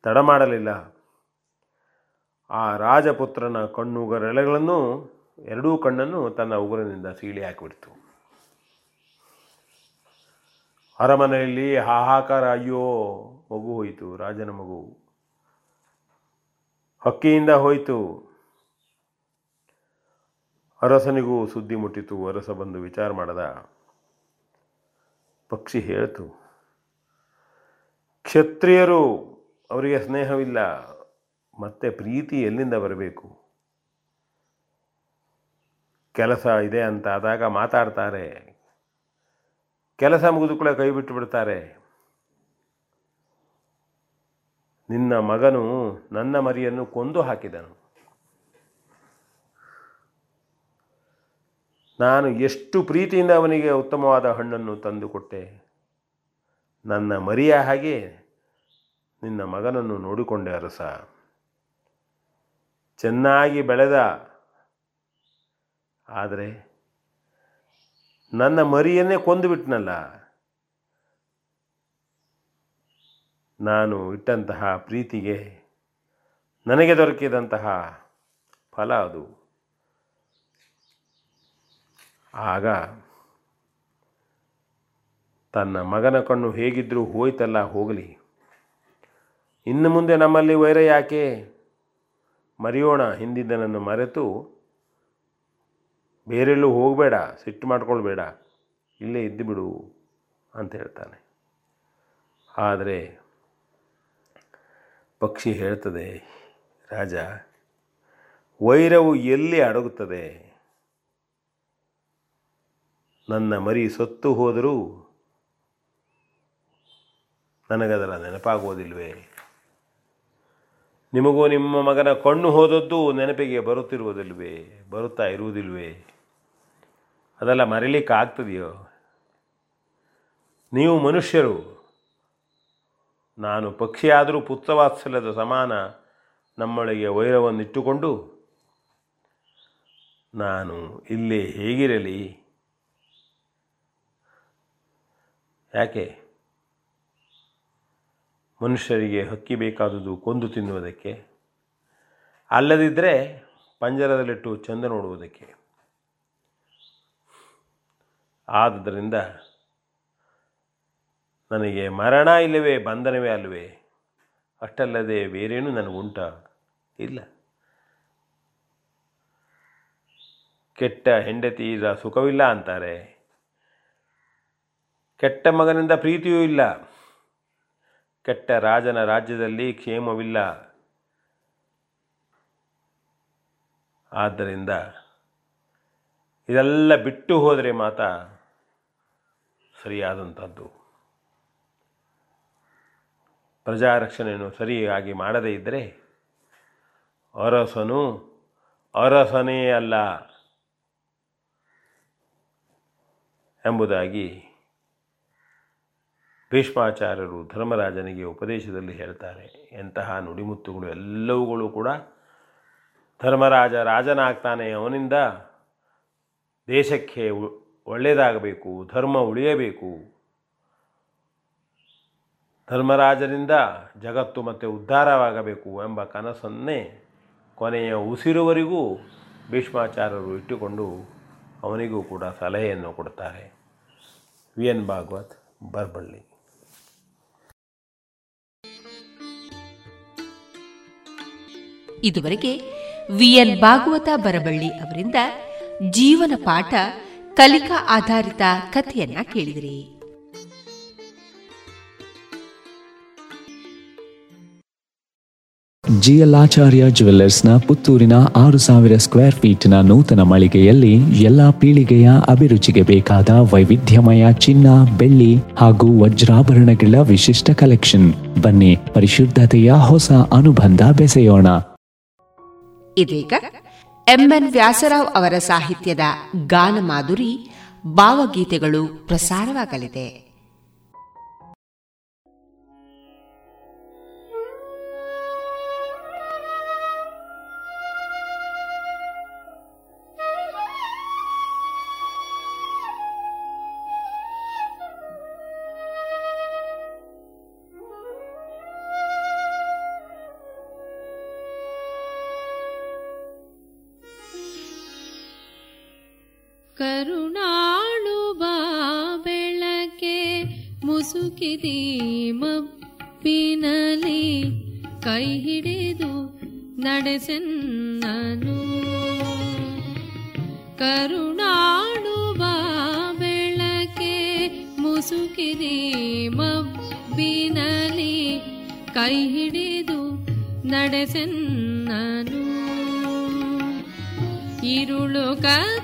ತಡ ಮಾಡಲಿಲ್ಲ. ಆ ರಾಜಪುತ್ರನ ಕಣ್ಣುಗರೆಳೆಗಳನ್ನು, ಎರಡೂ ಕಣ್ಣನ್ನು ತನ್ನ ಉಗುರಿನಿಂದ ಸೀಳಿ ಹಾಕಿಬಿಡ್ತು. ಅರಮನೆಯಲ್ಲಿ ಹಾಹಾಕಾರ, ಅಯ್ಯೋ, ಮಗು ಹೋಯಿತು, ರಾಜನ ಮಗು. ಹಕ್ಕಿಯಿಂದ ಹೋಯಿತು. ಅರಸನಿಗೂ ಸುದ್ದಿ ಮುಟ್ಟಿತು, ಅರಸ ಬಂದು ವಿಚಾರ ಮಾಡದ. ಪಕ್ಷಿ ಹೇಳ್ತು ಕ್ಷತ್ರಿಯರು ಅವರಿಗೆ ಸ್ನೇಹವಿಲ್ಲ, ಮತ್ತೆ ಪ್ರೀತಿ ಎಲ್ಲಿಂದ ಬರಬೇಕು? ಕೆಲಸ ಇದೆ ಅಂತ ಆದಾಗ ಮಾತಾಡ್ತಾರೆ. ಕೆಲಸ ಮುಗಿದು ಕೂಡ ಕೈ ಬಿಟ್ಟು ಬಿಡ್ತಾರೆ. ನಿನ್ನ ಮಗನು ನನ್ನ ಮರಿಯನ್ನು ಕೊಂದು ಹಾಕಿದನು. ನಾನು ಎಷ್ಟು ಪ್ರೀತಿಯಿಂದ ಅವನಿಗೆ ಉತ್ತಮವಾದ ಹಣ್ಣನ್ನು ತಂದುಕೊಟ್ಟೆ ನನ್ನ ಮರಿಯ ಹಾಗೆ ನಿನ್ನ ಮಗನನ್ನು ನೋಡಿಕೊಂಡೆ ಅರಸ. ಚೆನ್ನಾಗಿ ಬೆಳೆದ. ಆದರೆ ನನ್ನ ಮರಿಯನ್ನೇ ಕೊಂದು ಬಿಟ್ನಲ್ಲ. ನಾನು ಇಟ್ಟಂತಹ ಪ್ರೀತಿಗೆ ನನಗೆ ದೊರಕಿದಂತಹ ಫಲ ಅದು. ಆಗ ತನ್ನ ಮಗನ ಕಣ್ಣು ಹೇಗಿದ್ದರೂ ಹೋಯ್ತಲ್ಲ, ಹೋಗಲಿ. ಇನ್ನು ಮುಂದೆ ನಮ್ಮಲ್ಲಿ ವೈರ ಯಾಕೆ? ಮರೆಯೋಣ, ಹಿಂದಿದ್ದನನ್ನು ಮರೆತು ಬೇರೆಲ್ಲೂ ಹೋಗಬೇಡ, ಸಿಟ್ಟು ಮಾಡ್ಕೊಳ್ಬೇಡ. ಇಲ್ಲೇ ಇದ್ದು ಬಿಡು ಅಂತ ಹೇಳ್ತಾನೆ. ಆದರೆ ಪಕ್ಷಿ ಹೇಳ್ತದೆ, ರಾಜ, ವೈರವು ಎಲ್ಲಿ ಅಡಗುತ್ತದೆ? ನನ್ನ ಮರಿ ಸತ್ತು ಹೋದರೂ ನನಗದರ ನೆನಪಾಗುವುದಿಲ್ವೇ ನಿಮಗೂ ನಿಮ್ಮ ಮಗನ ಕಣ್ಣು ಹೋದದ್ದು ನೆನಪಿಗೆ ಬರುತ್ತಿರುವುದಿಲ್ವೇ ಬರುತ್ತಾ ಇರುವುದಿಲ್ವೇ ಅದೆಲ್ಲ ಮರಿಲಿಕ್ಕೆ ಆಗ್ತದೆಯೋ ನೀವು ಮನುಷ್ಯರು, ನಾನು ಪಕ್ಷಿಯಾದರೂ ಪುತ್ರವಾತ್ಸಲ್ಯದ ಸಮಾನ ನಮ್ಮೊಳಗೆ ವೈರವನ್ನಿಟ್ಟುಕೊಂಡು ನಾನು ಇಲ್ಲೇ ಹೇಗಿರಲಿ? ಯಾಕೆ? ಮನುಷ್ಯರಿಗೆ ಹಕ್ಕಿ ಬೇಕಾದುದು ಕೊಂದು ತಿನ್ನುವುದಕ್ಕೆ ಅಲ್ಲದಿದ್ದರೆ ಪಂಜರದಲ್ಲಿಟ್ಟು ಚಂದ ನೋಡುವುದಕ್ಕೆ. ಆದ್ದರಿಂದ ನನಗೆ ಮರಣ ಇಲ್ಲವೇ, ಬಂಧನವೇ ಅಲ್ಲವೇ? ಅಷ್ಟಲ್ಲದೆ ಬೇರೇನೂ ನನಗುಂಟ ಇಲ್ಲ. ಕೆಟ್ಟ ಹೆಂಡತಿ ಇಲ್ಲ ಸುಖವಿಲ್ಲ ಅಂತಾರೆ. ಕೆಟ್ಟ ಮಗನಿಂದ ಪ್ರೀತಿಯೂ ಇಲ್ಲ. ಕೆಟ್ಟ ರಾಜನ ರಾಜ್ಯದಲ್ಲಿ ಕ್ಷೇಮವಿಲ್ಲ. ಆದ್ದರಿಂದ ಇದೆಲ್ಲ ಬಿಟ್ಟು ಹೋದರೆ ಮಾತ ಸರಿಯಾದಂಥದ್ದು. ಪ್ರಜಾರಕ್ಷಣೆಯನ್ನು ಸರಿಯಾಗಿ ಮಾಡದೇ ಇದ್ದರೆ ಅರಸನು ಅರಸನೇ ಅಲ್ಲ ಎಂಬುದಾಗಿ ಭೀಷ್ಮಾಚಾರ್ಯರು ಧರ್ಮರಾಜನಿಗೆ ಉಪದೇಶದಲ್ಲಿ ಹೇಳ್ತಾರೆ. ಎಂತಹ ನುಡಿಮುತ್ತುಗಳು ಎಲ್ಲವುಗಳು ಕೂಡ ಧರ್ಮರಾಜ ರಾಜನಾಗ್ತಾನೆ. ಅವನಿಂದ ದೇಶಕ್ಕೆ ಒಳ್ಳೆಯದಾಗಬೇಕು, ಧರ್ಮ ಉಳಿಯಬೇಕು. ಧರ್ಮರಾಜನಿಂದ ಜಗತ್ತು ಮತ್ತೆ ಉದ್ಧಾರವಾಗಬೇಕು ಎಂಬ ಕನಸನ್ನೇ ಕೊನೆಯ ಉಸಿರುವರೆಗೂ ಭೀಷ್ಮಾಚಾರ್ಯರು ಇಟ್ಟುಕೊಂಡು ಅವನಿಗೂ ಕೂಡ ಸಲಹೆಯನ್ನು ಕೊಡ್ತಾರೆ. V N Bhagwat, Barballi. ಇದುವರೆಗೆ ವಿಎನ್ ಭಾಗವತ ಬರಬಳ್ಳಿ ಅವರಿಂದ ಜೀವನ ಪಾಠ ಕಲಿಕಾ ಆಧಾರಿತ ಕಥೆಯನ್ನ ಕೇಳಿದಿರಿ. ಜಿಯಲಾಚಾರ್ಯ ಜುವೆಲ್ಲರ್ಸ್ನ ಪುತ್ತೂರಿನ ಆರು ಸಾವಿರ ಸ್ಕ್ವೇರ್ ಫೀಟ್ನ ನೂತನ ಮಳಿಗೆಯಲ್ಲಿ ಎಲ್ಲಾ ಪೀಳಿಗೆಯ ಅಭಿರುಚಿಗೆ ಬೇಕಾದ ವೈವಿಧ್ಯಮಯ ಚಿನ್ನ, ಬೆಳ್ಳಿ ಹಾಗೂ ವಜ್ರಾಭರಣಗಳ ವಿಶಿಷ್ಟ ಕಲೆಕ್ಷನ್. ಬನ್ನಿ, ಪರಿಶುದ್ಧತೆಯ ಹೊಸ ಅನುಬಂಧ ಬೆಸೆಯೋಣ. ಇದೀಗ ಎಂಎನ್ ವ್ಯಾಸರಾವ್ ಅವರ ಸಾಹಿತ್ಯದ ಗಾನ ಮಾಧುರಿ ಭಾವಗೀತೆಗಳು ಪ್ರಸಾರವಾಗಲಿದೆ. ಕರುಣಾಳು ಬಾ ಬೆಳಕೆ ಮುಸುಕಿದಿ ಮಪ್ಪಿನಲಿ ಕೈ ಹಿಡಿದು ನಡೆಸೆನ್ನನು ಕರುಣಾಳು ಬಾ ಬೆಳಕೆ ಮುಸುಕಿದಿ ಮಬ್ಬಿನಲಿ ಕೈ ಹಿಡಿದು ನಡೆಸೆನ್ನನು ഇരുളു ಕತ್ತಲೆಯಾಗವಿ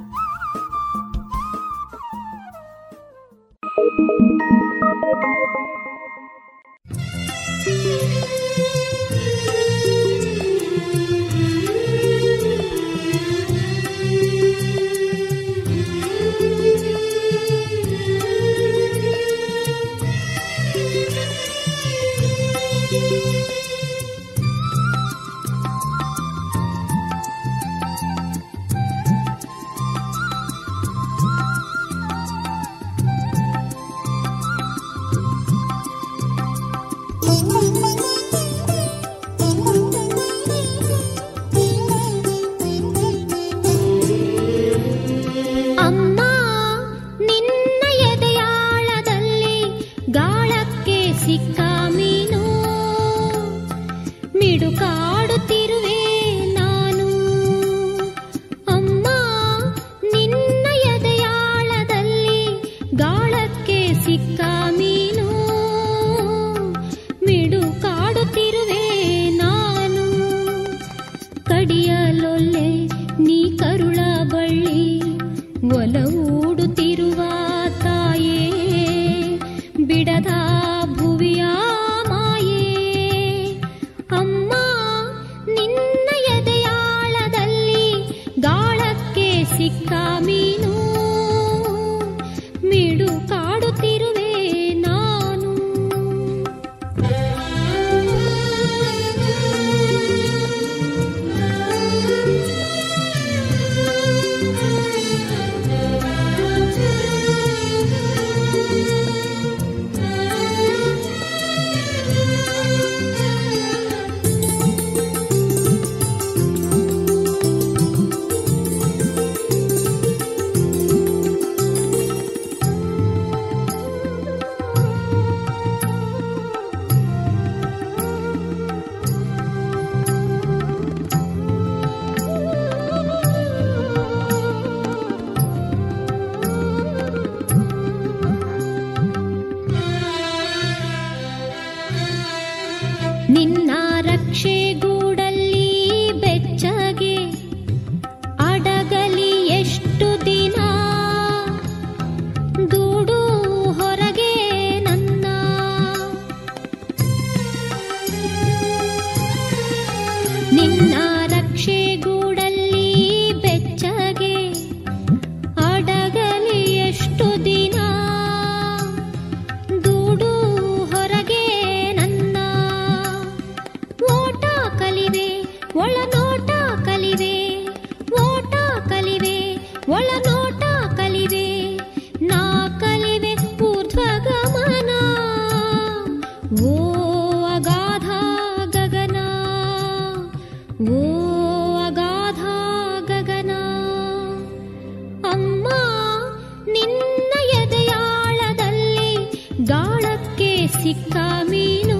ಕಾಮೀನೋ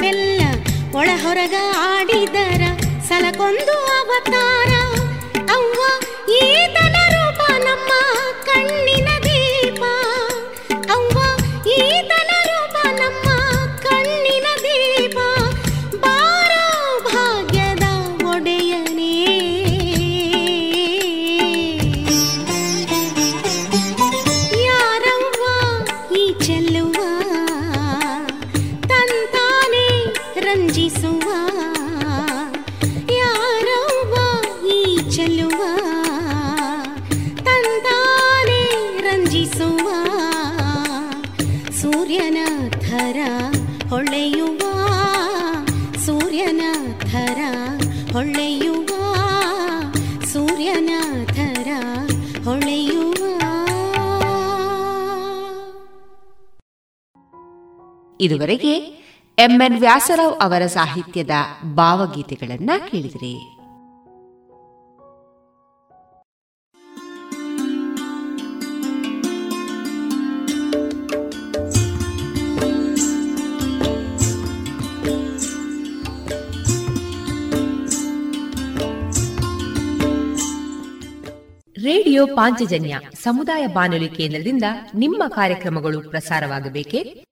ಬೆಲ್ಲ ಒಳ ಹೊರಗ ಆಡಿದರ ಸಲಕೊಂದು ಅವತಾರ. ಇದುವರೆಗೆ ಎಂಎನ್ ವ್ಯಾಸರಾವ್ ಅವರ ಸಾಹಿತ್ಯದ ಭಾವಗೀತೆಗಳನ್ನ ಕೇಳಿದಿರಿ. ರೇಡಿಯೋ ಪಾಂಚಜನ್ಯ ಸಮುದಾಯ ಬಾನುಲಿ ಕೇಂದ್ರದಿಂದ ನಿಮ್ಮ ಕಾರ್ಯಕ್ರಮಗಳು ಪ್ರಸಾರವಾಗಬೇಕೆ?